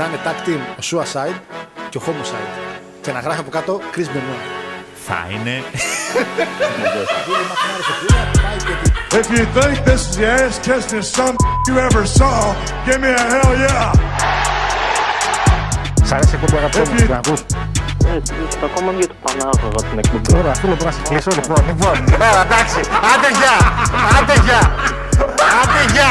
να είναι tag team ο Suicide και ο Homicide. Και να γράφει από κάτω Chris Benoit. Θα είναι. If you think this is the ass kissing son you ever saw, give me a hell yeah. Σ' αρέσει η εκπομπή αγαπητό μου, την ακούς. Ε, ακόμα για το Πανάγωγο την εκπομπή. Ωραία, φίλε, μπορώ να σε κλείσω, λοιπόν, λοιπόν. Έλα, εντάξει, άντε γεια, άντε γεια, άντε γεια.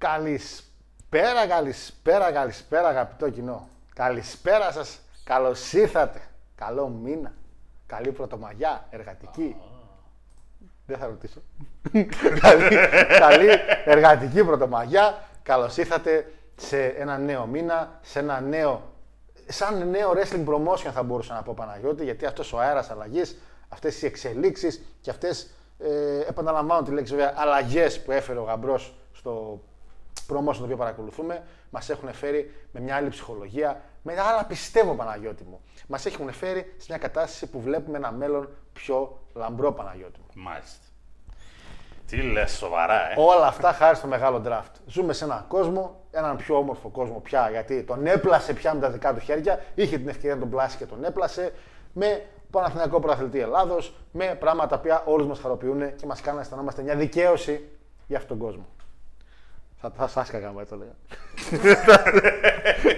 Καλησπέρα, καλησπέρα, καλησπέρα αγαπητό κοινό. Καλησπέρα σας, καλώς ήρθατε. Καλό μήνα, καλή πρωτομαγιά, εργατική. Δεν θα ρωτήσω. καλή, καλή εργατική πρωτομαγιά. Καλώς ήρθατε σε ένα νέο μήνα, σε ένα νέο σαν νέο wrestling promotion θα μπορούσα να πω Παναγιώτη, γιατί αυτός ο αέρας αλλαγής, αυτές οι εξελίξεις και αυτές, ε, επαναλαμβάνω τη λέξη βέβαια, αλλαγές που έφερε ο Γαμπρός στο promotion το οποίο παρακολουθούμε, μας έχουν φέρει με μια άλλη ψυχολογία, με άλλα πιστεύω Παναγιώτη μου. Μας έχουν φέρει σε μια κατάσταση που βλέπουμε ένα μέλλον πιο λαμπρό Παναγιώτη μου. Μάλιστα. Τι λες σοβαρά, ε; Όλα αυτά χάρη στο μεγάλο draft. Ζούμε σε έναν κόσμο, έναν πιο όμορφο κόσμο πια, γιατί τον έπλασε πια με τα δικά του χέρια. Είχε την ευκαιρία να τον πλάσει και τον έπλασε. Με Παναθηναϊκό Πρωταθλητή Ελλάδος, με πράγματα που όλους μας χαροποιούν και μας κάνουν να αισθανόμαστε μια δικαίωση για αυτόν τον κόσμο. Θα, θα σας έκανα το έλεγα.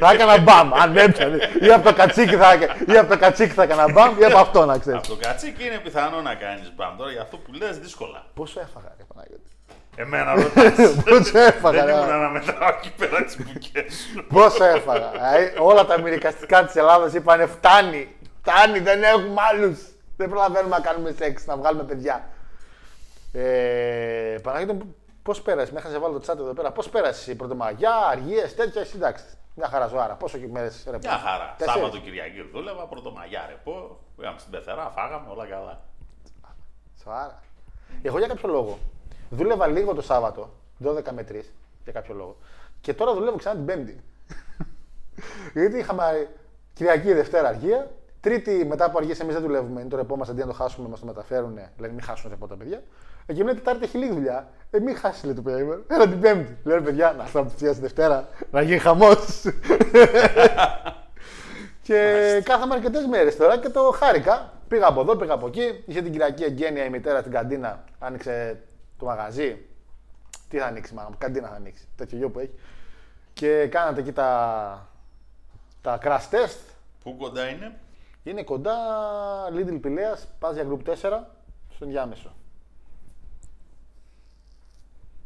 θα έκανα μπαμ, αν έπιανε. Ή από το κατσίκι θα, ή από το κατσίκι θα έκανα μπαμ, ή από αυτό να ξέρεις. Από το κατσίκι είναι πιθανό να κάνεις μπαμ. Τώρα για αυτό που λες δύσκολα. Πόσο έφαγα, ρε Παναγιώτη; Εμένα ρωτάς. Πόσο έφαγα, Δεν ρε. ήμουν να μετράω εκεί πέρα τις μπουκές σου. Πόσο έφαγα. Ε, όλα τα μυρικαστικά της Ελλάδας είπαν φτάνει. Φτάνει, δεν έχουμε άλλους. Δεν προλαβαίνουμε να κάνουμε σεξ, να βγάλουμε παιδιά. Ε, Παναγιώτη, πώς πέρασε, μέχρι να σε βάλω το chat εδώ πέρα, πώς πέρασε η πρωτομαγιά, αργίες, τέτοια, εσύ εντάξει. Μια χαρά ζωάρα. Πόσο και μέρες ρε Μια χαρά. Τέσσερις. Σάββατο Κυριακή δούλευα, πρωτομαγιά ρεπό. Πήγαμε στην πεθερά, φάγαμε, όλα καλά. Ζωάρα. Εγώ για κάποιο λόγο δούλευα λίγο το Σάββατο, 12 με 3, για κάποιο λόγο. Και τώρα δουλεύω ξανά την Πέμπτη. Γιατί είχαμε Κυριακή, Δευτέρα αργία. Τρίτη μετά από αργίε εμείς δεν δουλεύουμε. Είναι το ρεπό μας αντί να το χάσουμε, μας το μεταφέρουν. Λένε μην χάσουν ρεπό τα παιδιά. Εκεί μια Τετάρτη έχει λίγη δουλειά. Ε, μην χάσει λέει το παιδί. Έλα την Πέμπτη. Λένε παιδιά, να έρθω από τη Δευτέρα να γίνει χαμός. και κάθαμε αρκετές μέρες τώρα και το χάρηκα. Πήγα από εδώ, πήγα από εκεί. Είχε την Κυριακή εγγένεια η μητέρα στην καντίνα. Άνοιξε το μαγαζί. Τι θα ανοίξει, μάλλον, καντίνα θα ανοίξει. Τέτοιο γιο που έχει. Και κάνατε εκεί τα, τα crash test. Πού κοντά είναι; Είναι κοντά Lidl Πηλέας, πας για group 4 στον διάμεσο.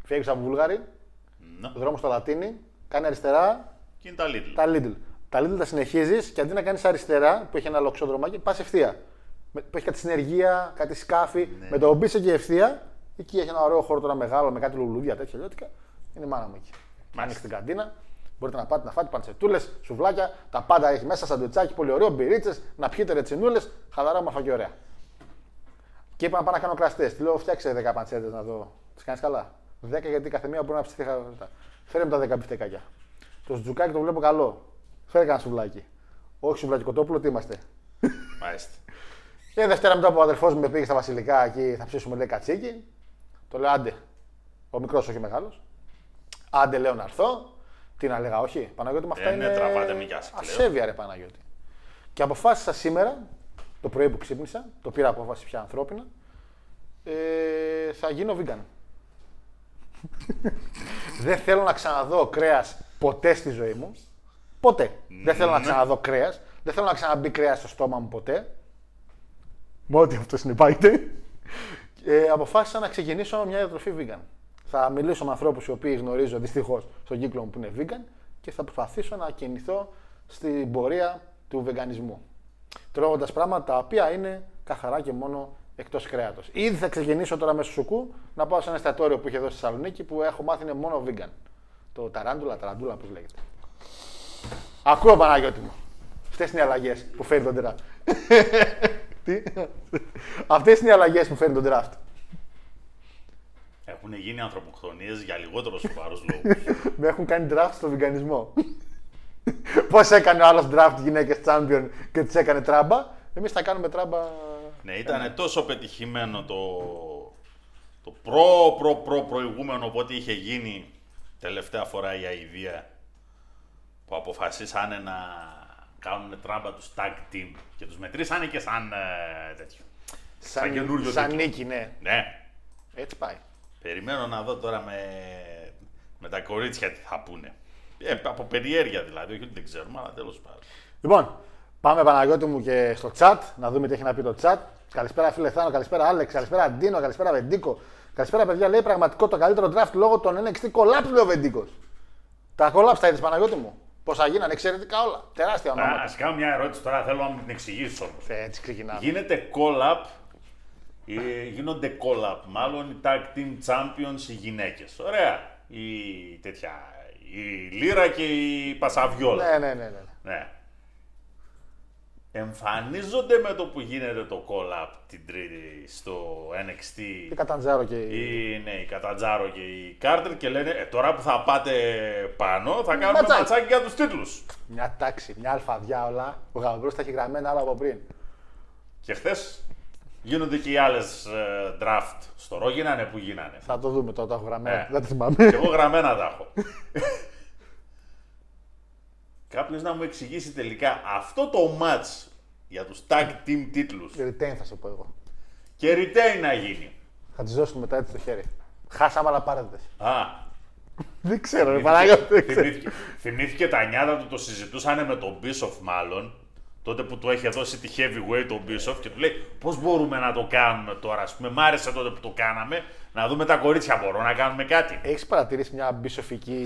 Φεύγεις από Βουλγάρι, Ναι. δρόμο στο Λατίνι, κάνει αριστερά, Και είναι τα Lidl. τα Lidl. Τα Lidl τα συνεχίζεις και αντί να κάνεις αριστερά, που έχει ένα λοξόδρομάκι, πας ευθεία. Με- Που έχει κάτι συνεργεία, κάτι σκάφη. Με το μπεις εκεί ευθεία, εκεί έχει ένα ωραίο χώρο τώρα μεγάλο με κάτι λουλούδια τέτοια αλλιώτικα. Είναι η μάνα μου εκεί. Άνοιξε την καντίνα, μπορείτε να πάτε να φάτε παντσετούλες, σουβλάκια, τα πάντα έχει μέσα, σαντουιτσάκι, πολύ ωραίο, μπυρίτσες, να πιείτε ρετσινούλες, χαλαρά, όμορφα και ωραία. Και είπα να πάω να κάνω crash test. Λέω, φτιάξε 10 παντσέτες να δω. Τις κάνεις καλά; 10 γιατί κάθε μία μπορεί να ψηθεί. Φέρε μου τα 10 μπιφτεκάκια. Το σουτζουκάκι το βλέπω καλό. Φέρε κανένα σουβλάκι. Όχι σουβλάκι κοτόπουλο, τι είμαστε. Μάλιστα. Και Δευτέρα μετά που ο αδερφός μου με πήγε στα Βασιλικά εκεί, θα ψήσουμε λέει κατσίκι. Το λέω άντε. Ο μικρός, όχι μεγάλος. Άντε λέω να έρθω. Τι να λέγα, όχι. Παναγιώτη με αυτά Ε, ναι, είναι. τραβάτε μικιά σας, λέω. Ασέβεια, ρε Παναγιώτη. Και αποφάσισα σήμερα, το πρωί που ξύπνησα, το πήρα απόφαση πια ανθρώπινα, ε, θα γίνω vegan. Δεν θέλω να ξαναδώ κρέας ποτέ στη ζωή μου. Ποτέ. Δεν θέλω να ξαναδώ κρέας. Δεν θέλω να ξαναμπεί κρέας στο στόμα μου ποτέ. Με ό,τι αυτό συνεπάγεται. Ε, αποφάσισα να ξεκινήσω μια διατροφή vegan. Θα μιλήσω με ανθρώπους οι οποίοι γνωρίζω δυστυχώς στον κύκλο μου που είναι vegan και θα προσπαθήσω να κινηθώ στην πορεία του βεγανισμού. Τρώγοντας πράγματα τα οποία είναι καθαρά και μόνο εκτός κρέατος. Ήδη θα ξεκινήσω τώρα μέσω σουκού να πάω σε ένα εστιατόριο που είχε εδώ στη Θεσσαλονίκη που έχω μάθει είναι μόνο vegan. Το ταράντουλα, ταραντούλα, πώς λέγεται. Ακούω Παναγιώτη μου. Αυτές είναι οι αλλαγές που φέρνει τον draft. Τι; Αυτές είναι οι αλλαγές που φέρνει τον draft. Έχουν γίνει ανθρωποκτονίες για λιγότερο σοβαρούς λόγους. Με έχουν κάνει draft στο βιγκανισμό. Πώς έκανε ο άλλος draft γυναίκες champion και τις έκανε τράμπα. Εμείς θα κάνουμε τράμπα. Ναι, ήταν τόσο πετυχημένο το, το προ, προ, προ προηγούμενο που ό,τι είχε γίνει τελευταία φορά η αηδία που αποφασίσανε να κάνουν τράμπα τους tag team και τους μετρήσανε και σαν ε, τέτοιο. Σαν καινούριο σαν τίτλο. νίκη, ναι. Ναι, Έτσι πάει. περιμένω να δω τώρα με, με τα κορίτσια τι θα πούνε. Ε, από περιέργεια δηλαδή, όχι ότι δεν ξέρουμε, αλλά τέλος πάντων. Λοιπόν, πάμε Παναγιώτη μου και στο chat να δούμε τι έχει να πει το chat. Καλησπέρα φίλε Θάνο, καλησπέρα Άλεξ, καλησπέρα Ντίνο, καλησπέρα Βεντίκο. Καλησπέρα παιδιά, λέει πραγματικό το καλύτερο draft λόγω των NXT collapse, λέει ο Βεντίκος. Τα collapse τα είδε Παναγιώτη μου. Πόσα γίνανε, εξαιρετικά όλα. Τεράστια Α ονόματα. ας κάνω μια ερώτηση τώρα, θέλω να μου την εξηγήσεις όμως. Έτσι ξεκινάμε. Γίνεται call-up, ε, γίνονται call-up, μάλλον οι tag team champions οι γυναίκες. Ωραία. Η τέτοια, η Λύρα και η Πασαβιόλα. Ναι, ναι, ναι. ναι. Ναι. Εμφανίζονται με το που γίνεται το call-up την τρίτη στο NXT. Και Καταντζάρο και. Η, ναι, η Κατατζάρο και η Κάρτερ και λένε ε, τώρα που θα πάτε πάνω θα κάνουμε Ματσάκι. ματσάκι για τους τίτλους. Μια τάξη, μια αλφαδιάολα. Ο Γαμπρός τα έχει γραμμένα άλλα από πριν. Και χθες γίνονται και οι άλλες draft. Στο ρο γίνανε που γίνανε. Θα το δούμε τώρα, το έχω γραμμένα. Ναι. Δεν το θυμάμαι. Και εγώ γραμμένα τα έχω. Κάποιος να μου εξηγήσει τελικά αυτό το match για τους tag team τίτλους Retain θα σου πω εγώ. και retain να γίνει. Θα τη δώσουμε μετά έτσι το χέρι. Χάσαμε αλλά πάρετε. Α, Δεν ξέρω, ρε Παναγιώτη. δεν ξέρω. θυμήθηκε, θυμήθηκε τα νιάτα του, το συζητούσανε με τον Bischoff μάλλον, τότε που του είχε δώσει τη heavyweight τον Bischoff και του λέει πώς μπορούμε να το κάνουμε τώρα, ας πούμε, μ' άρεσε τότε που το κάναμε, να δούμε τα κορίτσια, μπορώ να κάνουμε κάτι. Έχεις παρατηρήσει μια μπισοφική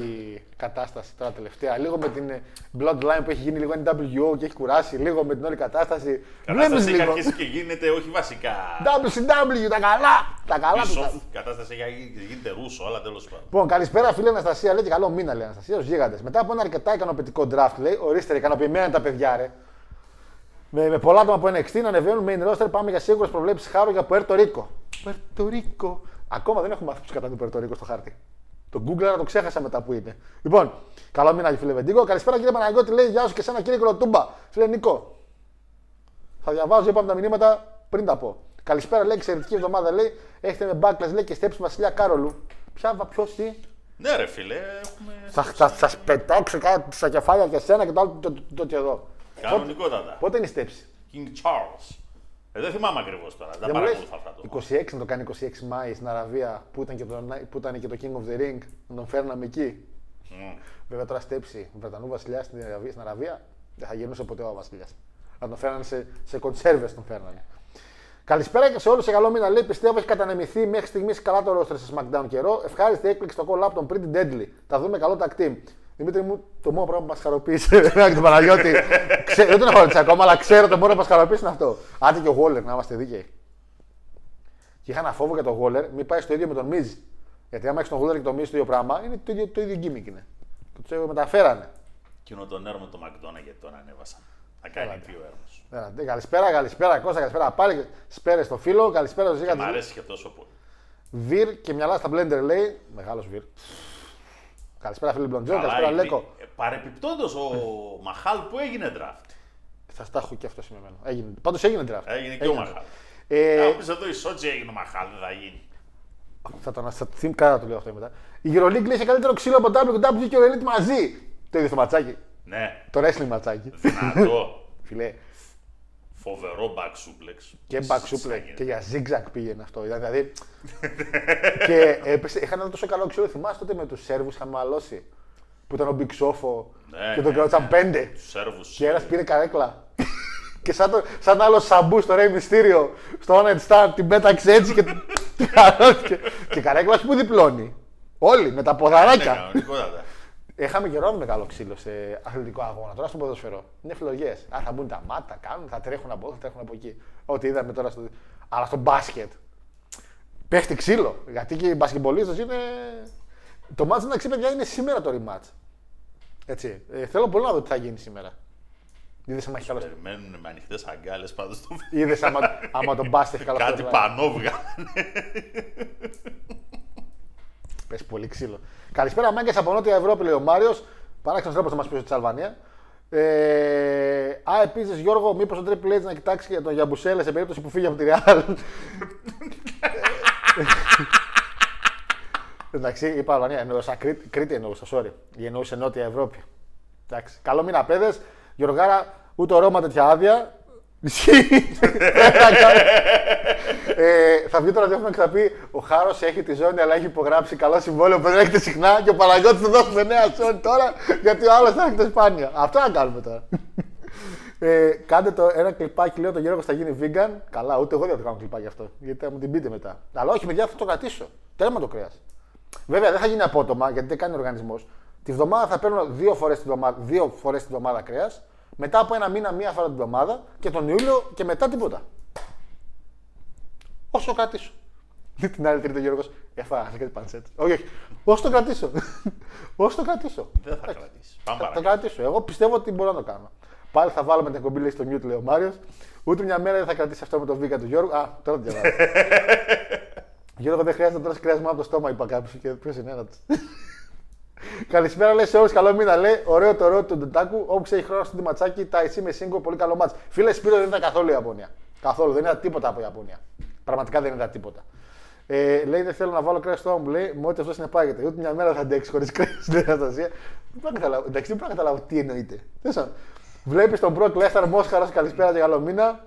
κατάσταση τώρα τελευταία; Λίγο με την ε, bloodline που έχει γίνει λίγο NWO και έχει κουράσει. Λίγο με την όλη κατάσταση. Βλέπει Κατάσταση έχει λίγο. αρχίσει και γίνεται όχι βασικά WCW, τα καλά! Τα καλά του. Bischoff, η κατάσταση έχει- γίνεται ρούσο, αλλά τέλος πάντων. Λοιπόν, καλησπέρα φίλε Αναστασία. Λέει και καλό μήνα, λέει Αναστασία. Ω γίγαντες. Μετά από ένα αρκετά ικανοποιητικό draft, λέει, ορίστε, ρε, ικανοποιημένα είναι τα παιδιά, ρε. Με, με πολλά άτομα από NXT να ανεβαίνουν main roster, πάμε για σίγουρες προβλέψεις χάρου για Puerto Rico. Puerto Rico. Ακόμα δεν έχουμε μάθει του κατά του Puerto Rico στο χάρτη. Το Google το ξέχασα μετά που είναι. Λοιπόν, καλό μήνα, φίλε Βεντίκο. Καλησπέρα κύριε Παναγιώτη, λέει Γεια σου και σένα κύριε Κολοτούμπα. Φίλε Νίκο. Θα διαβάζω, είπαμε τα μηνύματα πριν τα πω. Καλησπέρα, λέει, εξαιρετική εβδομάδα, λέει. Έχετε με backlash, λέει και στέψη Βασιλιά Κάρολου. Ποια, ποιο, τι. Ναι ρε φίλε, έχουμε Θα, θα, θα σας πετάξω κάτω στα κεφάλια και εσένα και το άλλο το, το, το, το εδώ. κανονικότατα. Πότε είναι η στέψη. King Charles. Ε, δεν θυμάμαι ακριβώς τώρα, δεν Δεν μου λες, παρακολουθώ αυτά το. 26 να το κάνει 26 Μάη στην Αραβία που ήταν και το, που ήταν και το King of the Ring, να τον φέρναμε εκεί. Βέβαια τώρα στέψη Βρετανού βασιλιάς στην Αραβία, στην Αραβία δεν θα γυρνούσε ποτέ ο βασιλιάς. Να τον φέρνανε σε, σε κονσέρβες τον φέρνανε. Καλησπέρα και σε όλους. Σε καλό μήνα λέει: Πιστεύω έχει κατανεμηθεί μέχρι στιγμής καλά το ρόστρε σε SmackDown καιρό. Ευχάριστη έκπληξη στο call up των Pretty Deadly. Τα δούμε καλό tag team. Δημήτρη μου, το μόνο πράγμα που μας χαροποίησε και τον Παναγιώτη. ξέ- δεν τον έχω ρωτήσει ακόμα, αλλά ξέρω το μόνο που μας χαροποίησε είναι αυτό. Άντε και ο Waller, να είμαστε δίκαιοι. Και είχα ένα φόβο για τον Waller, μην πάει στο ίδιο με τον Miz. Γιατί άμα έχεις τον Waller και τον Miz το ίδιο πράγμα, είναι το ίδιο, το ίδιο gimmick είναι. Το του μεταφέρανε. Εκείνο τον έρμο το McDonald's γιατί τον ανέβασαν. Θα κάνει πιο έρμος. Έλατε, Καλησπέρα, καλησπέρα Κώστα, καλησπέρα πάλι. Σπέρες στο φίλο, καλησπέρα στο Και Ζήκα μ' της αρέσει και τόσο πολύ. Βυρ και μυαλά στα blender λέει. Μεγάλος Βυρ. Καλησπέρα φίλε Μπλοντζό, καλησπέρα είναι- Λέκο. ε, Παρεπιπτόντως ο Μαχάλ που έγινε draft. Θα τα έχω και αυτό σημειωμένο. Έγινε. Πάντως έγινε draft. Έγινε και ο Μαχάλ. Ε, Ε, εδώ η Σότζη έγινε ο Μαχάλ, δεν θα γίνει. θα το αναστατηθεί, κάρα το λέω αυτό μετά. Η EuroLeague λέει σε καλύτερο ξύλο από WWE και ο Elite μαζί. Το είδες στο ματσάκι; Ναι, Το wrestling ματσάκι. δυνατό. Φιλέ. Φοβερό back suplex. Και back suplex και για zigzag πήγαινε αυτό. Ήταν Δηλαδή. και έπεσε, είχαν ένα τόσο καλό ξύλο. Θυμάστε τότε με τους Σέρβους είχαν μαλώσει. Που ήταν ο Big Sofo Ναι, και τον ναι, κράτησαν πέντε. Τους Σέρβους. Και ένας πήρε καρέκλα. και σαν, το, σαν άλλο σαμπού στο Rey Mysterio, στο One Night Stand, την πέταξε έτσι και την χαρώθηκε. και καρέκλα όχι που διπλώνει. Όλοι με τα Ναι, ποδαράκια. Κανονικότατα. Είχαμε καιρό να δούμε καλό ξύλο σε αθλητικό αγώνα. Τώρα στο ποδοσφαιρό. Είναι φλογές. Α, θα μπουν τα μάτα, κάνουν, θα τρέχουν από εδώ, θα τρέχουν από εκεί. Ό,τι είδαμε τώρα στο. Αλλά στο μπάσκετ. Πέφτει ξύλο. Γιατί και οι μπασκετμπολίστες είναι. Το μάτς να παιδιά είναι σήμερα το rematch. Έτσι. Ε, θέλω πολύ να δω τι θα γίνει σήμερα. Είδες άμα έχει καλό. Περιμένουν με ανοιχτές αγκάλες πάντως στο Είδες άμα, άμα τον μπάσκετ έχει καλό. Κάτι storyline. Πανό βγάλε. Πες πολύ ξύλο. Καλησπέρα, Μάγκες από Νότια Ευρώπη, λέει ο Μάριος. Παράξενος τρόπος θα μας πεις τη Αλβανία. Ε, α, επίσης, Γιώργο, μήπως ο Triple H να κοιτάξει για τον Γιαμπουσέλε σε περίπτωση που φύγει από τη Ρεάλ. Εντάξει, είπα Αλβανία, εννοούσα Κρήτη, Κρήτη εννοούσα, sorry. Ή εννοούσε Νότια Ευρώπη. Εντάξει. Καλό μήνα, παιδες. Γιωργάρα, ούτε ο Ρώμα τέτοια άδεια. Ισχύει. ε, θα βγει το ραδιόφωνο και θα πει: Ο Χάρος έχει τη ζώνη, αλλά έχει υπογράψει καλό συμβόλαιο που δεν έχετε συχνά και ο Παναγιώτη θα δώσουμε νέα ζώνη τώρα γιατί ο άλλος θα έχετε σπάνια. Αυτό να κάνουμε τώρα. Ε, κάντε το ένα κλιπάκι, λέω το Γιώργος θα γίνει vegan. Καλά, ούτε εγώ δεν θα το κάνω κλιπάκι αυτό. Γιατί θα μου την πείτε μετά. Αλλά όχι, παιδιά, θα το κρατήσω. Τέρμα το κρέας. Βέβαια δεν θα γίνει απότομα γιατί δεν κάνει ο οργανισμός. Τη βδομάδα θα παίρνω δύο φορές τη βδομάδα, δύο φορές τη βδομάδα κρέας. Μετά από ένα μήνα, μία φορά την βδομάδα και τον Ιούλιο και μετά τίποτα. Όσο κρατήσω. την άλλη τρίτη ο Γιώργος, έφαγα κάτι πανσέτ. Όχι, όχι. Όσο το κρατήσω. Όσο το κρατήσω. Δεν θα κρατήσεις. Πάμε Θα το παρακάτω. κρατήσω. Εγώ πιστεύω ότι μπορώ να το κάνω. Πάλι θα βάλουμε την εκπομπή λέει, στο mute, λέει ο Μάριος. Ούτε μια μέρα δεν θα κρατήσει αυτό με το βίκα του Γιώργου. Α, τώρα το διαβάζω. Γιώργο, δεν χρειάζεται να τρώσει κρέα μόνο από το στόμα, είπα κάποιος. Και ποιος είναι ένας του. Καλησπέρα, λέει σε όλους. Καλό μήνα, λέει. Ωραίο το ρόλο του Ντουτάκου. Όποιο έχει χρόνο στην ματσάκι, τα εσύ με σύγκο, πολύ καλό μάτς. Φίλε Σπύρο δεν ήταν καθόλου η Ιαπωνία. Καθόλου, δεν ήταν τίποτα από Ιαπωνία. Πραγματικά δεν ήταν τίποτα. Ε, λέει δεν θέλω να βάλω κρέας στο μου, λέει, με ό,τι αυτό συνεπάγεται. Ούτε μια μέρα δεν θα αντέξει χωρίς κρέας στην Αναστασία. Δεν μπορώ να καταλάβω. Εντάξει, δεν μπορώ να καταλάβω τι εννοείται. Βλέπεις τον Μπροκ Λέσταρ Μόσχαρα, καλησπέρα και καλό μήνα.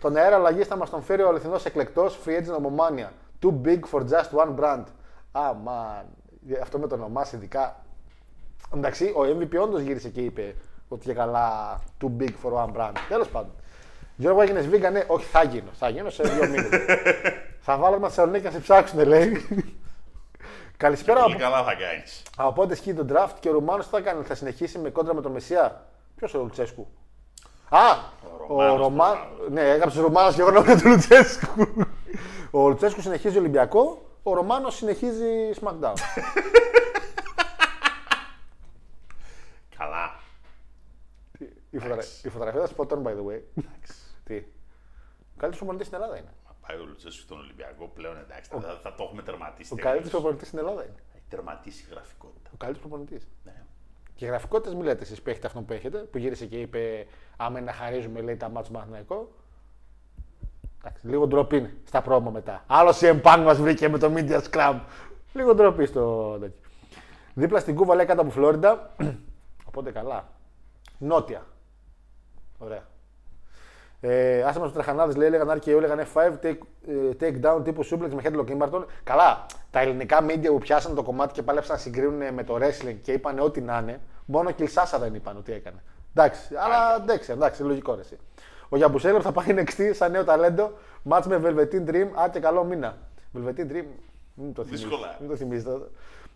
Τον αέρα αλλαγή θα μας τον φέρει ο αληθινός εκλεκτός free agent νομομάνια. Too big for just one brand. Α, man. Αυτό με το όνομά ειδικά. Εντάξει, ο MVP όντως γύρισε και είπε ότι και καλά too big for one brand. Τέλος πάντων. Γιώργο, έγινες vegan, ναι, όχι, θα γίνω. Θα γίνω σε δύο μήνες. θα βάλω μα Θεσσαλονίκη να σε ψάξουν, λέει. Καλησπέρα Πολύ από, καλά θα κάνεις. από πότε σκύει το draft και ο Ρουμάνος τι θα κάνει, θα συνεχίσει με κόντρα με τον Μεσσία. Ποιος ο Λουτσέσκου; Α, ο Ρωμάνος, Ρωμά. προφανώς. Ναι, έγραψε Ρουμάνος και εγώ νόμιζα του Λουτσέσκου. ο Λουτσέσκου συνεχίζει Ολυμπιακό, ο Ρωμάνος συνεχίζει SmackDown. Καλά. η, φωτογρα... η φωτογραφία ήταν spot on, by the way. Τι. Ο καλύτερος προπονητή στην Ελλάδα είναι. Μα πάει ο Λουτσέσκου στον Ολυμπιακό πλέον εντάξει. Θα, θα το έχουμε τερματίσει. Ο τελείως. καλύτερος προπονητή στην Ελλάδα είναι. Έχει τερματίσει η γραφικότητα. Ο καλύτερος προπονητή. Ναι. Και γραφικότητες μην λέτε εσείς που έχετε αυτόν που έχετε, που γύρισε και είπε Άμα είναι να χαρίζουμε, λέει τα μάτια Μαθηναϊκό. Εντάξει, λίγο ντροπή είναι στα πρόμο μετά. Άλλος CM Punk μας βρήκε με το Media Scrum. Λίγο ντροπή στο τέτοιο. Δίπλα στην Κούβα λέει κάτω από Φλόριντα. Οπότε καλά. Νότια. Ωραία. Ε, άσε μας του τρεχανάδες λέει, έλεγαν RKO, έλεγαν F5, take, ε, take down τύπου suplex με headlock Kimberton. Καλά, τα ελληνικά media που πιάσαν το κομμάτι και πάλεψαν να συγκρίνουν με το wrestling και είπαν ό,τι να είναι, μόνο ο Κιλσάσα δεν είπαν ότι έκανε. Εντάξει, αλλά εντάξει, εντάξει, λογικό ρε, εσύ. Ο Γιαμπουσέλευ θα πάει NXT σαν νέο ταλέντο, match με Velveteen Dream, άντε καλό μήνα. Velveteen Dream, μην το θυμίζεις. Δύσκολα. Μην το θυμίζεις.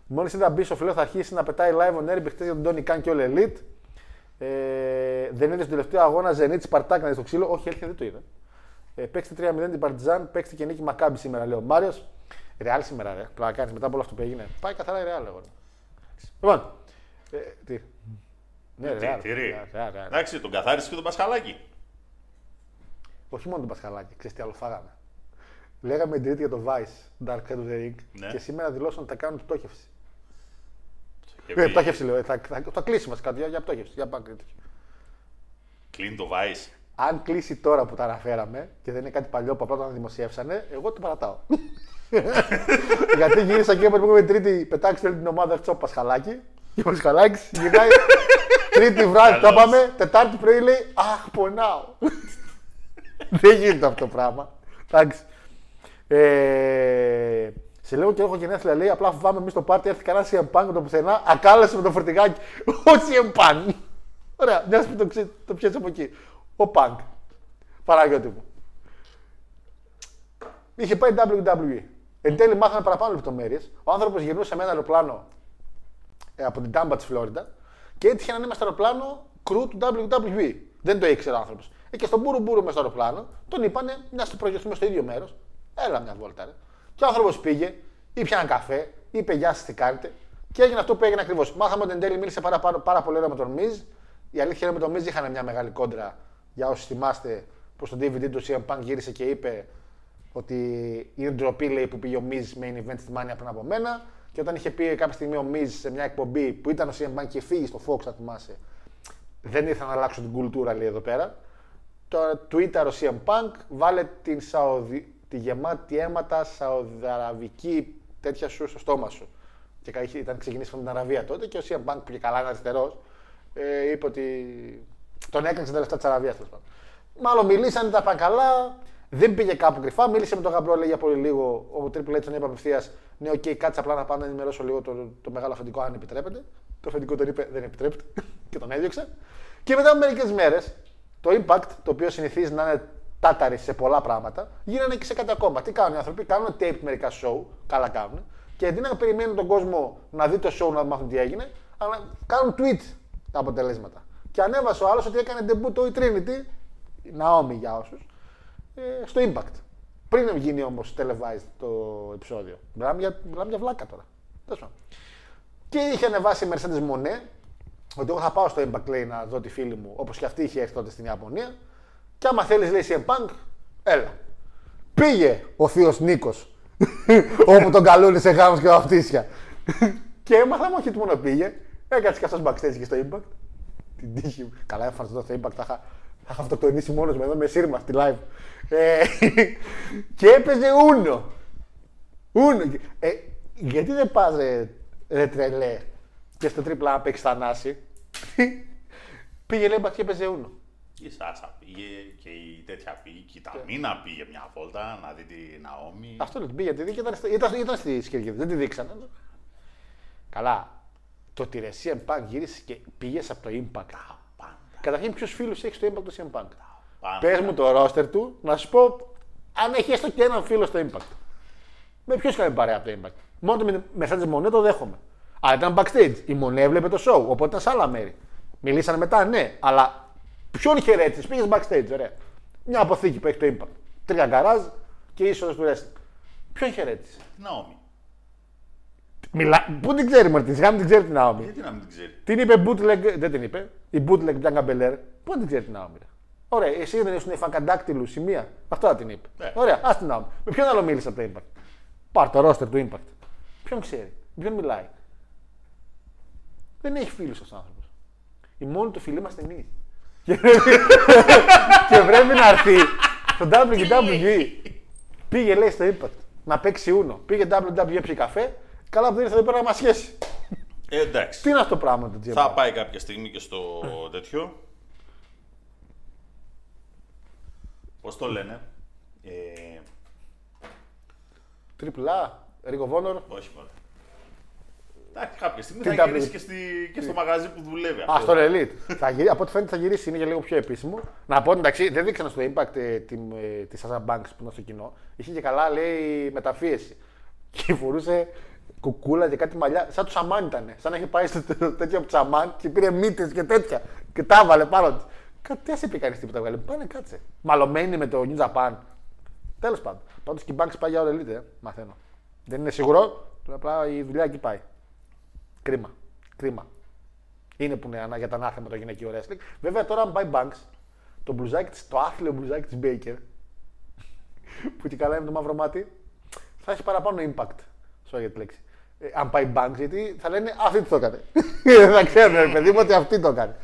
Μόλις είδα μπει ο φιλό θα αρχίσει να πετάει live on air χτε για τον Τόνι Καν και όλο Elite. Ε, δεν είδες στον τελευταίο αγώνα Zenit Σπαρτάκ να δεις στο ξύλο. Όχι, έλθηκε, δεν το είδα. Ε, παίξτε 3-0 την Παρτιζάν, παίξτε και νίκη Μακάμπη σήμερα, λέει ο Μάριος. Ρεάλ σήμερα, ρε. Πρέπει να κάνει μετά από όλο αυτό που έγινε. Πάει καθαρά η Ρεάλ, εγώ. Λοιπόν. Ε, τι; Ναι, Τι, Real, τι, ρε. Real, Real, Real. Εντάξει, τον καθάρισε και τον Πασχαλάκη. Όχι μόνο τον Πασχαλάκη, ξέρεις τι άλλο φάγαμε. Λέγαμε την Τρίτη για το Vice, Dark Side of the Ring, Ναι. και σήμερα δηλώσαν ότι θα κάνουν πτώχευση. Και Ε, πει, πτώχευση λέω. ε, Θα, θα, θα κλείσει μα κάτι για, για πτώχευση. Για πάγκρι. Κλείνει το Vice. Αν κλείσει τώρα που τα αναφέραμε και δεν είναι κάτι παλιό που απλά το δημοσιεύσανε, εγώ το παρατάω. Γιατί γύρισα και είπα την προηγούμενη Τρίτη, πετάξτε όλη την ομάδα έτσι ο Πασχαλάκη. Και ο Πασχαλάκης γυρνάει Τρίτη βράδυ, το Καλώς. είπαμε. Τετάρτη πρωί λέει Αχ, πονάω. Δεν γίνεται αυτό το πράγμα. Εντάξει. Ε, σε λίγο και έχω γενέθλια λέει, απλά φοβάμαι εμείς στο πάρτι έρθει κανένα CM Punk με το πουθενά, ακάλεσε με το φορτηγάκι. Ο CM Punk. Ωραία, μια που το, ξε- το πιέζει από εκεί. Ο Punk. Παραγιώτη μου. Είχε πάει WWE. Εν τέλει μάθαμε παραπάνω λεπτομέρειες. Ο άνθρωπος γυρνούσε με ένα αεροπλάνο ε, από την Τάμπα της Φλόριντα και έτυχε να είναι μέσα στο αεροπλάνο κρού του WWE. Δεν το ήξερε ο άνθρωπος. Ε, και στον μπουρου μπουρου μέσα στο αεροπλάνο τον είπανε να στο προγειωθούμε στο ίδιο μέρος. Έλα μια βόλτα, ρε. Και ο άνθρωπος πήγε, ήπια ένα καφέ, είπε Γεια σας, τι κάνετε. Και έγινε αυτό που έγινε ακριβώς. Μάθαμε ότι εν τέλει μίλησε πάρα, πάρα, πάρα πολύ ωραία με τον Μιζ. Η αλήθεια είναι με τον Μιζ είχαν μια μεγάλη κόντρα. Για όσου θυμάστε, που στο DVD του CM Punk γύρισε και είπε ότι είναι ντροπή λέει, που πήγε ο Miz main event στη Μάνια πριν από μένα. Και όταν είχε πει κάποια στιγμή ο Miz σε μια εκπομπή που ήταν ο CM Punk και φύγει στο Fox, θα θυμάσαι, δεν ήθελα να αλλάξω την κουλτούρα λέει εδώ πέρα. Το Twitter ο CM Punk βάλε την Σαουδι... τη γεμάτη αίματα σαουδαραβική τέτοια σου στο στόμα σου. Και κα- είχε- ήταν ξεκινήσει από την Αραβία τότε και ο CM Punk που και καλά είναι αριστερό, ε, είπε ότι τον έκανε στα τελευταία της Αραβίας τέλος πάντων. Μάλλον μιλήσανε, τα πάνε καλά. Δεν πήγε κάπου κρυφά. Μίλησε με τον Γαμπρό λέει, για πολύ λίγο. Ο Triple H τον είπε απευθείας: Ναι, οκ, κάτσε απλά να πάω να ενημερώσω λίγο το, το μεγάλο αφεντικό, αν επιτρέπεται. Το αφεντικό τον είπε: Δεν επιτρέπεται. και τον έδιωξε. Και μετά από μερικές μέρες, το Impact, το οποίο συνηθίζει να είναι τάταρη σε πολλά πράγματα, γίνανε και σε κάτι ακόμα. Τι κάνουν οι άνθρωποι, κάνουν tape μερικά show, καλά κάνουν. Και αντί να περιμένουν τον κόσμο να δει το show να μάθουν τι έγινε, αλλά κάνουν tweet τα αποτελέσματα. Και ανέβασε ο άλλος ότι έκανε debut το η Trinity, η Naomi για όσους, ε, στο Impact. Πριν γίνει όμως televised το επεισόδιο. Μιλάμε για, μιλάμε για βλάκα τώρα. Τέλος πάντων. Και είχε ανεβάσει η Mercedes Monet ότι εγώ θα πάω στο Impact λέει, να δω τη φίλη μου όπως και αυτή είχε έρθει τότε στην Ιαπωνία. Και άμα θέλεις, λέει CM Punk, έλα. Πήγε ο θείος Νίκος όπου τον καλούν σε γάμου και βαφτίσια. και έμαθα μου όχι μόνο πήγε, έκατσε και αυτός backstage και στο Impact. Την τύχη μου. Καλά, έφανε στο Impact, θα είχα, θα είχα αυτοκτονήσει μόνος μου εδώ με σύρμα στη live. Ε, και έπαιζε Ούνο. Ούνο. Ε, γιατί δεν πας ρε, ρε τρελέ; Και στο τρίπλα να παίξει Θανάση. Πήγε λέει μπας και έπαιζε Ούνο. Η Σάσα πήγε και η τέτοια πήγε. Και η Ταμίνα πήγε μια βόλτα να δει τη Ναόμη. Αυτό λέω, την πήγε, τη δίκη, ήταν, στο- ήταν, ήταν στη Σκυριακή, δεν τη δείξανε. Καλά. Το ότι ρε CM Punk γύρισε και πήγες από το Impact. Πάντα. Καταρχήν, ποιους φίλους έχεις στο Impact το CM Punk; Πάντα. Πες μου το ρόστερ του, να σου πω αν έχει έστω και έναν φίλο στο Impact. Με ποιους κάνει παρέα από το Impact; Μόνο με Mercedes Μονέ το δέχομαι. Αλλά ήταν backstage. Η Μονέ έβλεπε το show, οπότε ήταν σε άλλα μέρη. Μιλήσανε μετά, ναι, αλλά ποιον χαιρέτησες, πήγες backstage, ωραία. Μια αποθήκη που έχει το Impact. Τρία γκαράζ και είσοδος του wrestling. Ποιον χαιρέτησες; Τη Ναόμη. Μιλά... Πού την ξέρει, Μαρτίν, σιγά μην την ξέρει την Naomi. Γιατί να μην την ξέρει; Την είπε bootleg, δεν την είπε. Η bootleg Bianca Belair. Πού την ξέρει την Naomi. ρε. Ωραία, εσύ δεν ήσουν φακαντάκτυλου σημεία. Αυτό θα την είπε. Ναι. Ωραία, ας την Naomi. Με ποιον άλλο μίλησε από το Impact; Πάρ το roster του Impact. Ποιον ξέρει, με ποιον μιλάει; Δεν έχει φίλους αυτός ο άνθρωπος. Η μόνη του φίλη είμαστε εμείς. και πρέπει- και πρέπει να έρθει στο WWE. Πήγε λέει στο Impact να παίξει ούνο. Πήγε WWE πιει καφέ. Καλά που δεν ήρθε εδώ πέρα να μας σχέσει. Ε, εντάξει. Τι είναι αυτό το πράγμα το GM. Θα πάει κάποια στιγμή και στο τέτοιο. Πώς το λένε; Ε, Τριπλά, Ring of Honor. όχι μόνο. Εντάξει, κάποια στιγμή Τι θα W- γυρίσει και, στη, και στο μαγαζί που δουλεύει. Α, αυτό. στο Elite. θα γυρίσει, από ό,τι φαίνεται θα γυρίσει, είναι και λίγο πιο επίσημο. Να πω εντάξει, δεν δείξανε στο Impact ε, τη, ε, τη Sasha Banks που ήταν στο κοινό. Είχε και καλά, λέει, μεταφίεση. Και φορούσε κουκούλα και κάτι μαλλιά. Σαν του Σαμάν ήταν. Σαν να είχε πάει στο τε- τέτοιο από του Σαμάν και πήρε μύτες και τέτοια. Και τα έβαλε πάνω της. Κάτι δεν είπε κανείς τίποτα βγάλε. Πάνε κάτσε. Μαλωμένη με το New Japan. Τέλος πάντων. Πάντως και η Banks πάει για όλα Elite, ε, μαθαίνω. Δεν είναι σίγουρο, απλά η δουλειά εκεί πάει. Κρίμα. Κρίμα. Είναι που είναι ανα- για τα ανάθεμα το γυναικείο wrestling. Βέβαια τώρα, αν πάει Banks, το, μπλουζάκι της, το άθλιο μπλουζάκι της Baker, που και καλά είναι το μαύρο μάτι, θα έχει παραπάνω impact. Sorry για τη λέξη. Ε, αν πάει Banks, γιατί θα λένε αυτή τι το έκανε. θα ξέρουν, ρε παιδί μου, ότι αυτή το έκανε.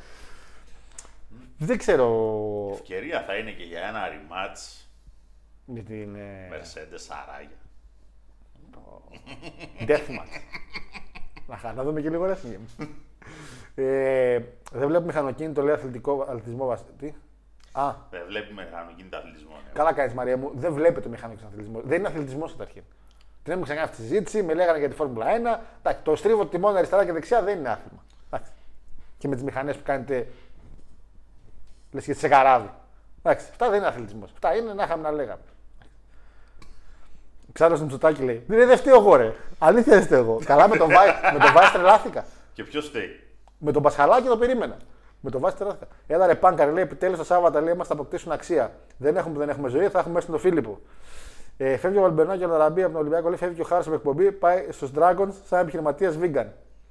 Δεν ξέρω. Ευκαιρία θα είναι και για ένα rematch Με την. ε, Mercedes Σαράγια. Deathmatch. Να, χα- να δούμε και λίγο wrestling. ε, δεν βλέπω μηχανοκίνητο, λέει αθλητικό, αθλητισμό. βασ- Τι; Α, Δεν βλέπει μηχανοκίνητο αθλητισμό. ναι. καλά κάνεις Μαρία μου. Δεν βλέπετε μηχανικό αθλητισμό. Δεν είναι αθλητισμός καταρχήν. Την έχουμε ξανακάνει αυτή τη συζήτηση, με λέγανε για τη Φόρμουλα 1. Εντάξει, το στρίβο τιμόνι αριστερά και δεξιά δεν είναι άθλημα. Εντάξει. Και με τις μηχανές που κάνετε. Λες και σε καράβι. Εντάξει, αυτά δεν είναι αθλητισμός. Αυτά είναι να είχαμε να λέγαμε. Ξέρω στο Μητσοτάκη λέει: Δεν, δεν φταίω εγώ, ρε. Αλήθεια δεν φταίω εγώ. Καλά με τον Βάη, με τον Βάη τρελάθηκα. Και ποιος φταίει; Με τον Πασχαλάκη το περίμενα. Με τον Βάη τρελάθηκα. Έλα ρε Πάνκαρ, λέει επιτέλους τα Σάββατα λέει, μας θα αποκτήσουν αξία. Δεν έχουμε που δεν έχουμε ζωή, θα έχουμε μέσα τον Φίλιππο. Ε, φεύγει ο Βαλμπερνό και ο Λαραμπή από τον Ολυμπιακό, λέει, φεύγει και ο Χάρο από εκπομπή, πάει στους Dragons σαν επιχειρηματίας vegan.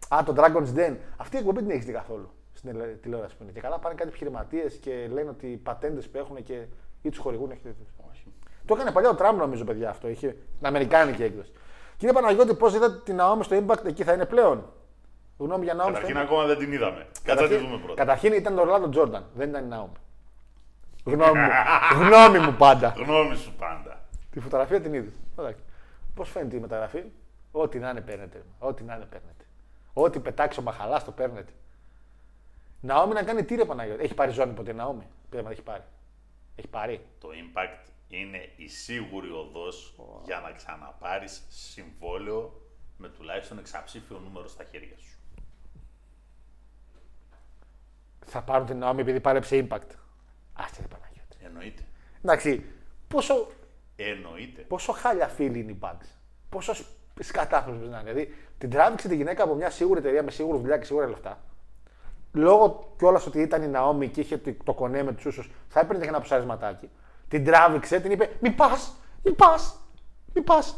Α, το Dragons Den. Αυτή η εκπομπή την έχεις δει καθόλου στην ελε- τηλεόραση που είναι. Και καλά πάνε κάτι επιχειρηματίες και λένε ότι οι πατέντες που έχουν και ή τους χορηγούν. έχει τέτοιο. Το έκανε παλιά ο Τραμπ, νομίζω, παιδιά αυτό. Είχε την Αμερικάνικη έκδοση. Κύριε Παναγιώτη, πώς είδατε την Ναόμη στο Impact, εκεί θα είναι πλέον; Γνώμη για Ναόμη στο Καταρχήν Impact. ακόμα δεν την είδαμε. Κάτσε να τη δούμε πρώτα. Καταρχήν ήταν το Ρολάντο Τζόρνταν, δεν ήταν η Ναόμη. Γνώμη μου, γνώμη μου πάντα. Γνώμη σου πάντα. Τη φωτογραφία την είδες. Πώς φαίνεται η μεταγραφή, Ό,τι να είναι παίρνετε. Ό,τι να είναι παίρνετε. Ό,τι πετάξει ο Μαχαλάς το παίρνετε. Ναόμη να κάνει τι ρε Παναγιώτη; Έχει πάρει ζώνη ποτέ η Ναόμη. Πέρα έχει πάρει. Έχει πάρει. Το impact είναι η σίγουρη οδός για να ξαναπάρεις συμβόλαιο με τουλάχιστον εξαψήφιο νούμερο στα χέρια σου. Θα πάρουν την Ναόμη επειδή πάρεψε impact. Άστε ρε Παναγιώτη. Εννοείται. Εντάξει, πόσο, Εννοείται. πόσο χάλια φίλοι είναι οι Bugs. Πόσο σκατάφρονο να είναι. Δηλαδή, την τράβηξε τη γυναίκα από μια σίγουρη εταιρεία με σίγουρη δουλειά και σίγουρα λεφτά. Λόγω κιόλας ότι ήταν η Ναόμη και είχε το κονέ με τους ούσους, θα έπαιρνε και ένα ψάρισματάκι. Την τράβηξε, την είπε: Μη πας, μη πας, μη πας.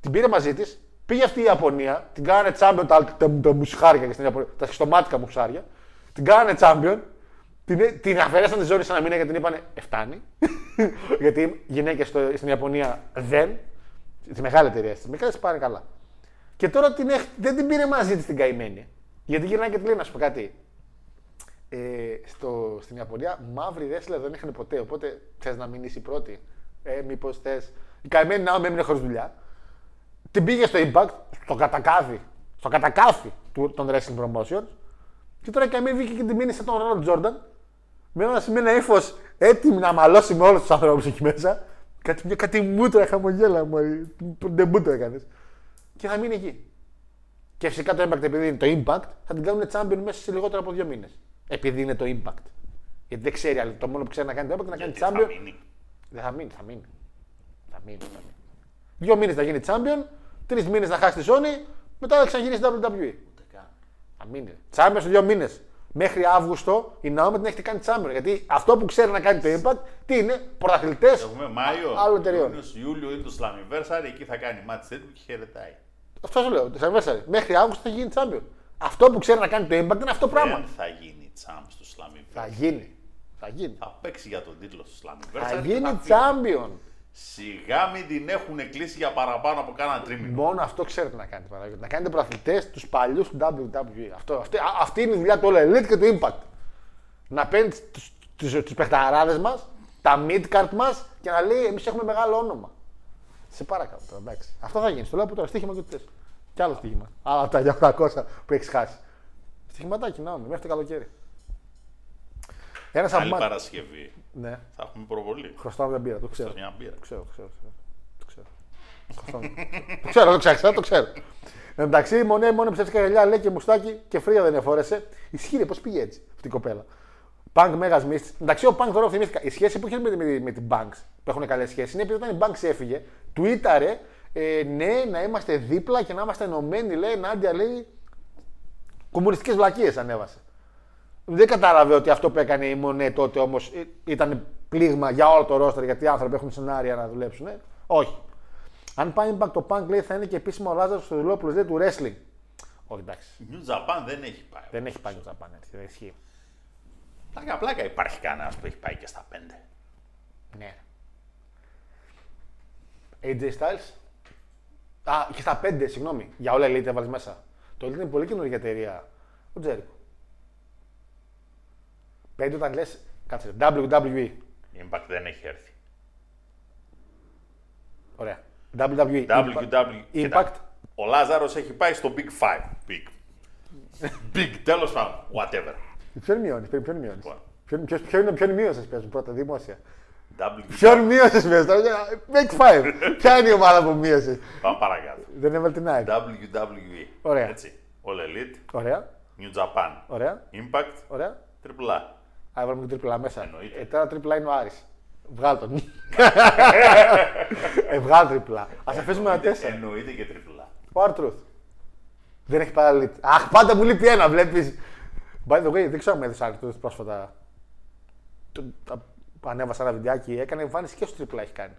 Την πήρε μαζί της, πήγε αυτή η Ιαπωνία, την κάνανε τσάμπιον τα, τα, τα μουσχάρια και στην Ιαπωνία, τα σχιστομάτικα μουσάρια. Την κάνανε τσάμπιον, την, την αφαιρέσαν τη ζώνη σε ένα μήνα γιατί την είπανε Εφτάνει. γιατί γυναίκες στην Ιαπωνία δεν. Τη μεγάλη εταιρεία της. Μικρέ πάνε καλά. Και τώρα την έχ- δεν την πήρε μαζί της την καημένη. Γιατί γυρνάει και τη λέει να σου πω κάτι. Ε, στο, στην Ιαπωνία μαύροι wrestler δεν είχαν ποτέ. Οπότε θες να μείνει η πρώτη. Ε, Μήπως θες. Η καημένη να έμεινε χωρίς δουλειά. Την πήγε στο Impact, στο κατακάθι. Στο κατακάθι του, των wrestling promotions. Και τώρα η καημένη βγήκε και την μείνει σαν τον Ρόλο Τζόρνταν. Με ένα, με ένα ύφος έτοιμη να μαλώσει με όλους τους ανθρώπους εκεί μέσα. Κάτι, μια κάτι μούτρα χαμογέλα μου. Ντεμπούτο έκανες. Και θα μείνει εκεί. Και φυσικά το Impact επειδή είναι το Impact θα την κάνουν champion μέσα σε λιγότερο από δύο μήνες. Επειδή είναι το Impact. Γιατί δεν ξέρει άλλο. Το μόνο που ξέρει να κάνει το Impact είναι να κάνει Γιατί θα champion. μείνει. Δεν θα μείνει, θα μείνει. Θα μείνει, θα μείνει. Δύο μήνες θα γίνει champion, τρεις μήνες να χάσει τη ζώνη, μετά θα ξαναγίνει στην WWE. Θα μείνει. Champion σε δύο μήνες. Μέχρι Αύγουστο η Naomi την έχετε κάνει champion. Γιατί αυτό που ξέρει να κάνει το Impact, τι είναι, πρωταθλητές. Έχουμε Μάιο, Άλλων εταιρεών. Ιούνιος, Ιούλιο είναι το Slammiversary, εκεί θα κάνει μάτς έτοιμο και χαιρετάει. Αυτό σου λέω, το anniversary. Μέχρι Αύγουστο θα γίνει champion. Αυτό που ξέρει να κάνει το Impact είναι αυτό το πράγμα. Δεν θα γίνει champ στο Slammiversary. Θα γίνει. Θα γίνει. Θα παίξει για τον τίτλο στο Slammiversary. Θα και γίνει φύγει. champion. Σιγά μην την έχουν κλείσει για παραπάνω από κάνα τρίμηνο. Μόνο αυτό ξέρετε να κάνετε. Παναγιώτη. Να κάνετε προαθλητές τους παλιούς του WWE. Αυτό, αυτή, α- αυτή είναι η δουλειά του All Elite και του Impact. Να παίρνει τους παιχταράδες μας, τα mid-card μας και να λέει: Εμείς έχουμε μεγάλο όνομα. Σε παρακαλώ τώρα, εντάξει. Αυτό θα γίνει. Στο λέω από τώρα, στοίχημα και του Κι άλλο στοίχημα. Άλλα από τα 800 που έχεις χάσει. Στοιχηματάκι, να μέχρι το καλοκαίρι. Ένα Άλλη από εμά. Παρασκευή Ναι, θα έχουμε προβολή. χρωστάω μια μπύρα, το ξέρω. Μια μπύρα. Το ξέρω, το ξέρω. Το ξέρω. Χρωστάω μια- το ξέρω, το ξέρω, το ξέρω. Εν τω μεταξύ, η μονέ μόνο ψεύτικα γυαλιά λέει και μουστάκι και φρύα δεν εφόρεσε. Ισχύει, πώς πήγε έτσι αυτή η κοπέλα. Πανκ Μέγα Μίστη. Εντάξει, ο Πανκ τώρα θυμήθηκα. Η σχέση που είχε με, με, με την Banks, που έχουν καλές σχέσεις, είναι επειδή όταν η Banks έφυγε, tweetαρε ε, ναι, να είμαστε δίπλα και να είμαστε ενωμένοι, λέει, Νάντια, λέει, κομμουνιστικές βλακίες ανέβασε. Δεν κατάλαβε ότι αυτό που έκανε η Μονέ τότε όμως ήταν πλήγμα για όλο το ρόστερ γιατί οι άνθρωποι έχουν σενάρια να δουλέψουν. ε. Όχι. Αν πάει Impact το Punk λέει θα είναι και επίσημο ο Λάζαρος του Δουλόπουλο λέει του wrestling. Όχι εντάξει. New Japan δεν έχει πάει. Δεν έχει πάει το Japan έτσι. Δεν ισχύει. Πλάκα πλάκα υπάρχει κανένας που έχει πάει και στα πέντε. Ναι. AJ Styles. Α, και στα 5, συγγνώμη. Για όλα Elite έβαλε μέσα. Το Elite είναι πολύ καινούργια εταιρεία. Ο Τζέρικο. 5 όταν λες Κάτσε. WWE. Impact δεν έχει έρθει. Ωραία. WWE. WWE. Κοίτα, Impact. Ο Λάζαρος έχει πάει στο Big Five. Big. Big, τέλος πάντων. Whatever. Ποιον μειώνεις, ποιον, ποιον μειώνεις; Λοιπόν. Ποιον, ποιος, ποιον είναι, ποιον μείωσες παίζουν πρώτα, δημόσια. WWE. Ποιον μείωσες παίζουν. Big Five. Ποια είναι η ομάδα που μείωσες; Πάμε παρακάτω. Δεν έβαλε την ΑΕΚ. WWE. Ωραία. Έτσι. All Elite. Ωραία, New Japan. ωραία, Impact. ωραία. Triple A. Α, έβαλαμε και τριπλά μέσα. Εννοείται. Ε, τώρα τριπλά είναι ο Άρης. Βγάλ τον. ε, βγάλ τριπλά. Α αφήσουμε ένα τέσσερα. Εννοείται και Triple A. Ο Artruth. Δεν έχει παραλύει. Αχ, πάντα μου λείπει ένα, βλέπεις. By the way, δεν ξέρω αν με έδωσε Artruth πρόσφατα. Το- τα- Ανέβασα ένα βιντεάκι, έκανε εμφάνιση και στο τριπλά έχει κάνει.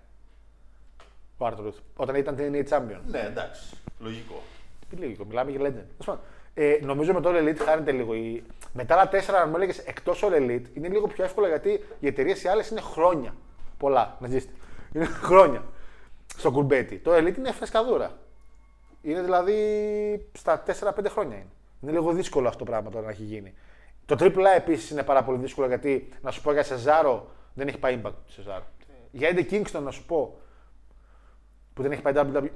Ο Artruth. Όταν ήταν την champion. Ναι, εντάξει. Λογικό. Τι λίγο, μιλάμε για legend. Τέλος πάντων. Ε, νομίζω με το All Elite χάνεται λίγο. Η... Με τα άλλα τέσσερα, αν μου έλεγες εκτός All Elite, είναι λίγο πιο εύκολο γιατί οι εταιρείες οι άλλες είναι χρόνια. Πολλά, να ζήσετε. Είναι χρόνια στο κουρμπέτι. Το Elite είναι φρεσκαδούρα. Είναι δηλαδή στα 4-5 χρόνια είναι. Είναι λίγο δύσκολο αυτό το πράγμα τώρα να έχει γίνει. Το AAA επίσης είναι πάρα πολύ δύσκολο γιατί να σου πω για Σεζάρο δεν έχει πάει impact του Σεζάρο. Για Eddie Kingston να σου πω που δεν έχει πάει WWE.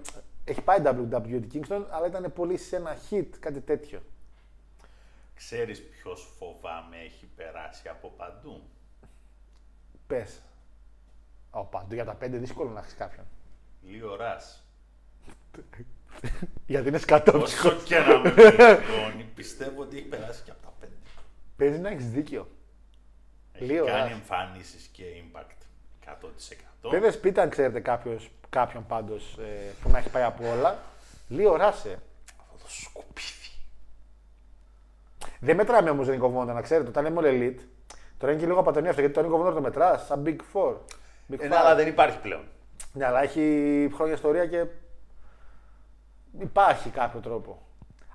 Έχει πάει WWE Eddie Kingston, αλλά ήταν πολύ σε ένα hit, κάτι τέτοιο. Ξέρεις ποιος φοβάμαι έχει περάσει από παντού; Πες. Ο παντού για τα πέντε δύσκολο να έχεις κάποιον. Λίγο ρας. Γιατί είναι σκατόψυχο. Όσο και να με πληρώνει, πιστεύω ότι έχει περάσει και από τα πέντε. Παίζει να έχεις δίκιο. Έχει Λίγο κάνει ρας. εμφανίσεις και impact 100%. Παιδε, πείτε αν ξέρετε κάποιος, κάποιον πάντως ε, που να έχει πάει από όλα. Λίγο ράσε. Αυτό το σκουπίδι. Δεν μετράμε όμως τον Νίκο Βόντα, να ξέρετε. Όταν λέμε all elite, τώρα είναι και λίγο απατονία αυτό γιατί τον Νίκο Βόντα το μετράς σαν Big Four. Big Ε, Five. ναι, αλλά δεν υπάρχει πλέον. Ναι, αλλά έχει χρόνια ιστορία και υπάρχει κάποιο τρόπο.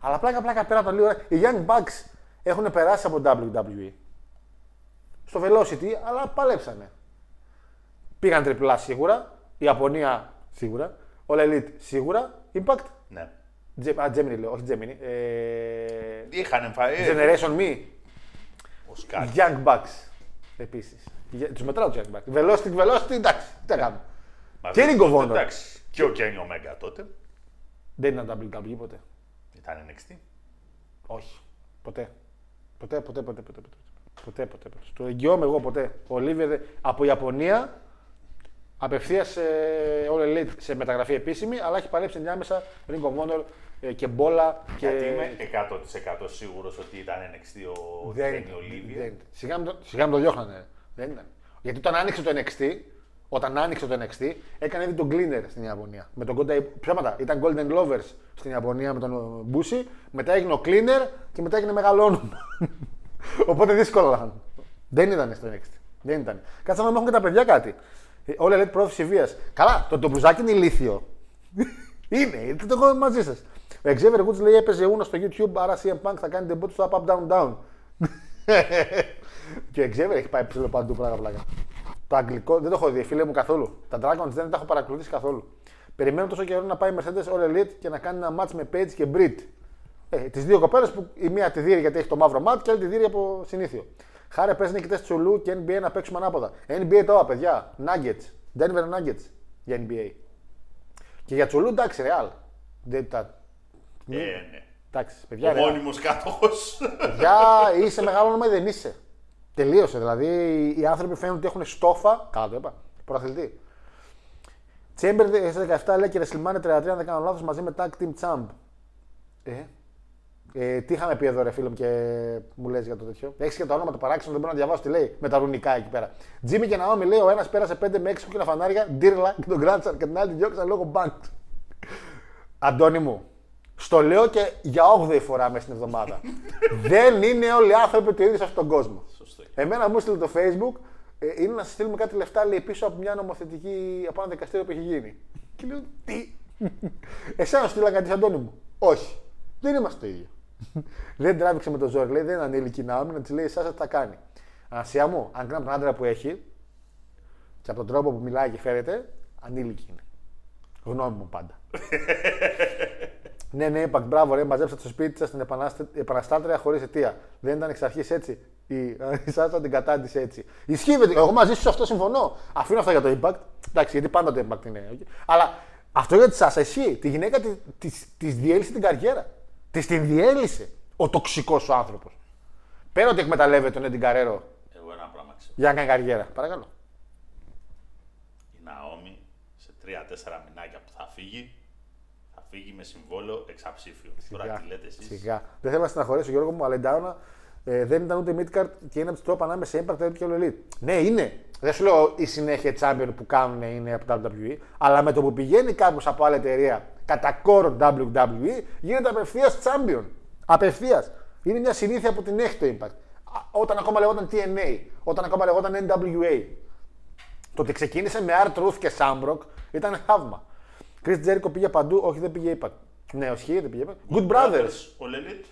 Αλλά πλάκα πλάκα πέρα από το λίγο. Οι Young Bucks έχουν περάσει από WWE. Στο Velocity, αλλά παλέψανε. Πήγαν τριπλά σίγουρα. Η Ιαπωνία σίγουρα. All Elite σίγουρα. Impact. Ναι. Ge- Α, Gemini λέω, όχι Gemini. Ε, Είχαν εμφανίσει; Generation Me. Ο Σκάτ. Young Bucks. Επίσης. Τους μετράω τους Young Bucks. Velocity, Velocity, εντάξει. Τι θα κάνουμε. Μαζί Και Ring of Honor. Εντάξει. Και ο Kenny Omega τότε. Δεν ήταν WWE ποτέ. Ήταν NXT. Όχι. Ποτέ. Ποτέ, ποτέ, ποτέ, ποτέ. Ποτέ, ποτέ, ποτέ. ποτέ. Το εγγυώμαι εγώ ποτέ. Ο Λίβερ από Ιαπωνία απευθείας σε All Elite σε μεταγραφή επίσημη, αλλά έχει παλέψει ενδιάμεσα Ring of Honor ε, και μπόλα. Και... Γιατί είμαι 100% σίγουρος ότι ήταν NXT ο δεν, Kenny Olivia. δεν. Σιγά, με το, σιγά με το διώχνανε. Δεν ήταν. Γιατί όταν άνοιξε το NXT, όταν άνοιξε το NXT, έκανε ήδη τον Cleaner στην Ιαπωνία. Με τον Golden, ψέματα, ήταν Golden Lovers στην Ιαπωνία με τον Μπούση, μετά έγινε ο Cleaner και μετά έγινε μεγάλο όνομα. Οπότε δύσκολα. Δεν ήταν στο NXT. Δεν ήταν. Κάτσε να μην έχουν και τα παιδιά κάτι. Ε, Όλα λέτε πρόθεση βίας. Καλά, το, το μπουζάκι είναι ηλίθιο. είναι, δεν το έχω μαζί σας. Ο Xavier Woods λέει έπαιζε ούνα στο YouTube, άρα CM Punk θα κάνει debut στο Up Up Down Down. και ο Xavier έχει πάει ψηλό παντού πράγμα πλάκα. Το αγγλικό δεν το έχω δει, φίλε μου καθόλου. Τα Dragons δεν τα έχω παρακολουθήσει καθόλου. Περιμένω τόσο καιρό να πάει η Mercedes All Elite και να κάνει ένα match με Page και Brit. Ε, τις δύο κοπέλες που η μία τη δίνει γιατί έχει το μαύρο ματ και η άλλη τη δίνει από συνήθιο. Χάρη πες νικητέ Τσουλού και NBA να παίξουμε ανάποδα. NBA τώρα, παιδιά. Nuggets. Denver Nuggets για NBA. Και για Τσουλού εντάξει, Real. Δεν τα. Ε, ναι. Εντάξει, παιδιά. Ο Real. μόνιμος κάτοχος. Παιδιά, είσαι μεγάλο όνομα ή δεν είσαι. Τελείωσε. Δηλαδή οι άνθρωποι φαίνουν ότι έχουν στόφα. Καλά το είπα. Προαθλητή. Τσέμπερ σε 17 λέει και WrestleMania 33, αν δεν κάνω λάθος, μαζί με Tag Team Champ. Ε, ε, τι είχαμε πει εδώ, ρε φίλο μου, και μου λες για το τέτοιο. Έχεις και το όνομα του παράξενο, δεν μπορώ να διαβάσω τι λέει με τα ρουνικά εκεί πέρα. Τζίμι και Ναόμι λέει: Ο ένας πέρασε 5 με 6 κόκκινα φανάρια, ντύρλα και τον κράτησαν και την άλλη τη διώξαν λόγω μπανκ. Αντώνη μου, στο λέω και για 8η φορά μέσα στην εβδομάδα. δεν είναι όλοι οι άνθρωποι το ίδιο σε αυτόν τον κόσμο. Σωστό. Εμένα μου στείλε το Facebook, ε, είναι να σας στείλουμε κάτι λεφτά λέει, πίσω από μια νομοθετική, από ένα δικαστήριο που έχει γίνει. Και λέω, τι; Εσένα σου στείλαν κάτι, Αντώνη μου. Όχι. Δεν είμαστε το ίδιο. δεν τράβηξε με το ζόρι, λέει, δεν είναι ανήλικη Ναόμι, να της λέει, εσάς τι θα κάνει. Ανασία μου, αν κάνει τον άντρα που έχει και από τον τρόπο που μιλάει και φέρεται, ανήλικη είναι. Γνώμη μου πάντα. Ναι, ναι, είπα, μπράβο, ρε, μαζέψατε στο σπίτι σας την επανάστε- επαναστάτρια χωρίς αιτία. Δεν ήταν εξ αρχής έτσι. Η, η Σάσα την κατάντησε έτσι. Ισχύει, βέβαια. εγώ μαζί σου σε αυτό συμφωνώ. Αφήνω αυτό για το impact. Εντάξει, γιατί πάντα το impact είναι. ok. Αλλά αυτό για τη Σάσα ισχύει. Τη γυναίκα τη της, της διέλυσε την καριέρα. Της την διέλυσε ο τοξικός ο άνθρωπος. Πέρα ότι εκμεταλλεύεται τον Έντιν Καρέρο Εγώ ένα πράγμα ξέρω. για να κάνει καριέρα. Παρακαλώ. Η Ναόμη σε 3-4 μηνάκια που θα φύγει, θα φύγει με συμβόλαιο εξαψήφιο. Τώρα Σιγά. τι λέτε εσείς; Σιγά. Δεν θέλω να στεναχωρήσω, Γιώργο μου, αλλά η Ντάουνα ε, δεν ήταν ούτε midcard και είναι από τους top ανάμεσα σε Impact Elite και All Elite. Ναι, είναι. Δεν σου λέω η συνέχεια champion που κάνουν είναι από το WWE, αλλά με το που πηγαίνει κάποιος από άλλη εταιρεία κατά κόρο WWE, γίνεται απευθείας champion. Απευθείας. Είναι μια συνήθεια που την έχει το Impact. Α, Όταν ακόμα λεγόταν TNA, όταν ακόμα λεγόταν NWA. Το ότι ξεκίνησε με R-Truth και Shamrock ήταν θαύμα. Chris Jericho πήγε παντού, όχι δεν πήγε Impact. Ναι, όχι, δεν πήγε Impact. Good Brothers. Ο Elite.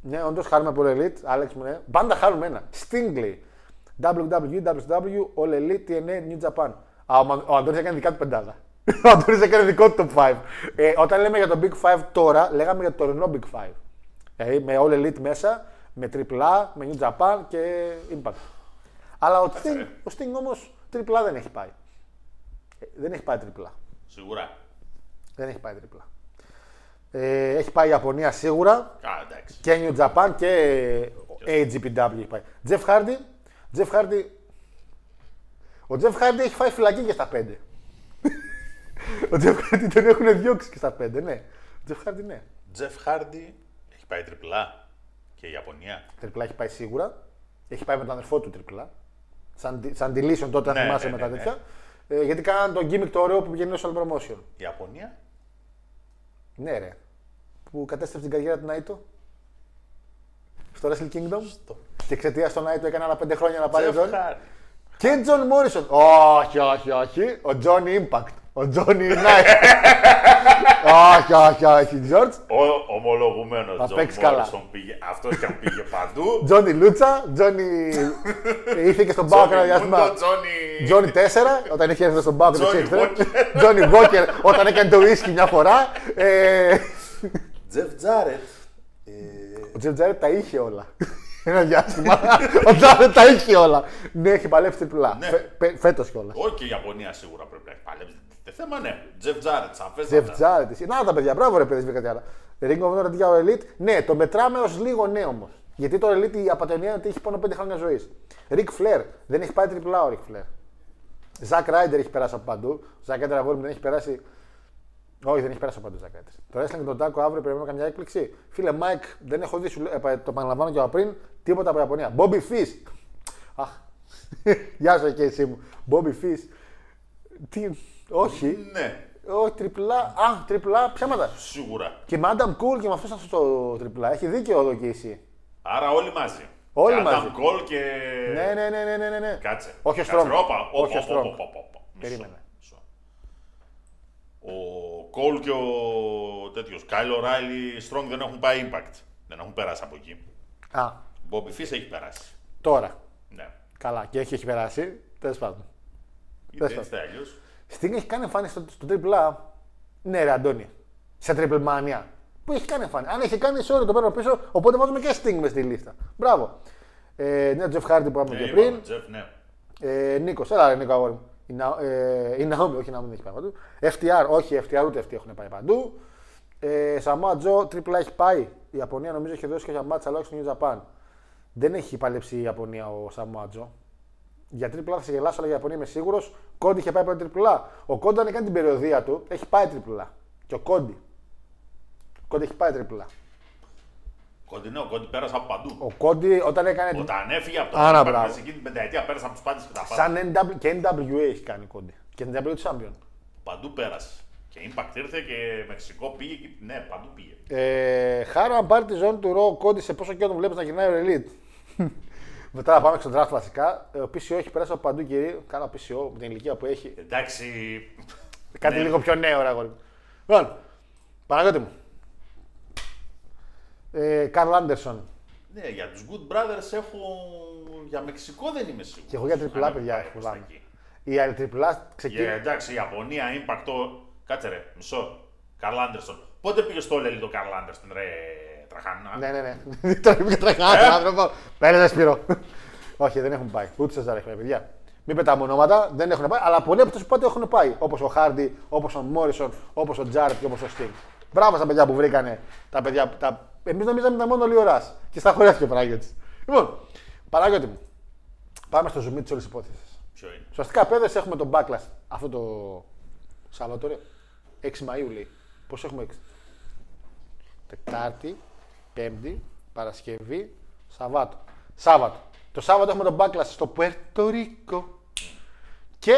Ναι, όντως χάρουμε πολύ Elite. Άλεξ μου, ναι. Πάντα χάρουμε ένα. Stingley. WWE, WCW, All Elite, TNA, New Japan. Α, ο, Μα- ο Αντώνης έκανε δικά του πεντάδα. ο Αντώνης έκανε δικό του top 5. Ε, όταν λέμε για το Big 5 τώρα, λέγαμε για το τωρινό Big 5. Δηλαδή με All Elite μέσα, με AAA, με New Japan και Impact. Αλλά ο Sting, ο Sting όμως AAA δεν έχει πάει. Ε, δεν έχει πάει AAA. Σίγουρα. Δεν έχει πάει AAA. Ε, έχει πάει Ιαπωνία σίγουρα Α, εντάξει. και New Japan και AGPW έχει πάει. Jeff Hardy, Jeff Hardy, ο Jeff Hardy έχει φάει φυλακή και στα 5. ο Jeff Hardy τον έχουν διώξει και στα 5, ναι. Ο Jeff Hardy ναι. Τζεφ Χάρντι έχει πάει τριπλά και η Ιαπωνία. Τριπλά έχει πάει σίγουρα. Έχει πάει με τον αδερφό του τριπλά. Σαν, σαν deletion τότε, αν Ναι, θυμάσαι ναι, με τα ναι, τέτοια. Ε, γιατί κάναν τον gimmick το ωραίο που πηγαίνει στο promotion. Η Ιαπωνία. Ναι, ρε. Που κατέστρεψε την καριέρα του Νάιτο. Στο Wrestle Kingdom. Και εξαιτίας του Νάιτο έκανε άλλα 5 χρόνια να πάρει ο Τζεφ Τζον. Χάρντι. Και Τζον Μόρισον. Όχι, όχι, όχι. Ο Τζόνι Impact. Ο Τζόνι Νάιτ. όχι, όχι, όχι, Τζορτζ. Ο ομολογουμένος Θα Τζον παίξεις καλά. Μόρισον πήγε. Αυτός και αν πήγε παντού. Τζόνι Λούτσα. Τζόνι. Ήρθε και στον Πάο ένα διάστημα. Μούντο, Τζόνι. Τζόνι 4, όταν είχε έρθει στον Πάο και το Τζόνι ξέρετε. Walker. Τζόνι Βόκερ, όταν έκανε το ουίσκι μια φορά. Ε, Τζεφ Τζάρετ. Ε, Ο Τζεφ Τζάρετ τα είχε όλα. Ένα διάστημα. Ο Τζάρετ τα είχε όλα. Ναι, έχει παλέψει Triple A. Ναι. Φέτος κιόλας. Όχι και η Ιαπωνία σίγουρα πρέπει να έχει παλέψει. Δεν θέμα ναι. Τζεφ Τζάρετ, σαφέστατα. Τζεφ Τζάρετ. εσύ. Να τα παιδιά, μπράβο ρε παιδί, κάτι άλλο. Ring of Honor για ο Elite. Ναι, το μετράμε ως λίγο ναι όμως. Γιατί το Elite η απατεωνιά είναι ότι έχει πάνω 5 χρόνια ζωής. Ric Flair δεν έχει πάει Triple A ο Ric Flair. Ζακ Ράιντερ έχει περάσει από παντού. Ζακ Ράιντερ αγόρι μου δεν έχει περάσει. Όχι, δεν έχει περάσει από παντού Ζακ Ράιντερ. Το wrestling και τον Τάκο αύριο περιμένουμε καμιά έκπληξη. Φίλε Μάικ, δεν έχω δει, σου, λέω- ε, το επαναλαμβάνω και από πριν, τίποτα από Ιαπωνία. Bobby Fish. Αχ. Γεια σου και εσύ μου. Bobby Fish. Τι, όχι. Ναι, Όχι, τριπλά. Α, τριπλά πιάματα. σίγουρα. Και με Adam Cool και με αυτός ήταν στο τριπλά. Έχει δίκιο εδώ και εσύ. Άρα όλοι μαζί. Όλοι και μαζί. Adam Cole και. Ναι, ναι, ναι, ναι, ναι, ναι, ναι. Κάτσε. Όχι ο Κάτσε, Strong. όπα, όπα, Όχι ο όπα, Strong. όπα, όπα, όπα. Μισό, Περίμενε. μισό. Ο Cole και ο τέτοιος Kyle O'Reilly Strong δεν έχουν πάει impact. Δεν έχουν περάσει από εκεί. Α, Bobby Fish έχει περάσει. τώρα. Ναι. Καλά, και έχει, έχει περάσει. Τέλος πάντων. Είτε Πες το. έτσι είτε αλλιώς. Στην έχει κάνει εμφάνιση στο, στο τριπλά. Ναι, ρε Αντώνη. Σε triple mania. Που έχει κάνει εμφάνιση. Αν έχει κάνει, sorry, το παίρνω πίσω. Οπότε βάζουμε και Sting μες στη λίστα. Μπράβο. Ε, ναι, Jeff Hardy που είπαμε και πριν. Τζεφ, ναι. Ε, Νίκος, έλα ρε Νίκο αγόρι μου. Η, Να, ε, η Ναόμι, όχι η Ναόμι δεν έχει πάει παντού. FTR, όχι FTR, ούτε FTR έχουν πάει παντού. Ε, Samoa Joe, τρίπλα έχει πάει. Η Ιαπωνία νομίζω έχει δώσει κάποια μάτσα, αλλά όχι στο New Japan. Δεν έχει παλέψει η Ιαπωνία ο Samoa Joe. Για τρίπλα θα σε γελάσω, αλλά για Ιαπωνία είμαι σίγουρος. Κόντι είχε πάει πρώτη τριπλά. Ο Κόντι, αν κάνει την περιοδία του, έχει πάει τριπλά. Και ο Κόντι. Ο Κόντι έχει πάει τριπλά. Κόντι, ναι, ο Κόντι πέρασε από παντού. Ο Κόντι όταν έκανε. την- Όταν έφυγε από το Άρα, Impact, μπράβο. μέσα εκείνη την πενταετία πέρασε από τους πάντες και τα πάντα. Σαν NW, και NWA έχει κάνει Κόντι. Και NWA του Champion. Παντού πέρασε. Και Impact ήρθε και Μεξικό πήγε. Και... Ναι, παντού πήγε. Ε, χάρο αν πάρει τη ζώνη του Ρο Κόντι σε πόσο καιρό τον βλέπεις να γυρνάει ο Elite; Μετά να πάμε και στον draft βασικά. Ε, Ο PCO έχει περάσει από παντού κυρίω. Κάνα PCO με την ηλικία που έχει. Εντάξει. Κάτι Ναι. λίγο πιο νέο, ρε αγόρι μου. Λοιπόν, Παναγιώτη μου. Ε, Καρλ Άντερσον. Ναι, για τους Good Brothers έχω. Για Μεξικό δεν είμαι σίγουρος. Και εγώ για τριπλά, παιδιά, φοβάμαι. Η άλλη τριπλά ξεκίνησε. Yeah, εντάξει, η Ιαπωνία, Impact. το- Κάτσε ρε, μισό. Καρλ Άντερσον. Πότε πήγε στο Λέλι το Καρλ Άντερσον, ρε τραχανά. Ναι, ναι, ναι. Τώρα μην κατρακάνει τον άνθρωπο. Πέρασε Σπύρο. Όχι, δεν έχουν πάει. Ούτε σε ζάρι παιδιά. Μην πετάμε ονόματα, δεν έχουν πάει, αλλά πολλοί από τους πότε έχουν πάει. Όπως ο Χάρντι, όπως ο Μόρισον, όπως ο Τζάρετ και όπως ο Στίνγκ. Μπράβο στα παιδιά που βρήκανε τα παιδιά. Τα... Εμείς νομίζαμε ήταν μόνο λίγο ώρα και στα χωρέθηκε ο Παναγιώτη. Λοιπόν, Παναγιώτη μου, πάμε στο zoom της όλης υπόθεσης. Ποιο είναι; Ουσιαστικά παιδες έχουμε τον backlash αυτό το Σάββατο, ρε. 6 Μαΐου λέει. Πώς έχουμε 6. Τετάρτη, Πέμπτη, Παρασκευή, Σαββάτο. Σάββατο. Το Σάββατο έχουμε τον backlash στο Πουέρτο Ρίκο. Και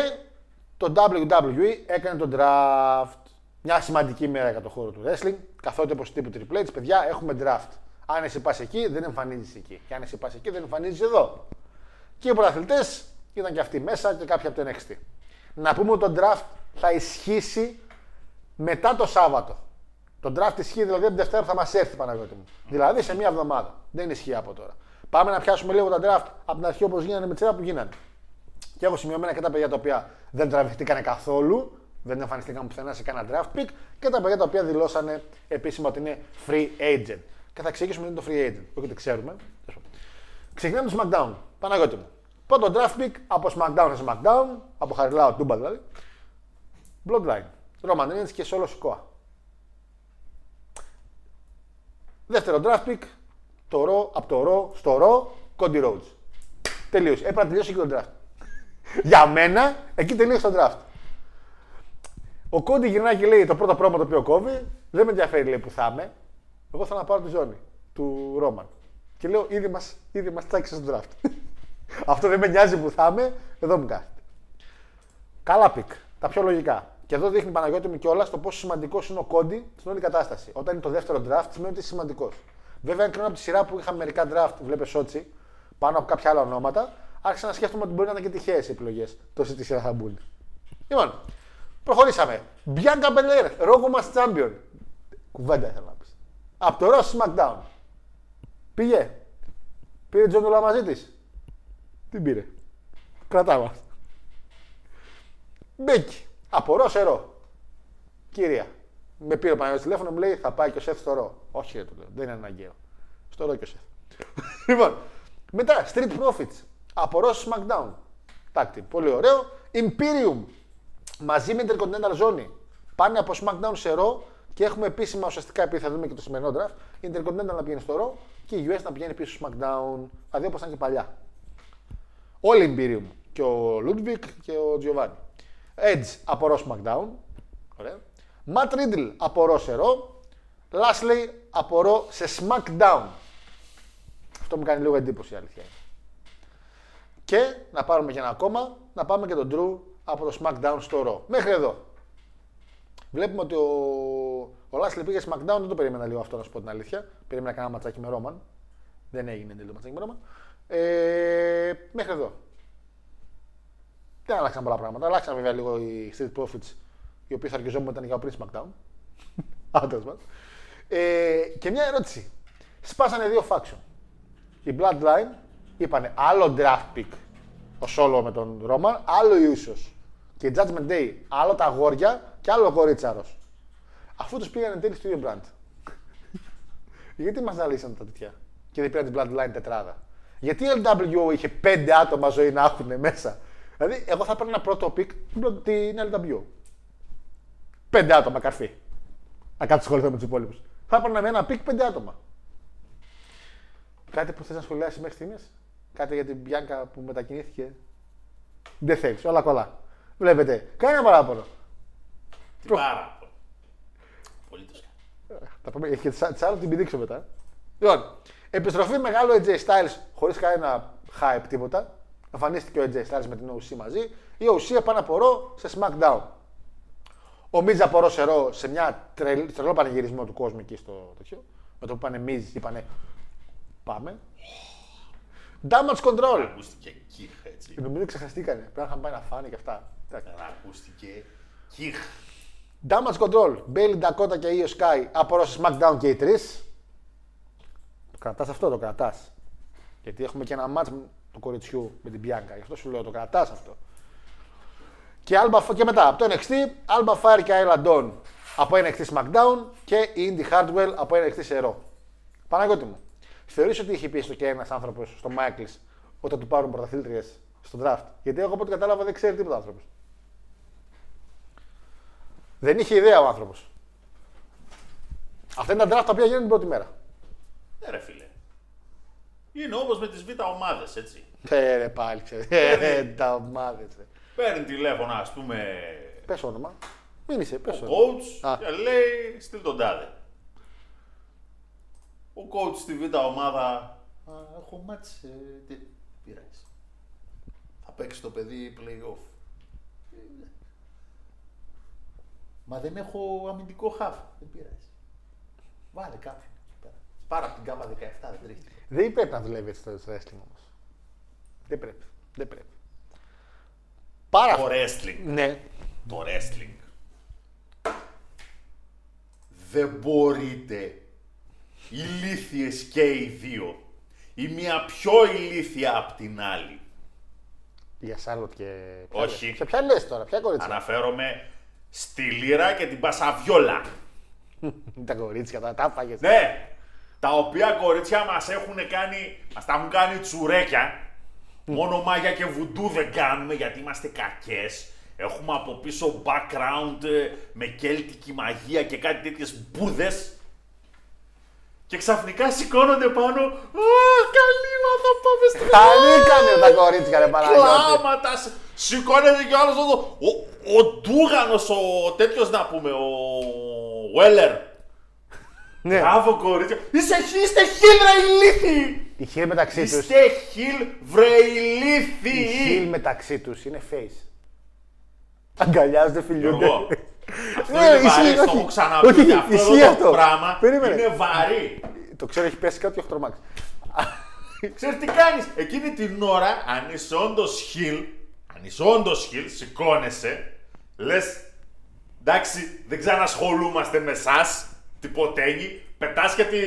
το WWE έκανε τον draft. Μια σημαντική μέρα για το χώρο του wrestling. Καθότι όπως τύπου Triple H, παιδιά, έχουμε draft. Αν εσύ πας εκεί, δεν εμφανίζεις εκεί. Και αν εσύ πας εκεί, δεν εμφανίζεις εδώ. Και οι πρωταθλητές ήταν και αυτοί μέσα και κάποιοι από το NXT. Να πούμε ότι το draft θα ισχύσει μετά το Σάββατο. Το draft ισχύει δηλαδή από την Δευτέρα που θα μας έρθει, Παναγιώτη μου. Δηλαδή σε μία εβδομάδα. Δεν ισχύει από τώρα. Πάμε να πιάσουμε λίγο τα draft από την αρχή όπως γίνανε με τσέρα που γίνανε. Και έχω σημειωμένα και τα παιδιά τα οποία δεν τραβηχτήκανε καθόλου, δεν εμφανιστήκαν πουθενά σε κανένα draft pick και τα παιδιά τα οποία δηλώσανε επίσημα ότι είναι free agent. Και θα εξηγήσουμε τι είναι το free agent. Όχι ότι ξέρουμε. Ξεκινάμε το SmackDown. Παναγιώτη μου. Πρώτο draft pick από SmackDown σε SmackDown, από Χαριλάου Τούμπα δηλαδή. Bloodline. Roman Reigns και Solo Sikoa. Δεύτερο draft pick, το Raw, από το Raw στο Raw, Cody Rhodes. Τελείωσε. Έπρεπε να τελειώσει και το draft. Για μένα, εκεί τελείωσε το draft. Ο Κόντι γυρνάει και λέει το πρώτο πρόμο το οποίο κόβει, δεν με ενδιαφέρει λέει που θα είμαι. Εγώ θέλω να πάρω τη ζώνη του Ρόμαν. Και λέω ήδη μας ήδη μας τσάκισε στο draft. Αυτό δεν με νοιάζει που θα είμαι, εδώ μου κάθεται. Καλά pick. Τα πιο λογικά. Και εδώ δείχνει ρε Παναγιώτη μου κιόλας το πόσο σημαντικός είναι ο Cody στην όλη κατάσταση. Όταν είναι το δεύτερο draft, σημαίνει ότι είσαι σημαντικός. Βέβαια, αν κρίνω από τη σειρά που είχαμε μερικά draft, βλέπε Shotzi, πάνω από κάποια άλλα ονόματα, άρχισα να σκέφτομαι ότι μπορεί να ήταν και τυχαίες επιλογές. Τόση της σειράς θα μπουν. Λοιπόν, προχωρήσαμε. Bianca Belair, Raw Women's Champion. Κουβέντα ήθελα να πεις. Από το Raw στο SmackDown. Πήγε. Πήρε ζώνη μαζί της. Τι πήρε. Κρατάμε. Μπέκι. Από Raw σε Raw. Κυρία. Με πήρε ο Παναγιώτης τηλέφωνο, μου λέει θα πάει και ο Seth στο Raw. Όχι, ρε, του λέω. Δεν είναι αναγκαίο. Στο Raw και ο Seth. λοιπόν, μετά Street Profits. Από Raw σε SmackDown. Τάκτη. Πολύ ωραίο. Imperium. Μαζί με Intercontinental ζώνη. Πάνε από SmackDown σε Raw και έχουμε επίσημα ουσιαστικά επειδή θα δούμε και το σημερινό draft. Intercontinental να πηγαίνει στο ρο και η US να πηγαίνει πίσω στο SmackDown. Δηλαδή όπως ήταν και παλιά. Όλοι Imperium. Και ο Ludwig και ο Giovanni. Edge από Raw SmackDown. Ωραία. Matt Riddle από Raw σε Raw. Lashley από Raw σε SmackDown. Αυτό μου κάνει λίγο εντύπωση η αλήθεια. είναι. Και να πάρουμε και ένα ακόμα, να πάμε και τον Drew από το SmackDown στο Raw. Μέχρι εδώ. Βλέπουμε ότι ο, ο Lashley πήγε SmackDown, δεν το περίμενα λίγο αυτό να σου πω την αλήθεια. Περίμενα να κάνω ματσάκι με Roman. Δεν έγινε τελείω ματσάκι με Roman. Ε, μέχρι εδώ. Δεν άλλαξαν πολλά πράγματα. Αλλάξαν βέβαια λίγο οι Street Profits, οι οποίοι θα αρκεζόμουν ήταν για πριν SmackDown. Άντρας μας. Ε, και μια ερώτηση. Σπάσανε δύο faction. Η Bloodline είπανε άλλο draft pick ο Solo με τον Roman, άλλο οι Usos. Και η Judgment Day, άλλο τα αγόρια και άλλο ο κορίτσαρος. Αφού τους πήγανε εν τέλει στο ίδιο brand. Γιατί μας ζαλίσαν τα τέτοια και δεν πήραν την Bloodline τετράδα; Γιατί η LWO είχε πέντε άτομα ζωή να έχουν μέσα; Δηλαδή, εγώ θα παίρνω ένα πρώτο pick την LWO. Πέντε άτομα καρφί. Να κάτσω σχολείο με τους υπόλοιπους. Θα έπαιρνα με ένα pick πέντε άτομα. Κάτι που θες να σχολιάσεις μέχρι στιγμής; Κάτι για την Bianca που μετακινήθηκε; Δεν θέλεις, όλα καλά. Βλέπετε, κάνει ένα παράπονο. Πάρα πολύ. Πολύ το σκέφτομαι. Θα πούμε, έχει και τη άλλο την πηδήξω μετά. Λοιπόν, επιστροφή μεγάλο AJ Styles χωρίς κανένα hype τίποτα. Εμφανίστηκε ο AJ Styles με την OC μαζί. Η OC πάνε από Raw σε SmackDown. Ο Μίζα από Raw σε Raw σε μια τρελ, τρελό πανηγυρισμό του κόσμου εκεί στο τέτοιο. Με το που πάνε Miz, είπανε πάμε. Damage Control. Ακούστηκε κύχ έτσι. Νομίζω ξεχαστήκανε. Πρέπει να είχαν πάει να φάνε και αυτά. Εντάξει. Ακούστηκε κύχ. Damage Control. Bailey Dakota και Io Sky από Raw σε SmackDown και οι τρεις. Το κρατάς αυτό, το κρατάς. Γιατί έχουμε και ένα match του κοριτσιού με την Bianca. Γι' αυτό σου λέω το κρατάς αυτό. Και, Alba, και μετά από το NXT, Alba Fire και Ayla Dawn από NXT SmackDown και η Indy Hardwell από NXT σε Raw. Παναγιώτη μου, θεωρείς ότι είχε πει έστω και ένας άνθρωπος στο Μάικλ όταν του πάρουν πρωταθλήτριες στο draft; Γιατί εγώ από ό,τι κατάλαβα δεν ξέρει τίποτα άνθρωπος. Δεν είχε ιδέα ο άνθρωπος. Αυτά είναι τα draft τα οποία γίνονται την πρώτη μέρα. Ναι, ρε φίλε. Είναι όπως με τις β' ομάδες, έτσι. Ε, ρε, πάλι ξέρεις. Ε, τα ομάδες. Παίρνει τηλέφωνο, ας πούμε, Πες όνομα. Μην είσαι, πες ο όνομα. coach Α. και λέει στείλ τον τάδε. Ο coach στη β' ομάδα. Α, έχω μάτς, ε, τι πειράζει. Θα παίξει το παιδί play-off. Ε, Μα δεν έχω αμυντικό χαφ. Δεν πειράζει. Βάλε κάποιον. εκεί πέρα. Πάρα από την κάμα 17, δεν τρέχει. Δεν πρέπει να δουλεύει έτσι το wrestling όμως. Δεν πρέπει. Δεν πρέπει. Πάρα Το wrestling. Ναι. Το wrestling. Δεν μπορείτε ηλίθιες και οι δύο. Η μία πιο ηλίθια απ' την άλλη. Για Σάρλοτ και. Όχι. Σε ποια λε τώρα, ποια κορίτσια; Αναφέρομαι στη Λύρα και την Πασαβιόλα. Τα κορίτσια, τα τα φάγες. Ναι, τα οποία κορίτσια μας έχουν κάνει, μας τα έχουν κάνει τσουρέκια. Μόνο μάγια και βουντού δεν κάνουμε γιατί είμαστε κακές. Έχουμε από πίσω background ε, με κέλτικη μαγεία και κάτι τέτοιες μπούδες. Και ξαφνικά σηκώνονται πάνω. Α, καλή θα πάμε στην Καλή κάνει τα κορίτσια, ρε Παναγιώτη. Κλάματα. σ- Σηκώνεται κι ο άλλος εδώ. Ο, ο Ντούγανος, ο τέτοιος να πούμε, ο Βέλλερ. Ναι. Μπράβο κορίτσια. Είστε, είστε χιλ ρε ηλίθιοι. Η χιλ μεταξύ τους. Είστε χιλ βρε Η χιλ ηλίθιοι. μεταξύ τους είναι face. Αγκαλιάζονται, φιλιούνται. Γιώργο, Αυτό Ναι, είναι ισχύει, βαρύ, το όχι. έχω ξαναπεί. Όχι, και αυτό ισχύει εδώ αυτό. το πράγμα Περίμενε. είναι βαρύ. Το ξέρω, έχει πέσει κάτι οχτρομάξ. Ξέρεις τι κάνεις; Εκείνη την ώρα, αν είσαι όντως χιλ, αν είσαι όντως χιλ, σηκώνεσαι, λες, εντάξει, δεν ξανασχολούμαστε με εσάς, τυποτένι, πετάς και, τη,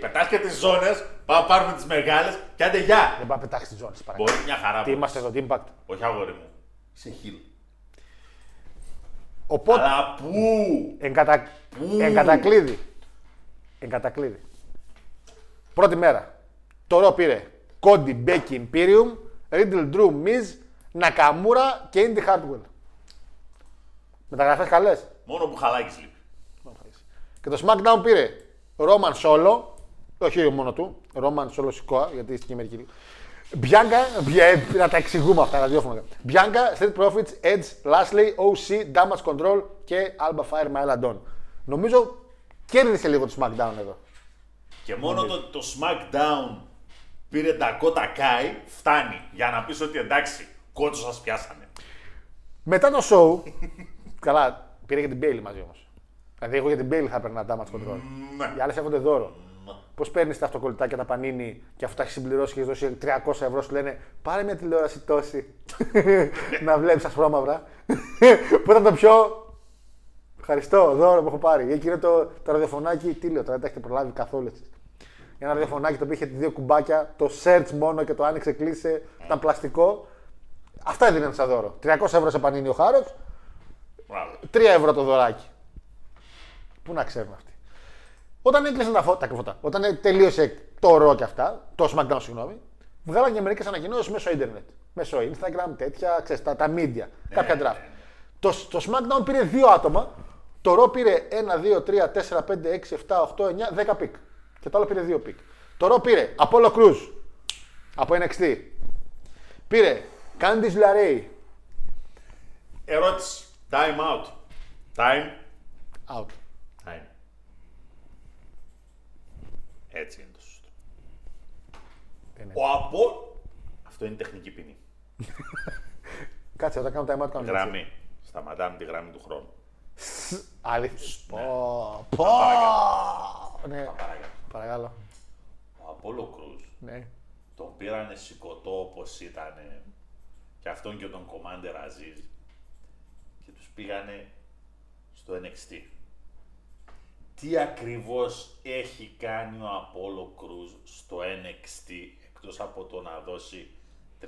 πετάς και τις ζώνες, πάμε πάρουμε τις μεγάλες και άντε γεια. Δεν πάει να πετάξει τη ζώνη. Μπορεί μια χαρά Τι μπορείς. είμαστε εδώ, τι impact; Όχι αγόρι μου. Είσαι χιλ. Οπότε, Αλλά πού; εν, κατα... εν κατακλείδη. Εν κατακλείδη. Πρώτη μέρα. Το Ρο πήρε Κόντι, Μπέκι, Imperium, Riddle, Drew, Miz, Νακαμούρα και Indy Hardwell. Μεταγραφές καλές. Μόνο που χαλάκης λείπει. Και το SmackDown πήρε Roman Solo, όχι μόνο του, Roman Solo Sikoa, γιατί είστε και μερικοί. Bianca, Bia- να τα εξηγούμε αυτά ραδιόφωνα. Bianca, Street Profits, Edge, Lashley, OC, Damage Control και Alba Fire με Dawn. Νομίζω κέρδισε λίγο το SmackDown εδώ. Και μόνο το, το SmackDown πήρε τα κότα Kai, φτάνει για να πεις ότι εντάξει, κότσο σας πιάσανε. Μετά το show, καλά, πήρε και την Bailey μαζί όμως. Δηλαδή, εγώ για την Bailey θα έπαιρνα Damage Control. Ναι. Οι άλλες έχονται δώρο. Πώς παίρνεις τα αυτοκολλητάκια τα πανίνι και αφού τα έχεις συμπληρώσει και έχεις δώσει 300 ευρώ, σου λένε Πάρε μια τηλεόραση τόση. να βλέπεις ασπρόμαυρα. Πού ήταν το πιο. Ευχαριστώ, δώρο που έχω πάρει. Ή Εκείνο το, το ραδιοφωνάκι, τι λέω τώρα, δεν τα έχετε προλάβει καθόλου εσείς. Ένα ραδιοφωνάκι το οποίο είχε δύο κουμπάκια, το search μόνο και το άνοιξε, κλείσε, ήταν πλαστικό. Αυτά έδιναν σαν δώρο. 300 ευρώ σε πανίνι ο Χάρος, Μπράβο. 3 ευρώ το δωράκι. Πού να ξέρουν αυτοί. Όταν έκλεισαν τα φώτα, τα φώτα, όταν τελείωσε το ρο και αυτά, το SmackDown συγγνώμη, βγάλαν και μερικές ανακοινώσεις μέσω ίντερνετ. Μέσω Instagram, τέτοια, ξέρεις, τα, τα media, κάποια draft. Το, το SmackDown πήρε δύο άτομα, το Raw πήρε 1, 2, 3, 4, 5, 6, 7, 8, 9, 10 pick. Και το άλλο πήρε 2 pick. Το Raw πήρε Apollo Crews από NXT. Πήρε Candice LeRae Ερώτηση. Time out. Time. out. Time. Έτσι είναι το σωστό. Είναι. Ο Από... Αυτό είναι τεχνική ποινή. Κάτσε, όταν κάνω time out κάνω έτσι. Γραμμή. Σταματάμε τη γραμμή του χρόνου. Αλήθεια. Πω, πω. Ναι, Παρακαλώ. παρακαλώ. Ο Απόλο Κρούζ Ναι. τον πήρανε σηκωτό όπως ήταν και αυτόν και τον Commander Aziz και τους πήγανε στο NXT. Τι ακριβώς έχει κάνει ο Απόλο Κρούζ στο NXT εκτός από το να δώσει 3-4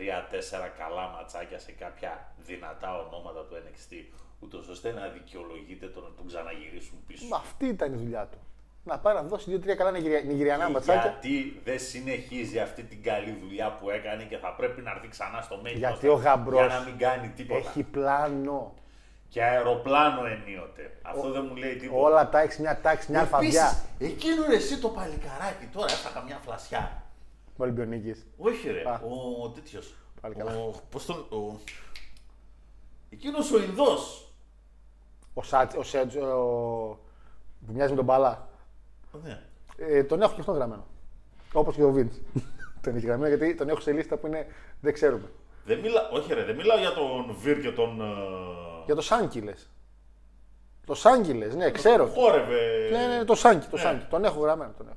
καλά ματσάκια σε κάποια δυνατά ονόματα του NXT ούτως ώστε να δικαιολογείται το να τον ξαναγυρίσουν πίσω. Μα αυτή ήταν η δουλειά του. να πάει να δώσει δύο-τρία καλά νιγηρια- νιγηριανά ματσάκια. Γιατί δεν συνεχίζει αυτή την καλή δουλειά που έκανε και θα πρέπει να έρθει ξανά στο μέγεθος. Γιατί ο Γαμπρός Για να μην κάνει τίποτα. Έχει πλάνο. Και αεροπλάνο ενίοτε. Αυτό δεν μου λέει τίποτα. Όλα τα έχεις μια τάξη, μια αλφαβιά. Επίσης, εκείνο ρε, εσύ το παλικαράκι τώρα έφαγα μια φλασιά. Με Ολυμπιονίκης. Όχι ρε, Α. ο τέτοιος. Πάλι καλά. Ο, πώς τον, ο... Εκείνος ο Ινδός. Ο Σάτ, ο Σέτζ, ο... που μοιάζει με τον Παλά. Ναι. Ε, τον έχω και αυτόν γραμμένο. Όπως και ο Βίντς. τον έχει γραμμένο γιατί τον έχω σε λίστα που είναι δεν ξέρουμε. Δεν μιλά... Όχι ρε, δεν μιλάω για τον Βίρ και τον... ε, Για το Σάνκι λε. Το Σάνκι λε, ναι, ξέρω. Χόρευε. Ναι, ναι, το Σάνκι, το Ναι. Σάνκι. Τον έχω γραμμένο. Τον έχω.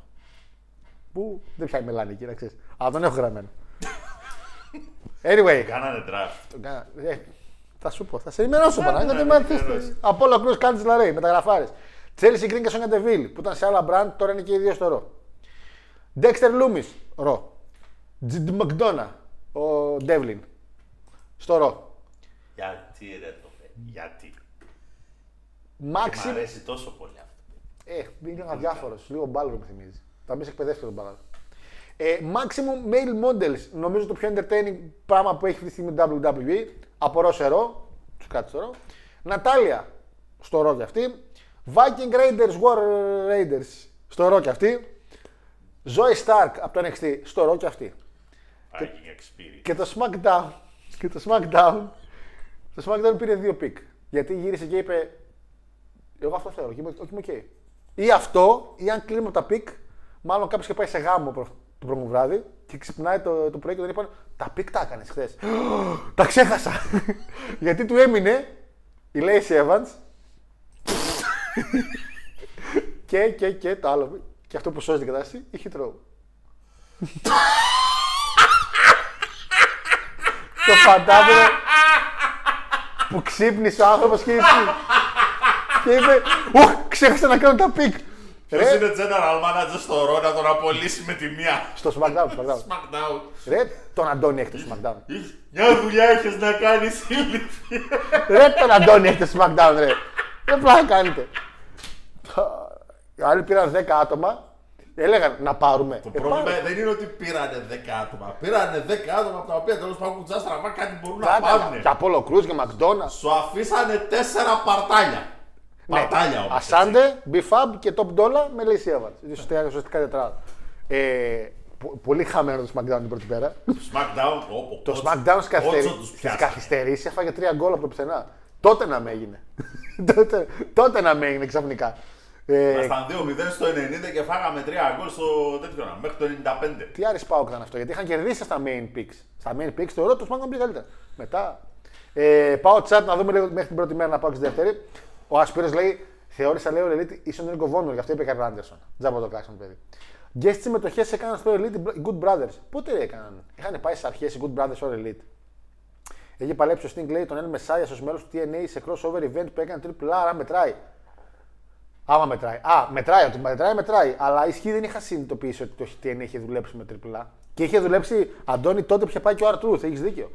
Που δεν πιάνει μελάνη εκεί, να ξέρεις. Αλλά τον έχω γραμμένο. Anyway, Κάνανε draft. τον κάνα- ε, θα σου πω, θα σε ενημερώσω Ναι, παρά. ναι, Γιατί ναι, με ενημερώσεις. αφήσει. Απόλο Κρuz κάνεις λαρέι, μεταγραφάρε. Τσέλσι Γκριν και Σόνια Ντεβίλ που ήταν σε άλλα μπραντ, τώρα είναι και οι δύο στο ρο. Ντέξτερ Λούμι, ρο. Τζιντ Μακδόνα, ο Ντεύλιν. Στο Raw. Γιατί ρε το παιδί, γιατί. Μάξι. Μ' αρέσει τόσο πολύ αυτό. Ε, είναι αδιάφορος. Λίγο Μπάλορ με θυμίζει. Θα μπει εκπαιδεύσει τον Μπάλορ. Ε, maximum male models. Νομίζω το πιο entertaining πράγμα που έχει αυτή τη στιγμή WWE. Από Raw σε Raw. Τους κάτω στο Raw. Νατάλια στο Raw κι αυτή. Viking Raiders War Raiders στο Raw κι αυτή. Zoey Stark από το NXT στο Raw κι αυτή. Viking experience. Και το SmackDown. Και το SmackDown. Το SmackDown πήρε δύο picks. Γιατί γύρισε και είπε. Εγώ αυτό θέλω. και είμαι- Όχι, είμαι οκ. Ή αυτό, ή αν κλείνουμε από τα picks, μάλλον κάποιος είχε πάει σε γάμο προ- το πρώτο βράδυ και ξυπνάει το, το πρωί και τον είπαν Τα picks τα έκανες χθες. τα ξέχασα. Γιατί του έμεινε η Lacey Evans και, και, και το άλλο. Και αυτό που σώζει την κατάσταση, η Hit Row. Το φαντάζομαι που ξύπνησε ο άνθρωπος και είπε, και είπε Οχ, ξέχασα να κάνω τα picks. Ποιος Ρε, είναι general manager στο Raw να τον απολύσει με τη μία; στο SmackDown, στο SmackDown. SmackDown. Ρε, τον Αντώνη έχει το SmackDown. Μια δουλειά έχεις να κάνεις ηλίθεια. Ρε, τον Αντώνη έχει το SmackDown, ρε. Δεν πλάκα κάνετε. Οι άλλοι πήραν 10 άτομα, έλεγαν να πάρουμε. Το Ε, πρόβλημα πάρε. δεν είναι ότι πήρανε 10 άτομα. Πήρανε 10 άτομα από τα οποία τέλος πάντων κουτσά στραβά κάτι μπορούν να Κάτα, πάρουν. Και Apollo Cruz και McDonald's. Σου αφήσανε 4 παρτάλια. Παρτάλια όμως. Ναι. Ασάντε, Bifab και Top Dollar με Lacey Evans. Είναι σωστά- σωστικά τετράδα. Ε, πο- πολύ χαμένο το SmackDown την πρώτη μέρα. SmackDown. όπου Το κότσο- SmackDown στις κότσο καθυστερήσει- τους στις πιάσανε. καθυστερήσει έφαγε τρία γκολ από το πουθενά. Τότε να με έγινε. τότε, τότε να με έγινε ξαφνικά. Ε, Ήμασταν 2-0 στο 90 και φάγαμε 3 γκολ στο τέτοιο να, μέχρι το 95. τι άρεσε πάω ήταν αυτό, γιατί είχαν κερδίσει στα main picks. Στα main picks το ερώτημα τους SmackDown πήγε καλύτερα. Μετά. Ε, πάω chat να δούμε λίγο μέχρι την πρώτη μέρα να πάω και στη δεύτερη. Ο Ασπίρο λέει: Θεώρησα λέει ο Elite ίσον τον Νίκο Βόνορ, γι' αυτό είπε Καρλ Άντερσον. Τζάμπο το κλάξον, παιδί. Και στις συμμετοχές έκαναν στο Elite οι Good Brothers. Πότε ρε έκαναν, είχαν πάει στις αρχές οι Good Brothers στο Elite. Έχει παλέψει ο Sting λέει τον El Messiah ως μέλος του TNA σε crossover event που έκανε Triple R, άρα μετράει. Άμα μετράει. Α, μετράει, ότι μετράει, μετράει. Αλλά ισχύει δεν είχα συνειδητοποιήσει ότι το TNA είχε δουλέψει με Triple A. Και είχε δουλέψει, Αντώνη, τότε που είχε πάει και ο R-Truth, έχεις δίκιο.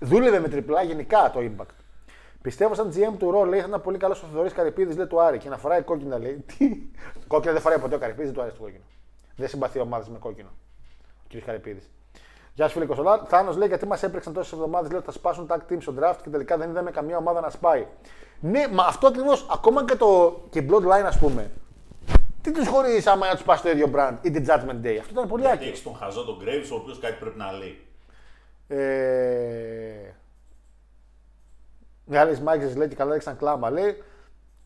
Δούλευε με Triple A γενικά το Impact. Πιστεύω σαν GM του Raw λέει θα ήταν πολύ καλός ο Θοδωρή Καρυπίδης, λέει του Άρη και να φοράει κόκκινα λέει. Τι; κόκκινα δεν φοράει ποτέ ο Καρυπίδης, δεν του αρέσει το κόκκινο. Δεν συμπαθεί ομάδε με κόκκινο. Ο κ. Καρυπίδης. Γεια σου φίλε Κοσολάρ. Θάνος λέει γιατί μας έπρεξαν τόσες εβδομάδες λέει ότι θα σπάσουν tag team στο draft και τελικά δεν είδαμε καμία ομάδα να σπάει. Ναι, μα αυτό ακριβώς ακόμα και το και Bloodline ας πούμε. Τι τους χωρίζει άμα να τους πας στο ίδιο brand ή την Judgment Day; Αυτό ήταν πολύ Γιατί άκυρο. έχεις τον χαζό τον Graves, ο οποίος κάτι πρέπει να λέει. Ε... Μεγάλη Μάγκες λέει και καλά έριξαν κλάμα. Λέει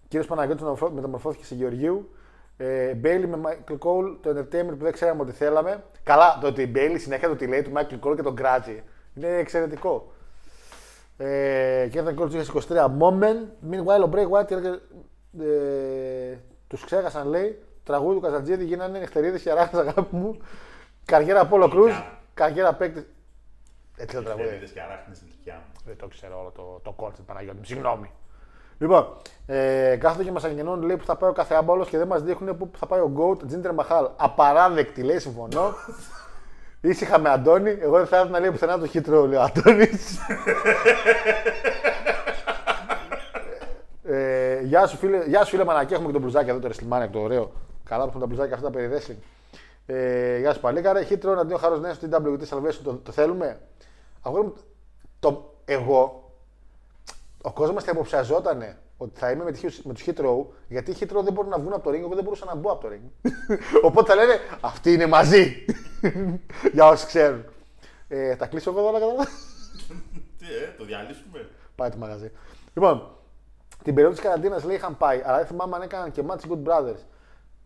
κύριος Παναγιώτης μεταμορφώθηκε σε Γεωργίου. Ε, Bayley με Michael Cole, το entertainment που δεν ξέραμε ότι θέλαμε. Καλά, το ότι η Bayley συνέχεια το τι λέει του Michael Cole και τον Γκράτζι είναι εξαιρετικό. Ε, και ήταν Cole 23 moment. Meanwhile, ο Bray Wyatt έλεγε, ε, τους ξέχασαν λέει. Τραγούδι του Καζαντζίδη γίνανε νυχτερίδες και αράχνες αγάπη μου. Καριέρα Apollo Crews. Καριέρα παίκτης. Έτσι το τραγούδι. Είδες και αράχνες γλυκιά μου. Δεν το ξέρω όλο το, το concept Παναγιώτη μου. Συγγνώμη. Λοιπόν, ε, κάθονται και μας ανακοινώνουν λέει που θα πάει ο κάθε άμπαλος και δεν μας δείχνουν που θα πάει ο Goat Τζίντερ Μαχάλ. Απαράδεκτη λέει, συμφωνώ. Ήσυχα με Αντώνη. Εγώ δεν θα ήθελα να λέει πουθενά το χίτρο, λέει ο Αντώνης. ε, γεια σου φίλε, γεια σου φίλε Μανακή, έχουμε και τον μπλουζάκι εδώ το WrestleMania, το ωραίο. Καλά που έχουν τα μπλουζάκια αυτά τα περί wrestling. Ε, γεια σου Παλίκαρε. Χίτρο να ο Χάρος Νέο στην WT Salvation. Το, το θέλουμε. Αγόρι μου, το, εγώ, ο κόσμος θα υποψιαζόταν ότι θα είμαι με, τη, Hughes- με τους Hit Row, γιατί οι Hit Row δεν μπορούν να βγουν από το ring, εγώ δεν μπορούσα να μπω από το ring. Οπότε θα λένε αυτοί είναι μαζί. Για όσοι ξέρουν. Ε, θα κλείσω βέβαια όλα κατά. Τι, ε, το διαλύσουμε. Πάει το μαγαζί. Λοιπόν, την περίοδο της καραντίνας λέει είχαν πάει, αλλά δεν θυμάμαι αν έκαναν και match Good Brothers.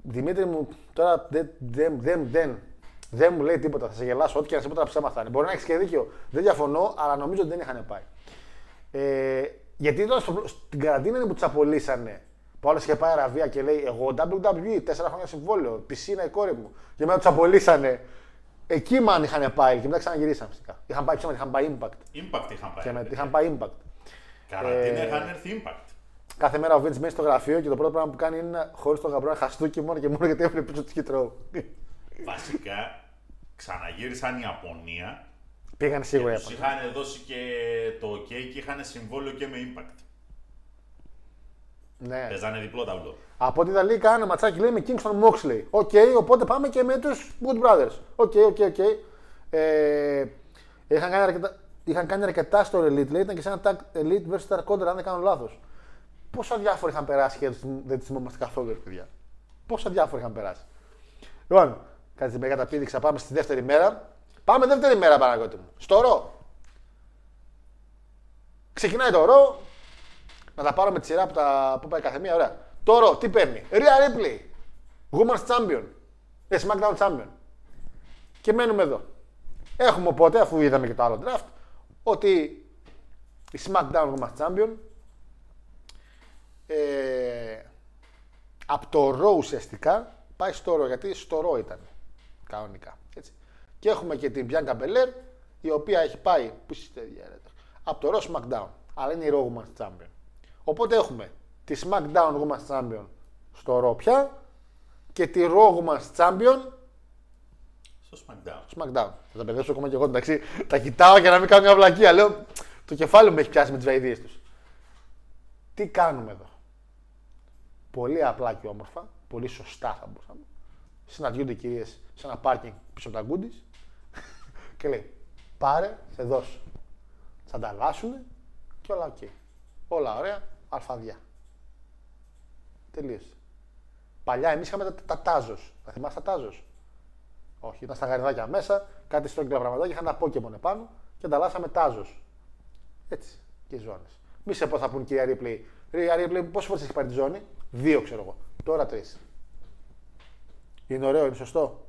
Δημήτρη μου, τώρα δεν δεν δεν δεν δεν μου λέει τίποτα. Θα σε γελάσω. Ό,τι και να σε πω τα ψέματα θα είναι. Μπορεί να έχεις και δίκιο. Δεν διαφωνώ, αλλά νομίζω ότι δεν είχαν πάει. Ε, γιατί τώρα στο, στην καραντίνα είναι που τους απολύσανε. Που άλλο είχε πάει Αραβία και λέει: Εγώ WWE, τέσσερα χρόνια συμβόλαιο, πισίνα η κόρη μου. Και μετά τους απολύσανε. Εκεί μαν είχαν πάει και μετά ξαναγυρίσαν φυσικά. Είχαν πάει, ψέματα, είχαν πάει Impact. Impact είχαν πάει. Και ρε με, παιδιά. είχαν πάει Impact. Καραντίνα Ε, είχαν έρθει Impact. Κάθε μέρα ο Vince μένει στο γραφείο και το πρώτο πράγμα που κάνει είναι χωρίς το γαμπρό να χαστούκι μόνο και μόνο γιατί έφερε πίσω του χιτρό. Βασικά ξαναγύρισαν η Ιαπωνία. Πήγαν σίγουρα οι Τους Ιαπωνοί. είχαν δώσει και το OK και είχαν συμβόλαιο και με Impact. Ναι. Παίζανε διπλό ταμπλό. Από ό,τι είδα λέει κάνανε ματσάκι λέει με Kingston Moxley. Οκ, οπότε πάμε και με τους Good Brothers. Οκ, οκ, οκ. Ε, είχαν, κάνει αρκετά, είχαν κάνει αρκετά στο Elite, λέει, ήταν και σε ένα tag Elite vs. Dark Order, αν δεν κάνω λάθος. Πόσα διάφορα είχαν περάσει και δεν τι θυμόμαστε καθόλου, ρε παιδιά. Πόσα διάφορα είχαν περάσει. Λοιπόν, κάτι την τα πήδηξα, πάμε στη δεύτερη μέρα. Πάμε δεύτερη μέρα, Παναγιώτη μου. Στο ρο. Ξεκινάει το ρο, να τα πάρω με τη σειρά που, τα, που πάει κάθε μία. Ωραία. Τώρα, τι παίρνει; Rhea Ripley. Women's Champion. Ε, SmackDown Champion. Και μένουμε εδώ. Έχουμε οπότε, αφού είδαμε και το άλλο draft, ότι η SmackDown Women's Champion ε, από το Raw ουσιαστικά πάει στο Raw, γιατί στο Raw ήταν κανονικά. Έτσι. Και έχουμε και την Bianca Belair, η οποία έχει πάει, πού είστε, διάρετε, από το Raw SmackDown, αλλά είναι η Raw Women's Champion. Οπότε έχουμε τη SmackDown Women's Champion στο Raw πια και τη Raw Women's Champion Στο SmackDown. στο SmackDown. Θα τα παιδέψω ακόμα και εγώ εντάξει. Τα κοιτάω για να μην κάνω μια βλακία. Λέω το κεφάλι μου έχει πιάσει με τις βλακείες τους. Τι κάνουμε εδώ; Πολύ απλά και όμορφα, πολύ σωστά θα μπορούσαμε. Συναντιούνται κυρίες σε ένα πάρκινγκ πίσω από τα γκούντι και λέει πάρε, σε δώσω. Θα ανταλλάσσουν και όλα οκ. Όλα ωραία, αλφαδιά. Τελείωσε. Παλιά εμείς είχαμε τα, τα τάζος. Θα θυμάστε τα τάζος; Όχι, ήταν στα γαριδάκια μέσα, κάτι στρόγγυλα πραγματάκια, είχαν τα Pokemon επάνω και ανταλλάσσαμε τάζος. Έτσι και οι ζώνες. Μη σε πω θα πούν κυρία Ρίπλη. Κυρία Ρίπλη, πόσες φορές έχει πάρει τη ζώνη, Δύο ξέρω εγώ. Τώρα τρεις. Είναι ωραίο, είναι σωστό.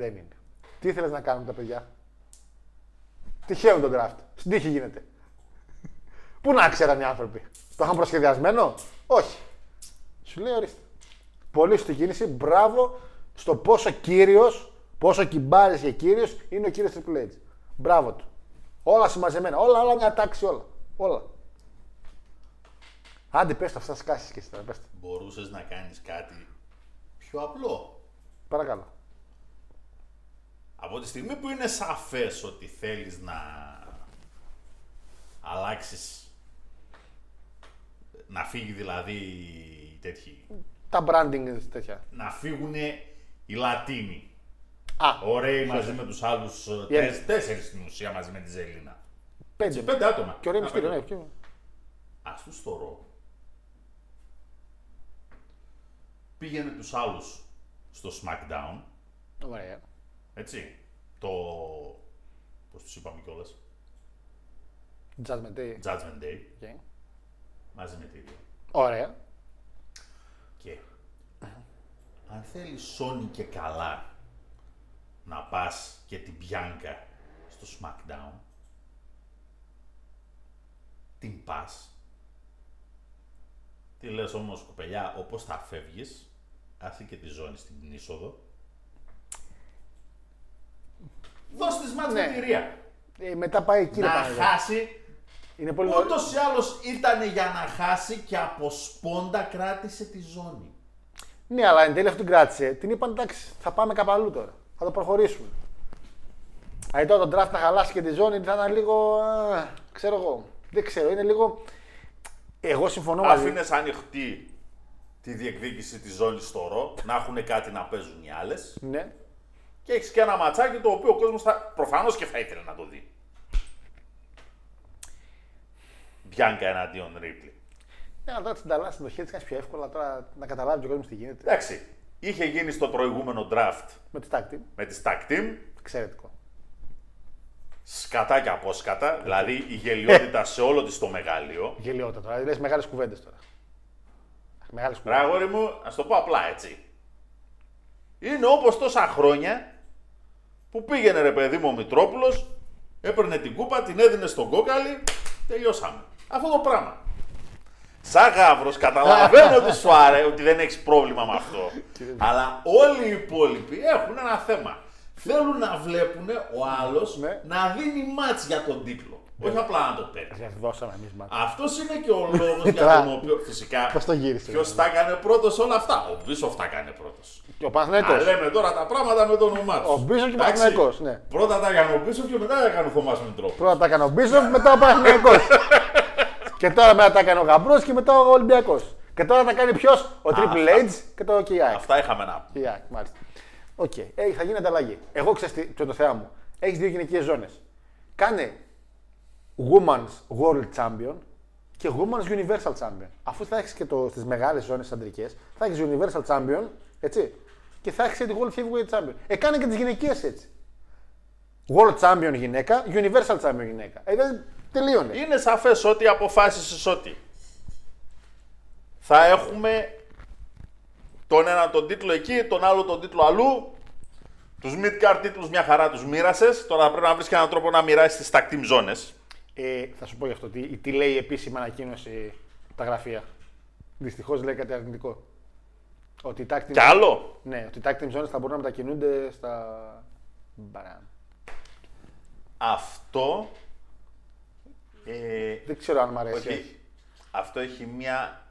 Δεν είναι. Τι ήθελες να κάνουν τα παιδιά; Τυχαίο τον draft. Στην τύχη γίνεται. Πού να ξέραν οι άνθρωποι; Το είχαν προσχεδιασμένο; Όχι. Σου λέει ορίστε. Πολύ στη κίνηση. Μπράβο στο πόσο κύριος, πόσο κυμπάρης και κύριος είναι ο κύριος Triple H. Μπράβο του. Όλα συμμαζεμένα. Όλα, όλα μια τάξη, όλα. Όλα. Άντε, πες το, αυτά σκάσεις και εσύ τώρα, πες το. Μπορούσες να κάνεις κάτι πιο απλό; Παρακαλώ. Από τη στιγμή που είναι σαφές ότι θέλεις να αλλάξεις, να φύγει δηλαδή η τέτοιοι, Τα branding τέτοια. να φύγουν οι Λατίνοι. Α, Ωραίοι μαζί με τους άλλους ε, Η τέσ- τέσσερις στην ουσία μαζί με τη Ζελίνα. πέντε. Πέντε άτομα. Και ωραία Να μυστήριο, πέντε. ναι. και- Ας τους το ρο. Πήγαινε τους άλλους στο SmackDown, Ωραία. Έτσι. Το, πώς τους είπαμε κιόλας, Judgment Day. Judgment Day, Okay. μαζί με τη ίδια. Ωραία. Και αν θέλεις Sony και καλά να πας και την Bianca στο SmackDown, την πας. Τι λες όμως κοπελιά, όπως θα φεύγεις, άσε και τη ζώνη στην είσοδο. Δώσ' της μάτς Ναι. με τη Ρία. Ε, μετά πάει εκεί, ρε Να Παναγιώτη. χάσει Είναι πολύ ωραίο. Ούτως ή άλλως ήταν για να χάσει και από σπόντα κράτησε τη ζώνη. Ναι, αλλά εν τέλει αυτή την κράτησε. Την είπαν εντάξει, θα πάμε κάπου αλλού τώρα. Θα το προχωρήσουμε. Αν τώρα τον draft να χαλάσει και τη ζώνη θα είναι λίγο. α, ξέρω εγώ. Δεν ξέρω, είναι λίγο. Εγώ συμφωνώ μαζί. Αφήνες ανοιχτή τη διεκδίκηση της ζώνης στο ρο, να έχουν κάτι να παίζουν οι άλλες. Ναι. Και έχεις και ένα ματσάκι το οποίο ο κόσμος θα, προφανώς και θα ήθελε να το δει. Μπιάνκα εναντίον Ρίπλι. Ναι, αλλά τώρα την ταλάσσι το χέρι της κάνεις πιο εύκολα τώρα να καταλάβει ο κόσμος τι γίνεται. Εντάξει, είχε γίνει στο προηγούμενο draft Με τη τάκτη. με τη Stack Team, Εξαιρετικό. σκατά και απόσκατα, δηλαδή η γελιότητα σε όλο της το μεγάλειο. Γελιότητα τώρα. Λες μεγάλες κουβέντες τώρα. Μεγάλες Ρε κουβέντες. αγόρι μου, ας το πω απλά έτσι. Είναι όπως τόσα χρόνια που πήγαινε ρε παιδί μου ο Μητρόπουλος, έπαιρνε την κούπα, την έδινε στον κόκαλη, τελειώσαμε. Αυτό το πράγμα. Σαν γάβρος καταλαβαίνω ότι σου άρεσε, ότι δεν έχεις πρόβλημα με αυτό. Αλλά όλοι οι υπόλοιποι έχουν ένα θέμα. Θέλουν να βλέπουν ο άλλος Ναι. να δίνει μάτς για τον τίτλο. Όχι απλά να το παίρνεις. Σα δώσαμε εμείς μα. Αυτός είναι και ο λόγος για Τώρα, τον οποίο φυσικά. πώς το γύρισε, Ποιος δηλαδή. τα έκανε πρώτος όλα αυτά. Ο Μπίσοφ τα έκανε πρώτος. Και ο Παναθηναϊκός. Α, λέμε τώρα τα πράγματα με το όνομά του. Ο Μπίσοφ και ο Παναθηναϊκός, ναι. Πρώτα τα έκανε ο Μπίσοφ και μετά τα έκανε ο Θωμάς Μητρόπουλο. Πρώτα τα έκανε ο Μπίσοφ, μετά ο Παναθηναϊκός. και τώρα μετά τα έκανε ο Γαμπρός και μετά ο Ολυμπιακός. Και τώρα τα κάνει ποιος, ο Triple αυτά. H και το Κιάκ. Αυτά είχαμε να πούμε. Κιάκ, μάλιστα. Οκ, ε, θα γίνει ανταλλαγή. Εγώ ξέρω τι ποιο είναι το θέμα μου. Έχεις δύο γυναικείες ζώνες. Κάνε Women's World Champion και Women's Universal Champion. Αφού θα έχεις και στις μεγάλες ζώνες αντρικές, θα έχεις Universal Champion, έτσι. Και θα έχεις και τη World Heavyweight Champion. Ε, κάνε και τις γυναικείες έτσι. World Champion γυναίκα, Universal Champion γυναίκα. Ε, δεν τελείωνε. Είναι σαφές ότι αποφάσισες ότι θα έχουμε τον ένα τον τίτλο εκεί, τον άλλο τον τίτλο αλλού. Τους mid-card τίτλους μια χαρά τους μοίρασες. Τώρα θα πρέπει να βρεις και έναν τρόπο να μοιράσεις τις tag team ζώνες. Ε, θα σου πω γι' αυτό τι, τι λέει η επίσημη ανακοίνωση τα γραφεία. Δυστυχώς λέει κάτι αρνητικό. Ότι οι tag team, Κι άλλο; ναι, ότι οι tag team zones θα μπορούν να μετακινούνται στα. Μπαράμ. Αυτό. Ε, Δεν ξέρω αν μ' αρέσει. όχι. Αυτό έχει μια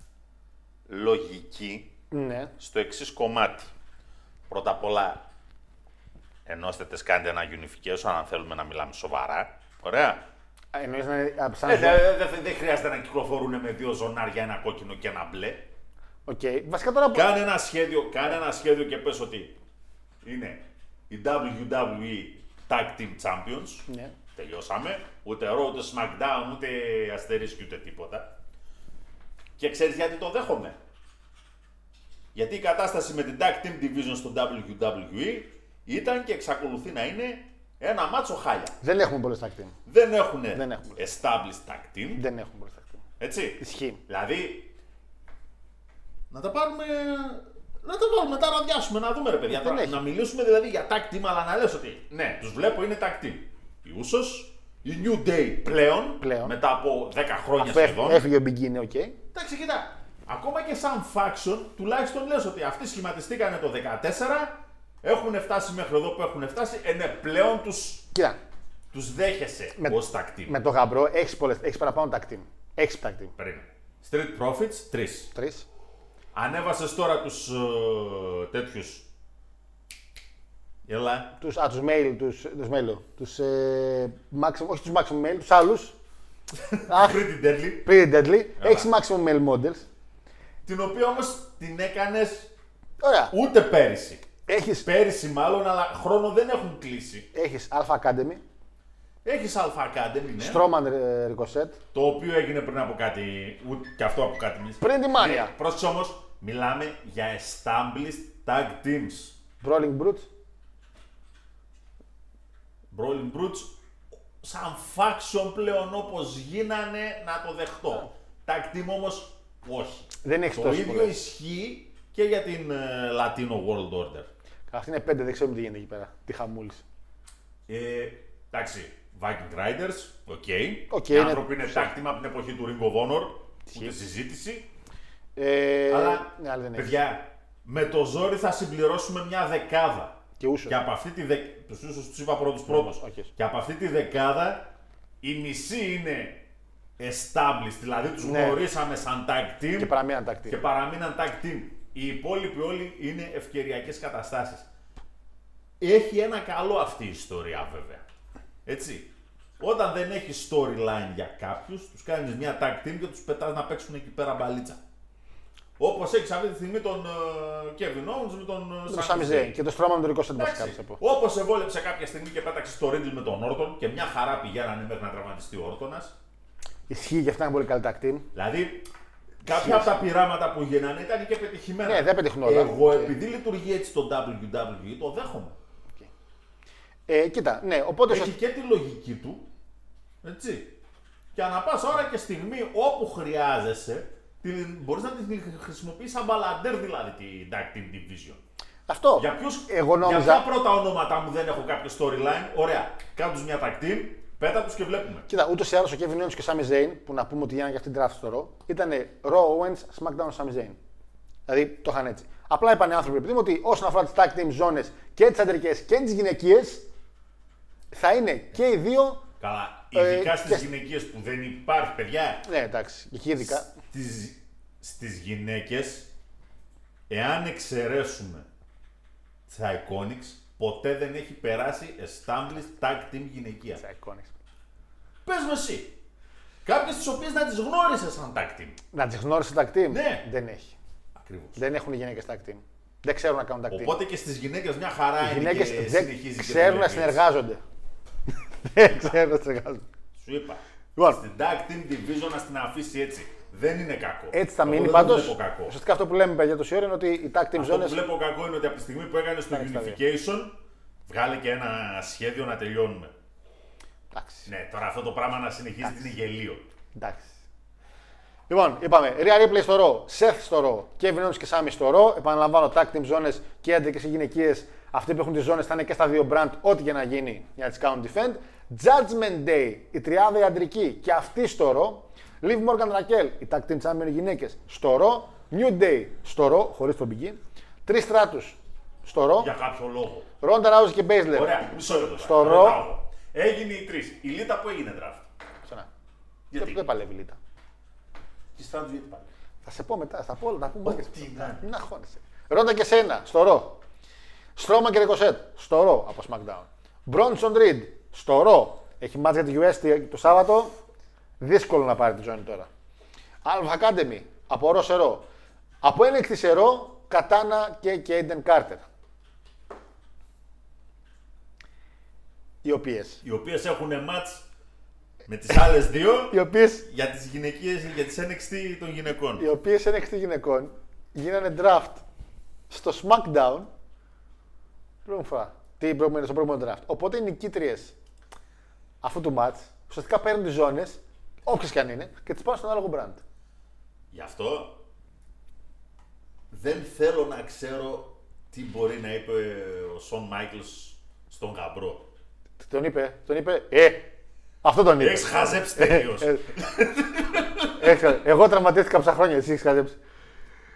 λογική Ναι. στο εξής κομμάτι. Πρώτα απ' όλα, ενώστε τες, κάντε ένα unification αν θέλουμε να μιλάμε σοβαρά. Ωραία. Εννοεί να είναι α, σαν Ε, ζώνη. Δεν δε, δε- δεν χρειάζεται να κυκλοφορούν με δύο ζωνάρια, ένα κόκκινο και ένα μπλε. Οκ. Βασικά τώρα. Κάνε ένα σχέδιο, κάνε ένα σχέδιο και πες ότι είναι η WWE Tag Team Champions. Ναι. Τελειώσαμε. Ούτε Raw, ούτε SmackDown, ούτε αστερίσκη, ούτε τίποτα. Και ξέρεις γιατί το δέχομαι; Γιατί η κατάσταση με την Tag Team Division στο WWE ήταν και εξακολουθεί να είναι ένα μάτσο χάλια. Δεν έχουμε πολλές tag team. Δεν έχουν Δεν έχουμε. established tag team. Δεν έχουμε πολλές tag team. Έτσι. Ισχύει. Δηλαδή, να τα πάρουμε. Να τα βάλουμε, να τα αραδιάσουμε, να δούμε ρε παιδιά. Δεν Τώρα, έχει. να μιλήσουμε δηλαδή για tag team, αλλά να λες ότι ναι, τους βλέπω είναι tag team. Οι Usos, η New Day πλέον, Πλέον. μετά από 10 χρόνια Αφού σχεδόν. έφ- έφυγε ο Big E, οκ. Εντάξει, κοιτά. Ακόμα και σαν faction, τουλάχιστον λες ότι αυτοί σχηματιστήκανε το 14, έχουν φτάσει μέχρι εδώ που έχουν φτάσει, ε, ναι, πλέον τους, Κοίτα, τους δέχεσαι Με- ως tag team. με το γαμπρό έχεις έχεις παραπάνω tag team. Έχεις tag team. Περίμενε. Street Profits, τρεις. Τρεις. Ανέβασες τώρα τους ε, τέτοιου. Έλα. Τους, α, τους mail, τους, τους mail, τους, ε, maximum, όχι τους maximum mail, τους άλλους. Αχ, Pretty Deadly. pretty deadly. Έχεις maximum mail models. Την οποία όμως την έκανες Ωραία. ούτε πέρυσι. Έχεις, Πέρυσι μάλλον, αλλά χρόνο δεν έχουν κλείσει. έχεις Alpha Academy, Έχεις Alpha Academy, ναι. Strowman ε, Ricochet, Το οποίο έγινε πριν από κάτι. Ούτε και αυτό από κάτι μισή. πριν τη Mania. Πρόσεξε όμως, μιλάμε για established tag teams. Brawling Brutes, Brawling Brutes, σαν faction πλέον όπως γίνανε να το δεχτώ. Tag team όμως όχι. δεν έχεις Το τόσο ίδιο πολλές. ισχύει και για την ε, Latino World Order. Αυτή είναι πέντε, δεν ξέρουμε τι γίνεται εκεί πέρα. Τι χαμούλης. Ε, εντάξει, Viking Raiders, οκ. Οκ, Οι είναι- άνθρωποι είναι tag team από την εποχή του Ring of Honor, ούτε συζήτηση. Ε, Αλλά, ναι, αλλά δεν έχεις. παιδιά, με το ζόρι θα συμπληρώσουμε μια δεκάδα. Και Usos. Και από αυτή τη δεκάδα. Τους ίσως τους είπα πρώτου πρώτου. οκ. Και από αυτή τη δεκάδα η μισή είναι established, δηλαδή τους Ναι. γνωρίσαμε σαν tag team Και παραμείναν tag team. και παραμείναν tag team. Οι υπόλοιποι όλοι είναι ευκαιριακές καταστάσεις. Έχει ένα καλό αυτή η ιστορία βέβαια. Έτσι. Όταν δεν έχεις storyline για κάποιους, τους κάνεις μια tag team και τους πετάς να παίξουν εκεί πέρα μπαλίτσα. Όπως έχεις αυτή τη στιγμή τον ε, Kevin Owens με τον Με uh, το Sami Zayn και το στρώμα με τον Ρικό Σεντ βασικά. θα πω. Όπως σε βόλεψε κάποια στιγμή και πέταξε το Riddle με τον Όρτον και μια χαρά πηγαίνανε μέχρι να τραυματιστεί ο Όρτονα. Ισχύει και αυτά είναι πολύ καλή τα team. Δηλαδή, κάποια από τα πειράματα που γίνανε ήταν και πετυχημένα. Ναι, δεν πετύχουν όλα. Εγώ, επειδή λειτουργεί έτσι το WWE, το δέχομαι. Ε, κοίτα, ναι, οπότε. Έχει και τη λογική του. Έτσι. Και ανά πάσα ώρα και στιγμή όπου χρειάζεσαι, μπορείς να τη χρησιμοποιήσει σαν μπαλαντέρ δηλαδή την Tag Team Division. Αυτό. Για, ποιους, Εγώ για νόμιζα. ποια πρώτα ονόματα μου δεν έχω κάποιο storyline, ωραία. Κάνε τους μια tag team, πέτα τους και βλέπουμε. Κοίτα, ούτως ή άλλως ο Kevin Owens και ο Sami Zayn, που να πούμε ότι γίνανε και αυτή την draft στο Raw, ήταν Raw Owens, SmackDown Sami Zayn. Δηλαδή το είχαν έτσι. Απλά είπαν οι άνθρωποι επειδή μου ότι όσον αφορά τις tag team ζώνε και τις αντρικές και τις γυναικείες, θα είναι και οι δύο. Καλά, Ε, ειδικά στις και- γυναικείες που δεν υπάρχει, παιδιά, Ναι, εντάξει, και εκεί ειδικά. στις, στις γυναίκες, εάν εξαιρέσουμε τα Iconics, ποτέ δεν έχει περάσει established tag team γυναικεία. Τα Iconics. Πες μου εσύ, κάποιες τις οποίες να τις γνώρισες σαν tag team. Να τις γνώρισε tag team; Ναι. Δεν έχει. Ακριβώς. Δεν έχουν γυναίκες tag team. Δεν ξέρουν να κάνουν tag team. Οπότε και στις γυναίκες μια χαρά Οι είναι γυναίκες και δεν συνεχίζει και ξέρουν να δουλεύει έτσι. συνεργάζονται. δεν ξέρουν να συνεργάζονται. Σου είπα. Λοιπόν. Στην tag team division να στην αφήσει έτσι. Δεν είναι κακό. Έτσι θα Εγώ μείνει δεν πάντως. το βλέπω κακό. Ουσιαστικά αυτό που λέμε παιδιά τόση ώρα είναι ότι οι tag team Αυτό που zones. βλέπω κακό είναι ότι από τη στιγμή που έκανε στο Εντάξει, τα δύο. unification, βγάλε και ένα σχέδιο να τελειώνουμε. Εντάξει. Ναι, τώρα αυτό το πράγμα να συνεχίζει είναι γελίο. Εντάξει. Λοιπόν, είπαμε Rhea Ripley στο ρο, Seth στο ρο, Kevin Owens και Sami στο ρο. Επαναλαμβάνω, tag team zones και άντρε και γυναικείες. Αυτοί που έχουν τις ζώνε θα είναι και στα δύο brand, ό,τι και να γίνει για να τις κάνουν defend. Judgment Day, η τριάδα η αντρική και αυτή στο ρο. Liv Morgan Raquel, οι tag team champion οι γυναίκες στο Raw. New Day στο Raw, χωρίς τον Big E. Trish Stratus στο Raw. Για κάποιο λόγο. Ronda Rousey και Baszler. Ωραία, μισό λεπτό. Στο τώρα. Raw. Ρωτάω εγώ. Έγινε η Trish. Η Lita που έγινε draft; Ξανά. Γιατί; Δεν, δεν παλεύει η Lita; Και Stratus γιατί πάλι. Θα σε πω μετά, θα πω όλα, θα πούμε. Ό,τι και- να είναι. Μην αγχώνεσαι. Ronda και Shayna, στο Raw. Strowman και Ricochet, στο Raw από SmackDown. Bronson Reed, στο ρο. Έχει μάτς για τη US τη- το Σάββατο. Δύσκολο να πάρει τη ζώνη τώρα. Alpha Academy, από ρο σε ρο. Από ένεκτη σε ρο, Κατάνα και Κέιντεν Κάρτερ. Οι οποίες, Οι οποίες έχουν μάτς με τις άλλες δύο οι οποίες, για τις γυναικείες, για τις NXT των γυναικών. οι οποίες ένεκτη γυναικών γίνανε draft στο SmackDown Πρώτη φορά. Τι προηγούμενο, στο προηγούμενο draft. Οπότε οι νικήτριες αυτού του match ουσιαστικά παίρνουν τις ζώνες, όποιε και αν είναι, και τις πάνε στον άλλο brand. Γι' αυτό δεν θέλω να ξέρω τι μπορεί να είπε ο Σον Μάικλς στον γαμπρό. Τον είπε, τον είπε, Ε! Αυτό τον είπε. Έχεις χαζέψει τελείως. Ε, έχεις χα- Εγώ τραυματίστηκα ψα χρόνια, εσύ έχεις χαζέψει.